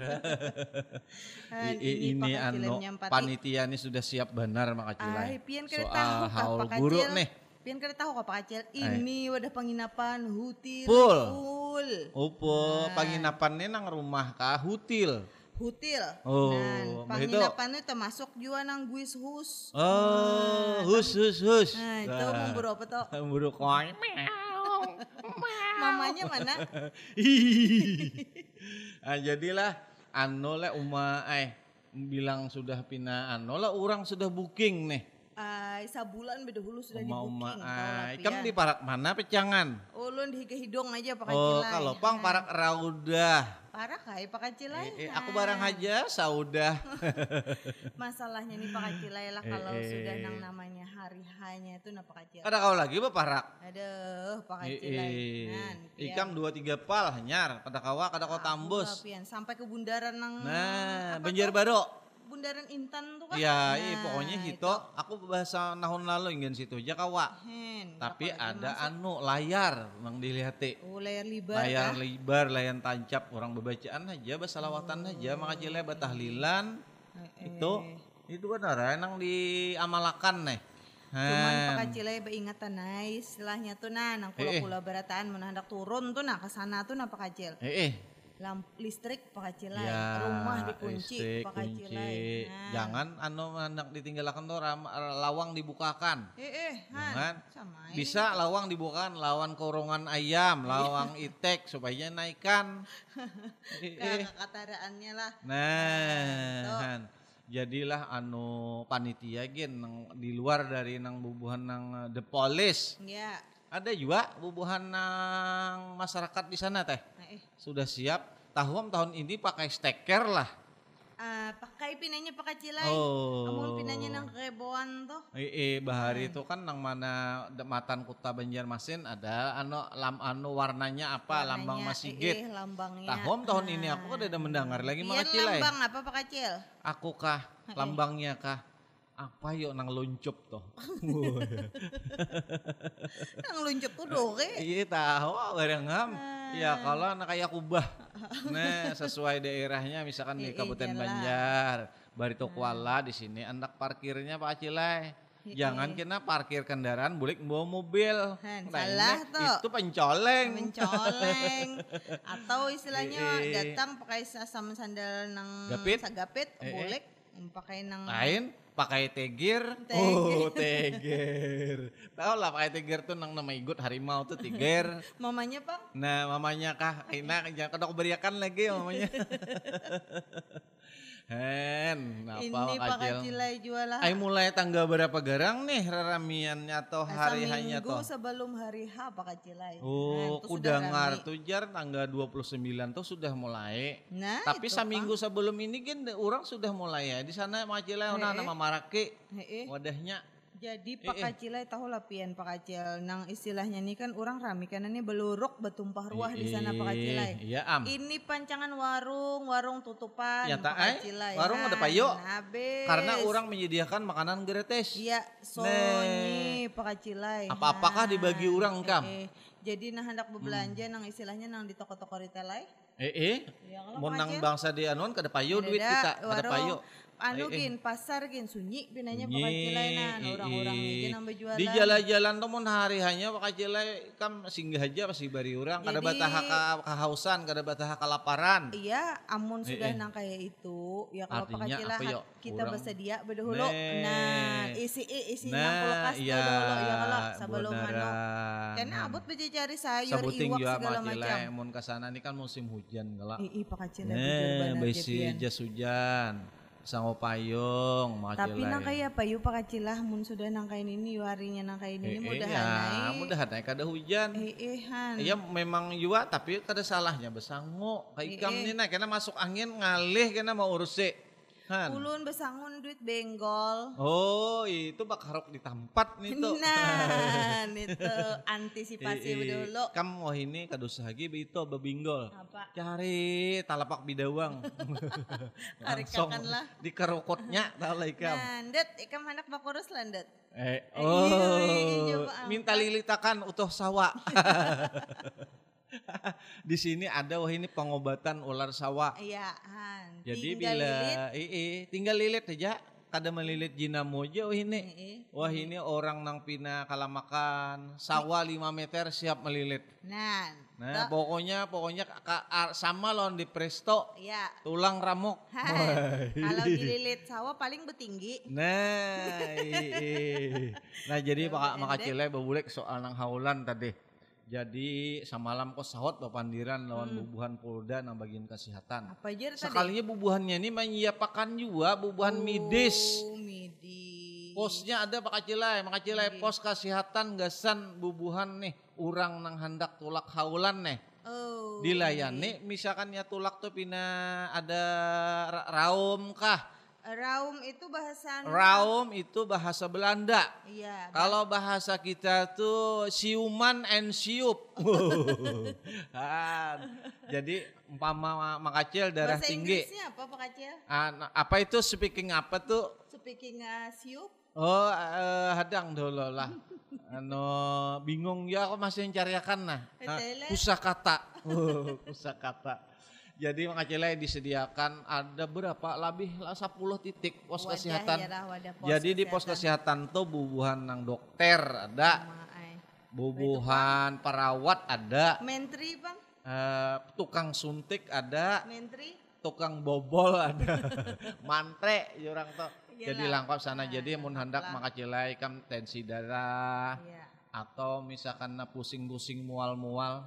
Ini Kacilai anu panitia ini sudah siap benar Mak Ay, Acilai. pian kada Soal tahu haul Kacil? nih. Pian kada tahu kah Pak Kacil? Ini wadah penginapan hutil Full. full. Upo, penginapannya nang rumah kah hutil. Hutil. Oh, Nah, bah itu. penginapan itu termasuk juga nang guis hus. Oh, hus hus hus. Nah, itu memburu apa toh? <laughs> Memburu koin. Mamanya mana? <laughs> ah, jadilah anu le uma eh bilang sudah pina anu lah orang sudah booking nih. Ay, sabulan beda hulu sudah di Uma-uma booking. ai. tahu Kam lah, di parak mana pecangan? Ulun di hidung aja Pak Oh, kalau pang parak raudah. Parah kai Pak Kacilai. Eh, eh, aku barang aja saudah. <laughs> Masalahnya nih Pak Kacilai lah Eh, kalau eh. sudah nang namanya hari hanya itu nah Pak Kacilai. Ada kau lagi apa parak? Aduh, Pak Eh, Kacilai. eh. Nan, Ikam dua tiga pal nyar. Kada kawa, kada kau tambus. Pian sampai ke bundaran nang Nah, apa Banjar tuh? Baro. Bundaran Intan tuh kan. Iya, Nah, iya pokoknya itu. hito. Aku bahasa tahun lalu ingin situ aja kawa. Hen, Tapi ada masuk- anu layar mang dilihat Oh, layar libar layar kah? lebar, layar tancap, orang bebacaan aja, basalawatan aja, maka jele batahlilan. Eh, Itu itu benar nang diamalakan nih. Cuman Han. Pak Kacilai beingatan nah istilahnya tuh nah nang Eh, eh. kula-kula berataan mun hendak turun tuh nah ke sana tuh nah Pak Kacil. Eh, eh. Lamp listrik Pak Kacilai, Ya, rumah dikunci listrik, Pak kunci. Kacilai. Nah. Jangan anu anak ditinggalkan tuh lawang dibukakan. Eh eh, Han. Jangan. Sama ini. Bisa lawang dibukakan, lawan korongan ayam, lawang <laughs> itek supaya naikkan. <laughs> Eh, eh. Kakak kataraannya lah. Nah, Tuh. Han. jadilah anu panitia gen di luar dari nang bubuhan nang eh, the police Ya. Ada juga bubuhan nang masyarakat di sana teh eh. sudah siap tahun tahun ini pakai steker lah Ah, pakai pinanya pakai cilai. Oh. Amun pinanya nang keboan tuh. Eh, eh, bahari itu kan nang mana de- matan kota Banjarmasin ada anu lam anu warnanya apa lambang Warnanya, Masigit. eh, eh, lambangnya. Tahun tahun ini aku kan udah mendengar lagi Iya mga cilai. lambang apa Pak Kacil? Aku kah lambangnya kah apa yuk nang luncup toh. <laughs> Yang luncup tuh dore. Iya tahu bareng ngam. Ya kalau anak kayak kubah. <laughs> Nah sesuai daerahnya misalkan di eh, Kabupaten. Banjar, Barito Kuala di sini anak parkirnya Pak Acilai. Jangan kena parkir kendaraan bulik bawa mobil. Han, Nah, salah tuh. Itu pencoleng. mencoleng <laughs> atau istilahnya datang pakai sama sandal nang Gapit. sagapit Eh, eh. boleh pakai nang Lain pakai tegir. Oh, tegir. Tahu lah pakai tegir tuh nang nama igut harimau tuh tegir. <laughs> mamanya Pak Nah, mamanya kah enak jangan kedok beriakan lagi mamanya. <laughs> Hen, apa ini Pak Pak Acil? Kacilai jualan Ay mulai tanggal berapa garang nih raramiannya atau hari hanya toh? sebelum hari H Pak Kacilai Oh, Nah, kudangar tuh jar tanggal 29 tuh sudah mulai. nah Tapi seminggu sebelum ini kan orang sudah mulai ya. Di sana Eh, eh. nama Marake. Pak. Wadahnya. Jadi Eh, Pak eh. Kacilai tahu lah pian Pak Kacil nang istilahnya ini kan orang rame karena ini beluruk betumpah ruah di sana Pak Kacilai Iya, am. ini pancangan warung warung tutupan Ya, Pak eh. Kacilai. Warung ada Han, payo. habis. Karena orang menyediakan makanan gratis. Iya, Sony Pak Kacilai. Apa-apakah Han. dibagi urang, Kam? Eh, eh. Jadi nah hendak berbelanja nang istilahnya nang di toko-toko retail lain. Eh, eh. Ya, kalau Mau nang bangsa di anuan kada payo duit kita, kada payo. Anu Eh, eh. gin pasar gin sunyi pinanya Pak Nyi, Kacilai nah i- orang-orang gin nang berjualan. Di jalan-jalan tuh mun hari hanya Pak Acilai kam singgah aja pasti bari urang kada ka kahausan, kada bataha kalaparan. Iya, amun Eh, sudah eh. nang kayak itu, ya kalau Pak Artinya Kacilai apa, hat- yo? kita bersedia berdahulu. Nih. Nah, isi isi nang Nah, kulkas tuh iya, dahulu ya kalau sebelum anu. Karena abut beja cari sayur, Sabuting iwak segala macam. Mun kasana ini kan musim hujan galak. Ih, ih, Pak Kacilai bujur Nah, besi jas hujan, sango payung, Pak Tapi nang kayak apa yuk Pak Kacilah mun sudah nang kain ini harinya nang kain ini mudahan ya, naik. mudahan naik kada hujan. Iya memang juga tapi kada salahnya besango. Kayak ikam ini nah kena masuk angin ngalih kena mau urus Han. Ulun besangun duit benggol. Oh itu bak harap di tempat nih tuh. Nah, <laughs> itu antisipasi dulu. Kam wah ini kadus lagi itu babinggol. Apa? Cari talapak bidawang. <laughs> Langsung Karikakanlah. di kerokotnya tahu lah ikam. Nah, Ndet, ikam anak bakurus lah, Ndet. Eh, iya, oh, iya, coba minta lilitakan utuh sawa. <laughs> <laughs> di sini ada wah ini pengobatan ular sawa. Iya, Han. Jadi Tinggal bila lilit. eh, tinggal lilit aja, kada melilit jinamu aja wah ini. Eh. Wah ini orang nang pina kalamakan, sawa 5 meter siap melilit. Nah, Nah, pokoknya pokoknya sama lon di presto, Iya. tulang ramuk. <laughs> Han, Kalau dililit sawah paling betinggi. Nah, i- i. nah jadi maka maka cile bebulek soal nang haulan tadi. Jadi samalam kok sahot papandiran lawan bubuhan Polda nang bagian kesehatan. Apa aja tadi? Sekalinya bubuhannya ini menyiapkan juga bubuhan midis. Oh, midi. Posnya ada Pak Kacilai, Pak Kacilai pos kesehatan gasan bubuhan nih, urang nang hendak tulak haulan nih. Oh. Dilayani misalkan ya tulak tuh pina ada ra- raum kah? Raum itu bahasa Raum itu bahasa Belanda. Iya. Kalau bahasa kita tuh siuman and siup. <laughs> Ah, Jadi umpama makacil darah bahasa tinggi. Inggrisnya apa Pak Kacil? Ah, nah, apa itu speaking apa tuh? Speaking uh, siup. Oh, eh, hadang dulu lah. Ano bingung ya aku masih mencariakan nah. nah Etele. pusakata. Oh, <laughs> pusakata. Jadi makacilai disediakan ada berapa lebih lah 10 titik pos Wadah kesehatan. ya dah, wadah pos Jadi di pos kesehatan tuh bubuhan nang dokter ada, bubuhan perawat ada, Menteri bang, eh, tukang suntik ada, menteri. tukang bobol ada, <laughs> mantre orang tuh. Iyalah. Jadi lengkap sana. Jadi mun hendak makacilai kam tensi darah Iya. atau misalkan pusing-pusing mual-mual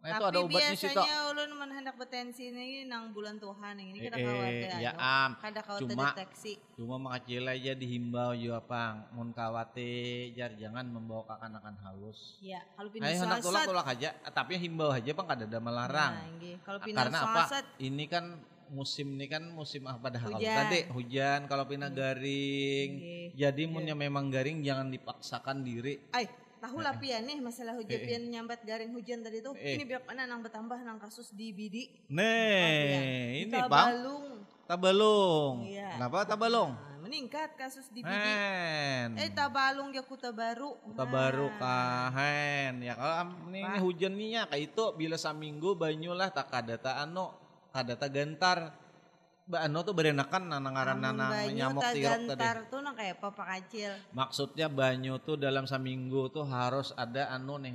Nah itu Tapi ada obatnya sih toh. biasanya ulun mun hendak betensi ini nang bulan Tuhan yang ini kita Eh, kawat eh, ya, am. kada kawat Cuma- deteksi. Cuma makacil aja dihimbau juga pang, mun kawate jar jangan membawa kekanakan halus. Ya, kalau pindah Ayo hendak tolak swasat. tolak aja, tapi himbau aja pang kada ada melarang. Nah, kalau pindah Karena apa? swasat Ini kan musim ini kan musim apa dah kalau tadi hujan kalau pindah garing. Nggih. Jadi munnya memang garing jangan dipaksakan diri. Ay, tahu lah pian nih masalah hujan pian nyambat garing hujan tadi tuh. Ini biar mana nang bertambah nang kasus di bidi. Nih, ini Kita bang balung. tabalung. Iya. Kenapa tabalung? Nah, meningkat kasus di bidi. Hen. Eh, tabalung ya kuta baru. Kota baru kahen ya kalau ini, ini hujan nih ya kayak itu bila saminggu banyu lah tak kadata anu kadata gentar Ano tuh berenakan Amun nanang banyu nyamuk tak tirok tadi. gantar tuh nang kayak apa kecil. Maksudnya banyu tuh dalam saminggu tuh harus ada anu nih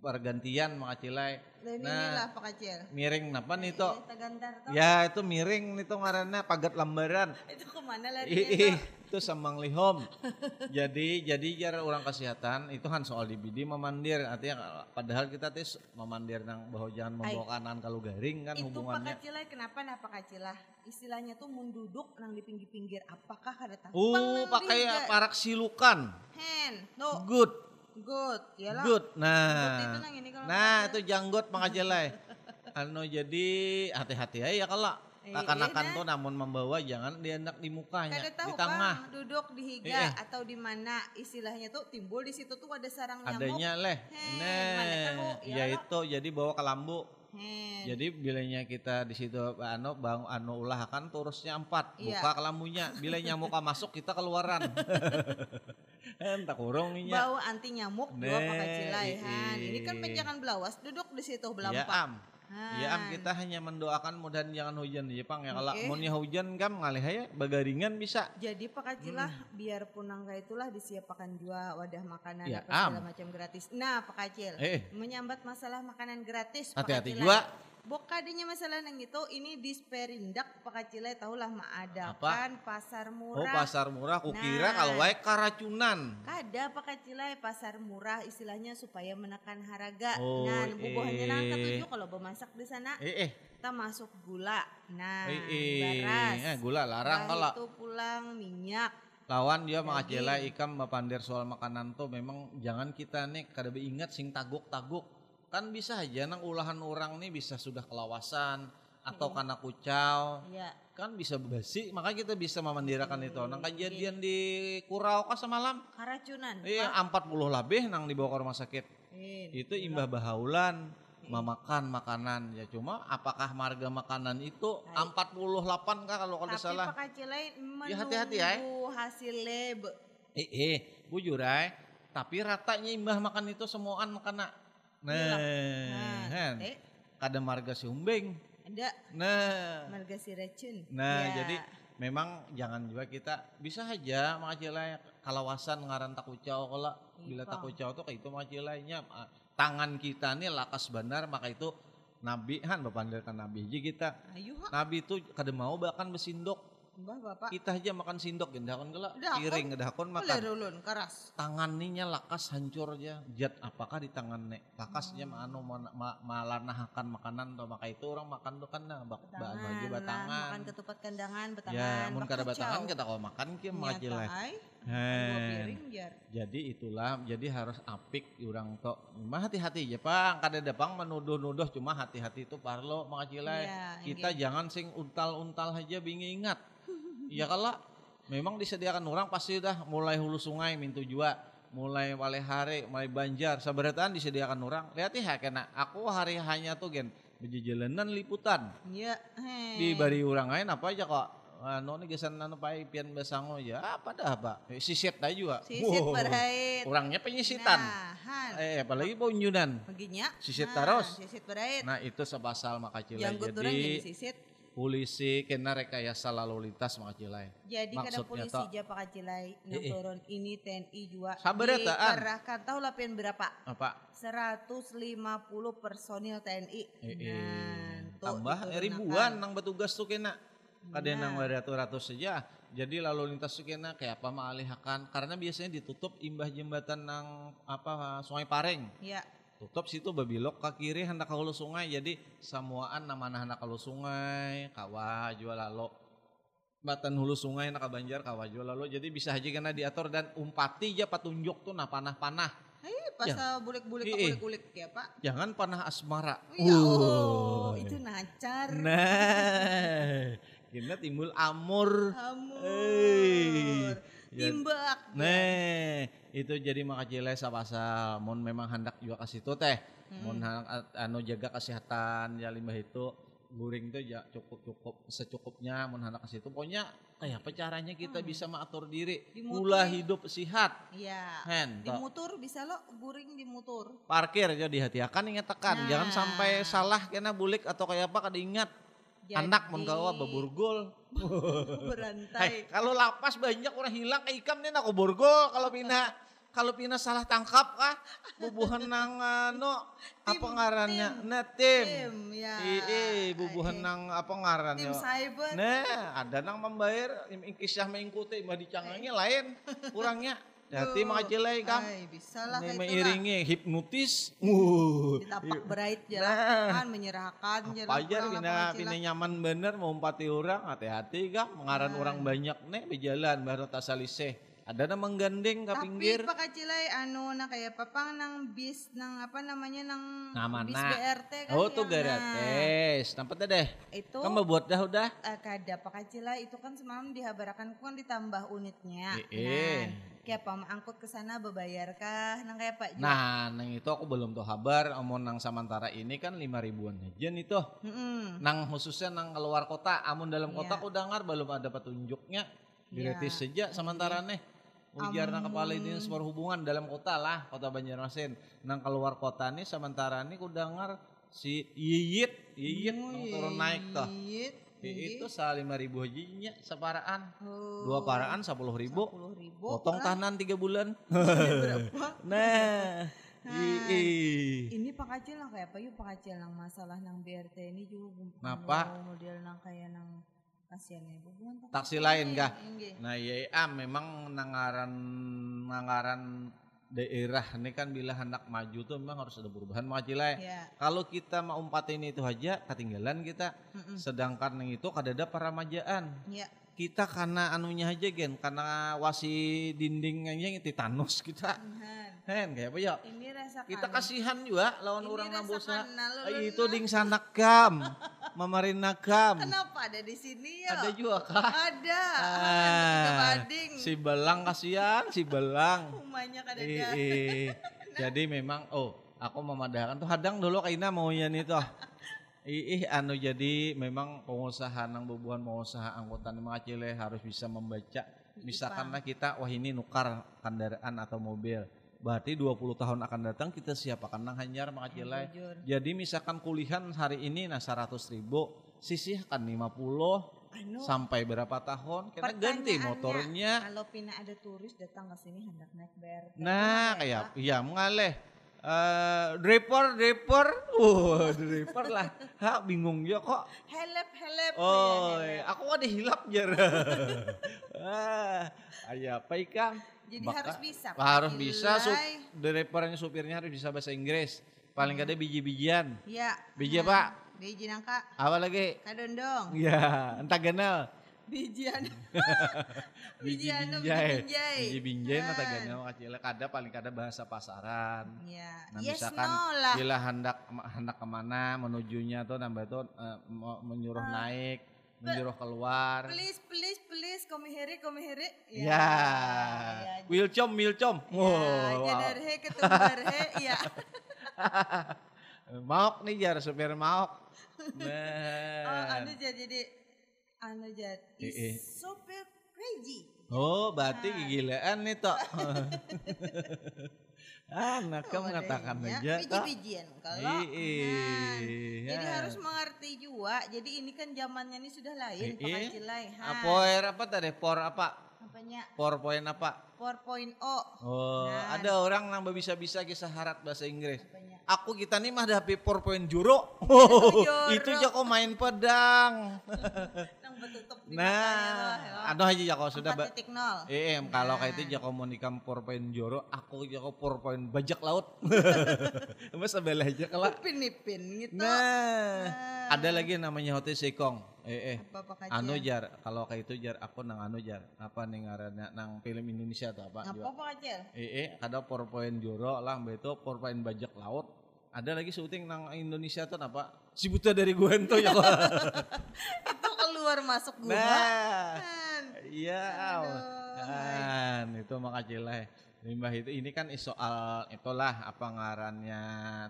pergantian makacilai. Nah, kecil. miring napa nih tuh. Ya itu miring nih tuh ngarannya pagat lambaran. <laughs> Itu ke mana larinya tuh? Itu sambang lihom. jadi jadi jar orang kesehatan itu kan soal DBD memandir artinya padahal kita tes memandir nang bahwa jangan membawa kanan kalau garing kan itu hubungannya. pakacilah kenapa nah pakacilah istilahnya tuh mun duduk nang di pinggir-pinggir apakah ada Oh, nang pakai parak silukan. hand no Good, good yalah good. Good itu Nah, nang ini kalau nah itu janggot pangajelai. <laughs> anu jadi hati-hati aja ya kalau Eh, akan-akan iya, tuh namun membawa jangan dienak di mukanya, kada di tahu tengah. Bang, duduk di higa Eh, eh. atau di mana istilahnya tuh timbul di situ tuh ada sarang nyamuk Adanya leh. Tahu, Nah, ya ya itu jadi bawa ke lambu. Hen. Jadi bilanya kita di situ anu bang anu ulah kan turusnya empat Iya. buka ke lambunya. Bila nyamuk masuk kita keluaran. <laughs> Entah kurung bau anti nyamuk dua Nah, pakacilai han iya. ini kan penjakan belawas duduk di situ Ya belampak am. Ya am kita hanya mendoakan mudahan jangan hujan di Jepang ya kalau Oke. munnya hujan kam ngalih ya bagaringan bisa. Jadi pakacilah Hmm. biarpun nangka itulah disiapkan juga wadah makanan Ya, apa segala am. macam gratis. Nah, pakacil Eh. menyambat masalah makanan gratis. Hati-hati juga. Bokadinya masalah nang itu ini di Sperindak pakacilai tahulah mengadakan pasar Oh murah. pasar murah kukira Nah. kalau wae karacunan. Kada pakacilai pasar murah istilahnya supaya menekan harga. Oh, nah, bubuhannya nang eh. ketujuh kalau bemasak di sana Eh eh. kita masuk gula. Nah, Eh, eh. baras. Eh, gula larang kalau. itu pulang minyak. lawan dia mengacela ikam bapandir soal makanan tuh memang jangan kita nih kada ingat sing taguk-taguk kan bisa aja nang ulahan orang nih bisa sudah kelawasan atau karena kucau Iya. kan bisa basi makanya kita bisa memandirakan itu nang kejadian di Kurau ka semalam Karacunan. iya 40 lebih nang dibawa ke rumah sakit itu imbah bahaulan memakan makanan ya cuma apakah marga makanan itu 48 kah kalau Tapi salah lain Ya, hati-hati, ya. hasil lab. Eh, eh, bujur ay. Tapi ratanya imbah makan itu semuaan makana. Nah, Nah, kan. eh. Kada marga si umbeng. Ada Nah, marga si racun. nah Ya. jadi memang jangan juga kita bisa aja makacilai kalawasan ngaran takucau kalau bila takucau tuh kayak itu makacilainya tangan kita nih lakas benar maka itu Nabi han bapandirkan Nabi aja kita. Nabi itu kada mau bahkan besindok. Mbah bapak. Kita aja makan sindok gendakon Dahakon. piring gedakon Boleh makan. dulun keras. tangannya lakas hancur aja jat apakah di tangan nek lakasnya Hmm. anu ma, ma, malanahakan makanan tuh maka itu orang makan tuh kan nah bak ba, baju Tangan lah, batangan makan ketupat kandangan, batangan. ya mun kada batangan kita kalau makan piring jar. jadi itulah jadi harus apik orang to mah hati-hati aja pang kada depang menuduh-nuduh cuma hati-hati itu parlo makacilai Iya, kita jangan sing untal-untal aja bingi ingat ya kalau memang disediakan orang pasti udah mulai hulu sungai mintu jua mulai wale hari mulai banjar sabarataan disediakan orang lihat ya kena aku hari hanya tuh gen berjalanan liputan Iya, heh. di bari orang lain apa aja kok anu nih gesan anu pai pian besango ya apa dah apa Eh, sisit aja juga Sisit Wow. orangnya penyisitan Nah, eh apalagi punjunan Beginya. Sisit Nah, terus. Sisit berait. nah itu orang jadi jadi sisit. Polisi kena rekayasa lalu lintas makacilai Jadi kada Maksudnya polisi toh. aja pakai cilai eh. turun ini TNI juga Sabar ya, dikerahkan tahu lapian berapa? apa 150 personil TNI. Eh. Nah, tambah ribuan nang petugas tuh kena kada Nah. nang ratus saja jadi lalu lintas tuh kena kayak apa mengalihakan karena biasanya ditutup imbah jembatan nang apa sungai Pareng Ya, tutup situ babilok ke kiri hendak ke hulu sungai jadi samuaan nama hendak ke hulu sungai kawa jual lalu batan hulu sungai nak ke banjar kawa jual lalu jadi bisa aja kena diatur dan umpati aja patunjuk tuh nah panah-panah Hei, pas Ya. bulik-bulik ih. bulik-bulik ya Pak. jangan panah asmara Ya Uh. oh, itu nacar. nah <laughs> kena timbul amur Hamur. Eh, ya. Timbak. Nah, itu jadi makacile sapasal. Mun memang hendak juga kasih itu teh. Mun hendak anu jaga kesehatan ya limbah itu guring tuh ya cukup cukup secukupnya mun hendak kasih itu pokoknya kayak apa caranya kita bisa mengatur diri pula hidup sehat Iya. hen toh. Dimutur bisa lo guring dimutur. parkir jadi hati-hati ingat tekan jangan Nah. sampai salah kena bulik atau kayak apa kada ingat anak mun kawa baburgol <laughs> berantai. Hai, kalau lapas banyak orang hilang kayak ikam nih aku borgol kalau pina kalau pina salah tangkap kah bubuhan nang <laughs> ano apa Tim, ngarannya tim. nah tim Tim, ya. Ii, bubuhan Eh, nang apa ngarannya Tim cyber. nah ada nang membayar kisah mengikuti mah dicangangnya lain kurangnya <laughs> hati Tuh. makacilai kam Ay, bisa lah Ini kayak mengiringi hipnotis uh Ditapak berait Nah. jalan menyerahkan jalan Pajar pina pina nyaman bener mau empati orang hati-hati kak mengaran Nah. orang banyak nih berjalan baru tasaliseh ada na menggandeng ke Tapi pinggir. Pak Kacilay ano na kaya papang nang bis nang apa namanya nang Nama bis na. BRT kan oh tuh yang, garates nampak deh? Nah, itu kan buat dah udah. Eh, kada Pak Kacilay itu kan semalam dihabarakan kan ditambah unitnya. Iya. Nah, kayak apa angkut ke sana bebayar kah nang kayak Pak nah nang itu aku belum tahu kabar. Omong nang samantara ini kan lima ribuan aja itu Mm-mm. nang khususnya nang keluar kota amun dalam kota Iya. aku dengar belum ada petunjuknya. Gratis Iya. saja sementara nih ujar nang kepala dinas perhubungan dalam kota lah kota Banjarmasin. Nang keluar kota nih sementara nih aku dengar si Yiyit Yiyit nang turun naik tuh. Yit, I- itu sa lima ribu hajinya separaan Oh, dua paraan sepuluh ribu ribu. potong lah. tahanan tiga bulan Berapa? <laughs> nah i- i- Ini Pak Kacil nang kayak apa yuk Pak Kacil nang masalah nang BRT ini juga bukan Napa? model nang kayak nang kasihannya bukan Pak taksi lain kah. Nah iya ah, memang nangaran nangaran daerah ini kan bila hendak maju tuh memang harus ada perubahan makacilai. Ya. Kalau kita mau umpatin itu aja ketinggalan kita. Mm-mm. Sedangkan yang itu kadada paramajaan. Ya. Kita karena anunya aja gen, karena wasi dinding aja yang titanus kita. Tuhan. Hen kayak apa ya? Ini rasa Kita kasihan juga lawan Ini orang nambosa. itu ding sanakam, mamarinakam. Kenapa ada di sini ya? Ada juga kah? Ada. Ah, si belang kasihan, si belang. Ih. <laughs> Jadi memang oh aku memadahkan tuh hadang dulu kaina maunya nih toh. Ih, anu jadi memang pengusaha nang bebuan pengusaha angkutan mengacile harus bisa membaca. Misalkanlah kita wah ini nukar kendaraan atau mobil. Berarti 20 tahun akan datang kita siapakan nang hanyar. Jujur. Jadi misalkan kulihan hari ini nah 100 ribu, sisihkan 50 Anu, sampai berapa tahun kita ganti motornya. Kalau pina ada turis datang ke sini hendak naik BRT. Nah, ya, kayak iya mengaleh. Eh, driver, driver, uh, <laughs> driver lah. Ha, bingung ya kok. Helep helep. Oh, ya, helep. aku ada hilap jar. <laughs> ah, ayah apa ikan? Jadi Baka- harus bisa. Pak Harus bisa. Sup, Gilai. drivernya supirnya harus bisa bahasa Inggris. Paling kada biji-bijian. Ya. Biji nah, apa? Biji nangka. Apa lagi? Kadondong. Ya, entah kenal. Bijian. <laughs> Biji Biji anu, binjai. biji binjai. Biji binjai mah Ah. kenal kacil. Kada paling kada bahasa pasaran. Ya. Nah, yes misalkan no lah. bila hendak hendak ke mana menujunya tuh nambah tuh mau menyuruh naik, menyuruh keluar. Please please please komi here komi here. Ya, ya, wilcom, wilcom. Ya, Wow, wow. jadarhe ketemu barhe. <laughs> Ya. Maok nih jar supir maok. Oh, Nah. anu jadi jadi anu jadi Eh, eh. super crazy. Oh, berarti kegilaan nih toh. <laughs> Anak kamu mengatakan aja. Biji-bijian kalau. Nah, jadi harus mengerti juga. Jadi ini kan zamannya ini sudah lain Ii. Pak Cilai. Ha. Power apa tadi? Por apa? Apanya? PowerPoint apa? 4.0. Oh, Nah. ada orang yang bisa-bisa kisah harat bahasa Inggris. Apanya? Aku kita nih mah ada PowerPoint juro. juro. <laughs> itu aja kok main pedang. <laughs> Nah, anu aja ya kalau sudah ba- 4.0. Eh, kalau Nah. kayak itu nikam porpoin joro, aku joko porpoin bajak laut. <laughs> Mas sebelah aja kalau. Upin ipin gitu. Nah, ada lagi namanya hotel Sekong. Eh, eh. Apa? Anu jar, kalau kayak itu jar, aku nang anu jar, apa nih ngarannya nang film Indonesia atau apa? Apa. Pak Kacil? Eh, eh, ada porpoin joro lah, mbak itu porpoin bajak laut. Ada lagi syuting nang Indonesia tuh apa? Si buta dari gua ento ya. <laughs> Keluar masuk gua. Nah, Kan. iya, kan itu makasih lah. Limbah itu ini kan soal itulah apa ngarannya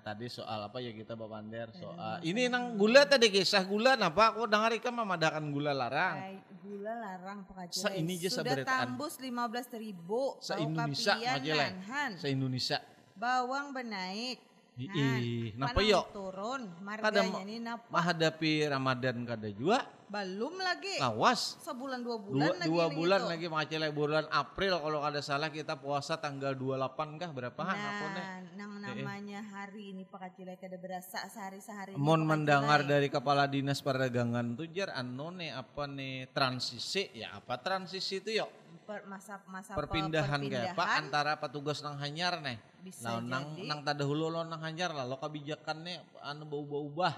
tadi soal apa ya kita Bapak Ander soal ini nang gula tadi kisah gula napa aku dengar ikan memadakan gula larang gula larang. Sa ini aja Sudah tambus 15 ribu. se Indonesia majalah se Indonesia Bawang benaik. Ih, Han. napa yo? turun. Marganya ini napa? menghadapi Ramadan kada juga Belum lagi. lawas Sebulan dua bulan dua, lagi. dua bulan gitu. lagi makasih bulan April. Kalau kada salah kita puasa tanggal 28 kah? Berapa Nah, nang namanya hari ini Pak Kacilai kada berasa sehari-sehari. Mon Pak mendengar dari kepala dinas perdagangan tuh jar nih apa nih transisi. Ya apa transisi itu yuk? Per- masa masa perpindahan kayak apa perpindahan. antara petugas nang hanyar nih nah, nang nang tada hulu lo nang hanyar. Lalu kebijakannya anu bau-bau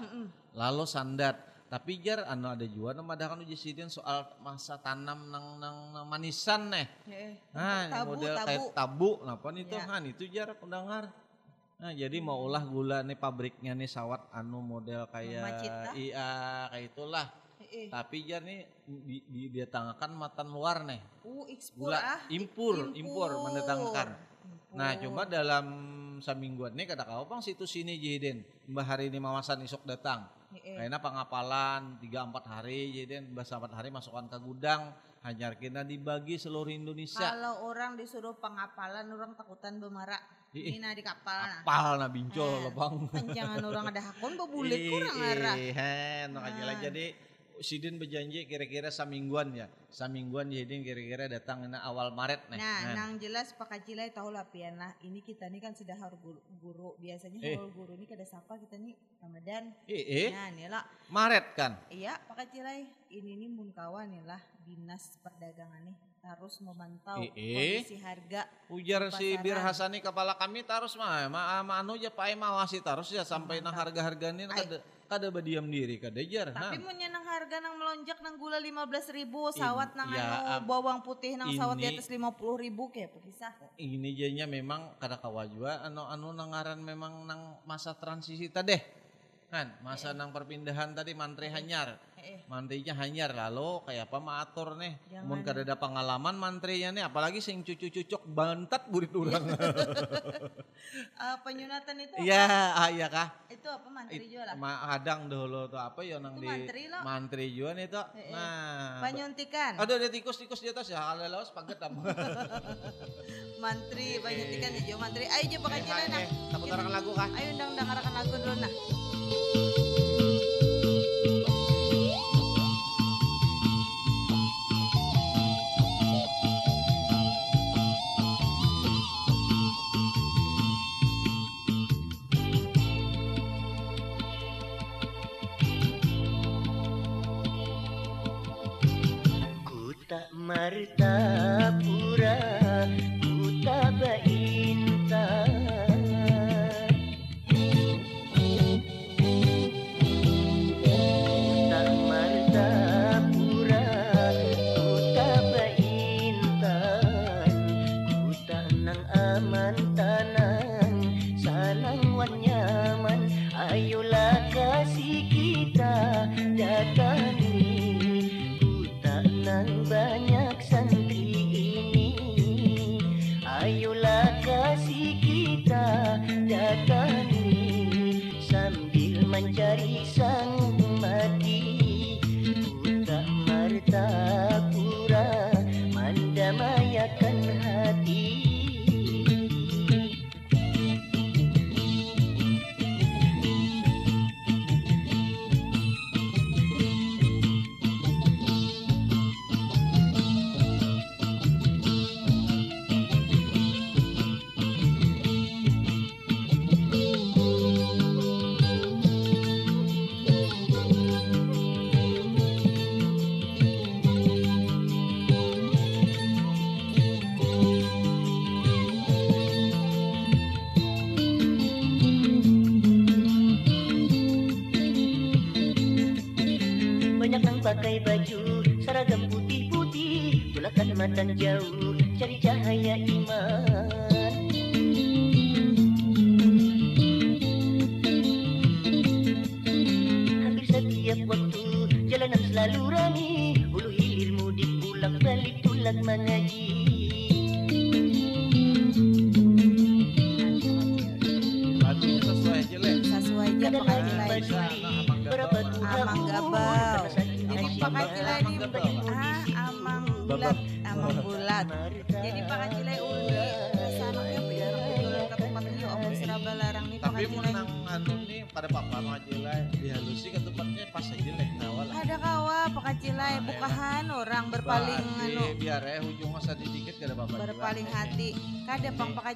lalu sandat tapi jar anu ada juga nama ada kan uji sidin soal masa tanam nang nang, nang manisan nih Eh, Nah, tabu, model tabu. kayak tabu, napa nih tuh kan itu jarak pendengar. Nah, jadi mau ulah gula nih pabriknya nih sawat anu model kayak iya kayak itulah. Eh. Tapi jar nih di, di, dia tangakan matan luar nih. Uh, ekspor Gula ah. impur, impur, mendatangkan. Nah, cuma dalam semingguan nih kada kau pang situ sini jiden. Mbah hari ini mawasan isok datang. Kayaknya pengapalan 3 4 hari jiden, mbah 4 hari masukkan ke gudang, hanyar kena dibagi seluruh Indonesia. Kalau orang disuruh pengapalan, orang takutan bemara. Ini nah di kapal nah. Apal na bincol Eh, lo bang. Panjangan orang ada hakun, <laughs> bebulit kurang arah. makanya lah. jadi Sidin berjanji kira-kira samingguan ya. Samingguan Sidin kira-kira datang na awal Maret nih. Nah, Hen. nang jelas Pak Kacilai tahu lah pian lah. Ini kita nih kan sudah haul guru, guru. biasanya Eh. haul guru ini kada sapa kita nih Ramadan. Eh, eh, Nah, nih lah. Maret kan. Iya, Pak Kacilai. Ini nih mun kawan nih lah dinas perdagangan nih harus memantau Eh, eh. kondisi harga. Ujar si. Bir Hasani kepala kami tarus mah ma, ma anu aja Pak mawasi tarus ya sampai nah harga-harga ini kada kada berdiam diri kada jar. Nah, Tapi mun nang harga nang melonjak nang gula 15 ribu, sawat nang ya, anu bawang putih nang sawat di ini- atas 50 ribu kayak pisah. ini jadinya memang kada kawa juga anu anu nangaran memang nang masa transisi tadi. Kan, masa nang perpindahan tadi mantri hanyar. Eh. Mantrinya hanyar lalu kayak apa maatur nih. Jangan. Mun kada ada pengalaman mantrinya nih apalagi sing cucu-cucuk bantat burit urang. <laughs> Eh, penyunatan itu Iya, ah iya kah? itu apa mantri jual lah. Ma kadang dulu tuh apa ya nang di mantri lo. mantri juga nih tuh. Eh, eh. Nah, Penyuntikan. Aduh ada tikus-tikus di atas ya kalau lawas paget. <laughs> Mantri penyuntikan hijau mantri. Ayo coba kajian nah. tak putarkan lagu kah? Ayo undang dengarkan lagu dulu nah. Tak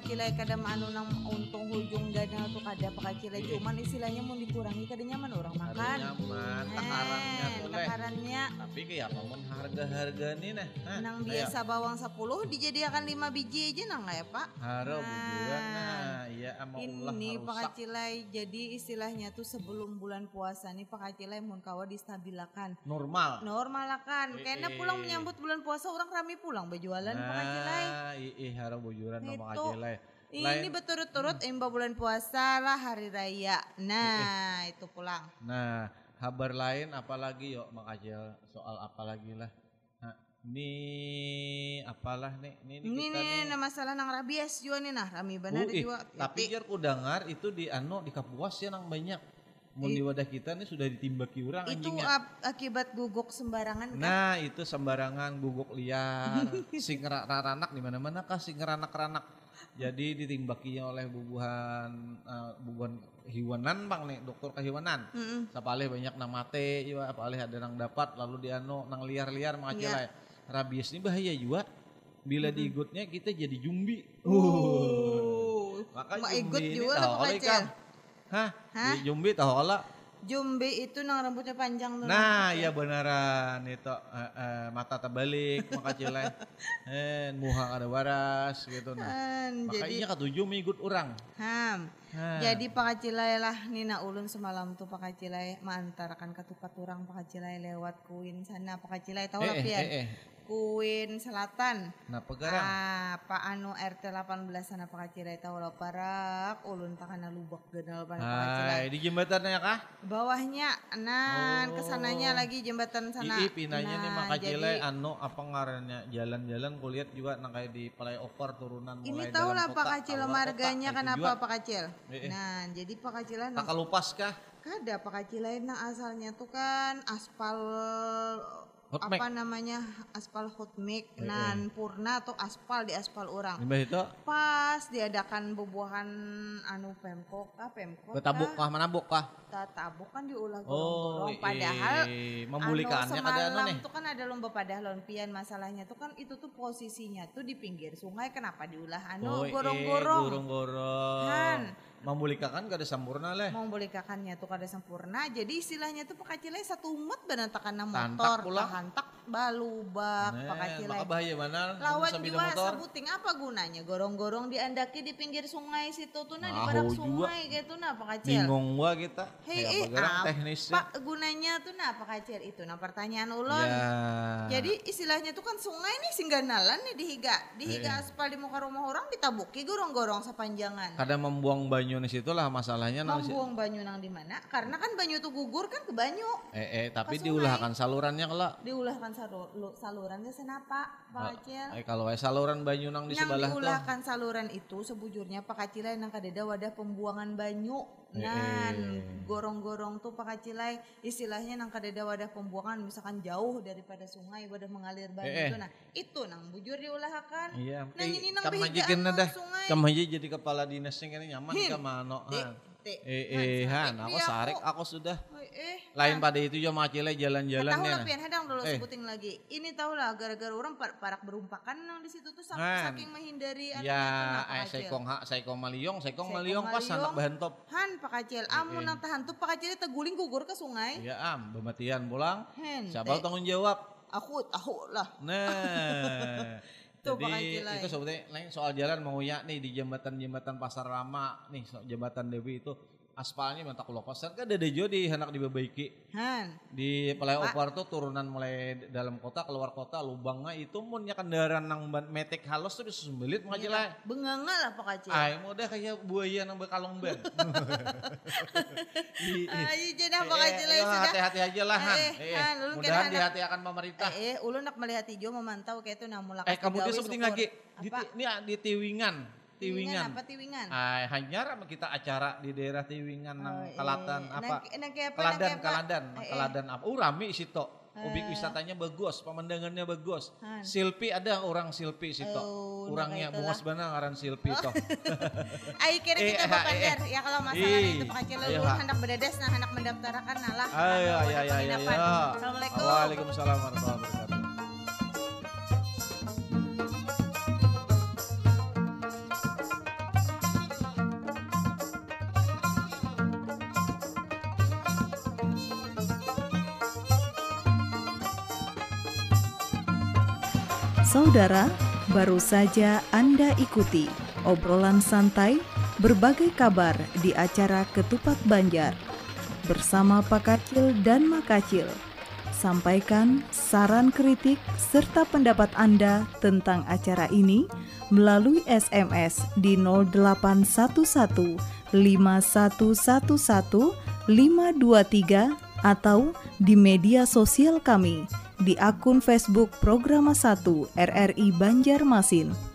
pang pakacilai kada anu nang hujung gadang tuh kada pakacilai Iya. cuman istilahnya mau dikurangi kada nyaman orang makan. nyaman, takarannya Leh. takarannya Tapi kayak apa mun harga-harga nih nah. Nang ayo. biasa bawang 10 dijadikan 5 biji aja nang nggak ya pak Haro Nah. bujuran nah iya ama ini rusak. pakacilai jadi istilahnya tuh sebelum bulan puasa nih pakacilai mun kawa distabilakan normal. normal kan kayaknya eh. pulang menyambut bulan puasa orang rame pulang berjualan pakacilai Nah, ih haro bujuran nama Itu. aja lah. Ini berturut-turut imba bulan puasa lah hari raya. Nah, itu pulang. Nah, kabar lain apalagi yuk Makajel soal apalagi lah. Nah, ini apalah nih ini, Ini kita nih, nah masalah nang rabies juga nih nah, rami benar Uh, juga. tapi jar ku dengar itu di anu di Kapuas ya nang banyak. Mun di wadah kita nih sudah ditimbaki orang itu anjingnya. ap- akibat guguk sembarangan kan? Nah, itu sembarangan guguk liar, <laughs> sing ranak di mana-mana kah sing ranak-ranak. Jadi ditimbakinya oleh bubuhan eh, bubuhan hewanan Bang nih, dokter kehewanan. Mm-mm. Sapalih banyak nang mate, juga apalih ada nang dapat lalu di anu nang liar-liar Iya. makanya lah. Rabies ini bahaya juga. Bila diigutnya kita jadi jumbi. Oh, Maka Mak jumbi ikut ini juga tahu lah ikan. Hah? Jumbi tahu kalau Jumbe itu nang rambutnya panjang tuh. Nah, ya beneran itu eh, eh, mata terbalik maka cilai. <laughs> Eh, muha ada waras gitu nah. Kan, jadi ketujuh mengikut orang. ham. Hah. Jadi pakacilai lah Nina ulun semalam tuh pakacilai mantarakan ketupat orang pakacilai lewat kuin sana pakacilai tahu lah eh, eh, eh, eh. Kuin Selatan. Nah, pegarang. Ah, Pak Anu RT 18 sana pakacilai tahu lah parak ulun takana lubak genal pan pakacilai. Hai, di jembatannya kah? Bawahnya nan Oh. ke sananya lagi jembatan sana. Ii pinanya nih Nah, cilai jadi- anu apa ngarannya jalan-jalan kulihat juga nang kayak di flyover turunan Ini tahu lah kota, Pak Kacil keluar marganya kenapa. Pak Kacil? Eh, eh. Nah, jadi Pak Kacil Tak nang kelupas kah? kada Pak Kacil nah asalnya tuh kan aspal Hot apa namanya? Aspal hot mix nan purna atau aspal di aspal orang. Limbah itu. Pas diadakan bubuhan anu pemkot ah pemkot betabuk kah? manabuk kah? tabuk kan diulah Oh, gorong-gorong padahal eh, memulihkannya anu, anu semalam nih. tuh kan ada lomba padahlon pian masalahnya tuh kan itu tuh posisinya tuh di pinggir sungai. Kenapa diulah? Anu Oh, eh, gorong-gorong. gorong-gorong. Han. Memulihkan gak ada sampurna leh. mau bolehkakannya tuh kada sempurna jadi istilahnya tuh pakacilai satu umat benantakan na motor pula. tahantak balubak Nah, pakacilai maka bahaya mana lawan motor. sabuting apa gunanya gorong-gorong diandaki di pinggir sungai situ tuh nah di barak juga. sungai gitu nah pakacil Bingung gua kita. Hei, eh, teknisnya. gunanya tuh nah pakacil itu nah pertanyaan ulun Ya. jadi istilahnya tuh kan sungai nih singganalan nih dihiga dihiga Eh. aspal di muka rumah orang ditabuki gorong-gorong sepanjangan kadang membuang banyu di situ lah masalahnya nang membuang banyu nang di mana? Karena kan banyu tuh gugur kan ke banyu. Eh, eh tapi diulahkan salurannya kalau diulahkan salu- lu- salurannya senapa Pak Acil? eh kalau eh, saluran banyu nang di yang sebelah tuh. diulahkan saluran itu sebujurnya Pak Kacilai nang kadeda wadah pembuangan banyu Eh. gorong-gorong tuh Pak Kacilai istilahnya nang kadeda wadah pembuangan misalkan jauh daripada sungai wadah mengalir Eh, eh. itu nah itu nang bujur diulahkan iya nang ini nang behigaan sungai kam aja jadi kepala dinasnya kan nyaman Hin. ka mano Han dek. eh Han, eh han sarik aku dia sarik aku. aku sudah eh lain pada itu ya macile Tahu jalan-jalannya lah pian hadang dulu Eh. sebutin lagi. Ini tahu lah gara-gara orang par- parak berumpakan nang di situ tuh sak- Han. saking menghindari tuh, ya nah, eh Kacil. saikong ha saikong maliong saikong Saikong maliong pas anak bahan top Han Pak Kacil, amun nang tahan tuh Pak Kacil teguling gugur ke sungai. ya am bematian pulang siapa teh. tanggung jawab Aku tahu lah. Nah, <laughs> Tuh, Jadi itu sebetulnya lain soal jalan mau ya nih di jembatan-jembatan Pasar Lama nih jembatan Dewi itu aspalnya minta kulo kosan kan ada dejo di hendak diperbaiki Han. di flyover tuh turunan mulai dalam kota keluar kota lubangnya itu munnya kendaraan nang ban- metek halus tuh bisa sembelit mau aja lah. Benganga lah Pak Haji. Ay, mau dah kayak buaya nang bekalong ban. <laughs> Ayo Eh, Haji Lai eh, sudah. hati-hati aja lah Han. Eh, Eh, mudahan kena di anak- hati akan pemerintah. Eh, eh, ulun nak melihat hijau memantau kayak itu namula Eh, kamu dia sebutin lagi di, Apa? ini di Tiwingan. Tiwingan apa tiwingan? Ay, hanyar sama kita acara di daerah Tiwingan nang Oh, iya. Kalatan Nang- apa? nang apa, Kaladan, nang? Kaladan, Eh, eh. Kaladan apa? Oh, rame situ. Objek wisatanya bagus, pemandangannya bagus. Han. Silpi ada orang Silpi situ. Oh, Orangnya nah, bungas bana ngaran Silpi toh. <laughs> Ayo kira Eh, kita eh, berpandar eh. ya kalau masalah Ih, itu Pak Haji Lai iya, hendak bededes nah hendak mendaftarkan nalah. Ayo, ya, penginapan. ya. Assalamualaikum. Waalaikumsalam warahmatullahi wabarakatuh. Saudara, baru saja Anda ikuti obrolan santai berbagai kabar di acara Ketupat Banjar bersama Pak Kacil dan Makacil. Sampaikan saran kritik serta pendapat Anda tentang acara ini melalui SMS di 0811 5111 523 atau di media sosial kami di akun Facebook Programa 1 RRI Banjarmasin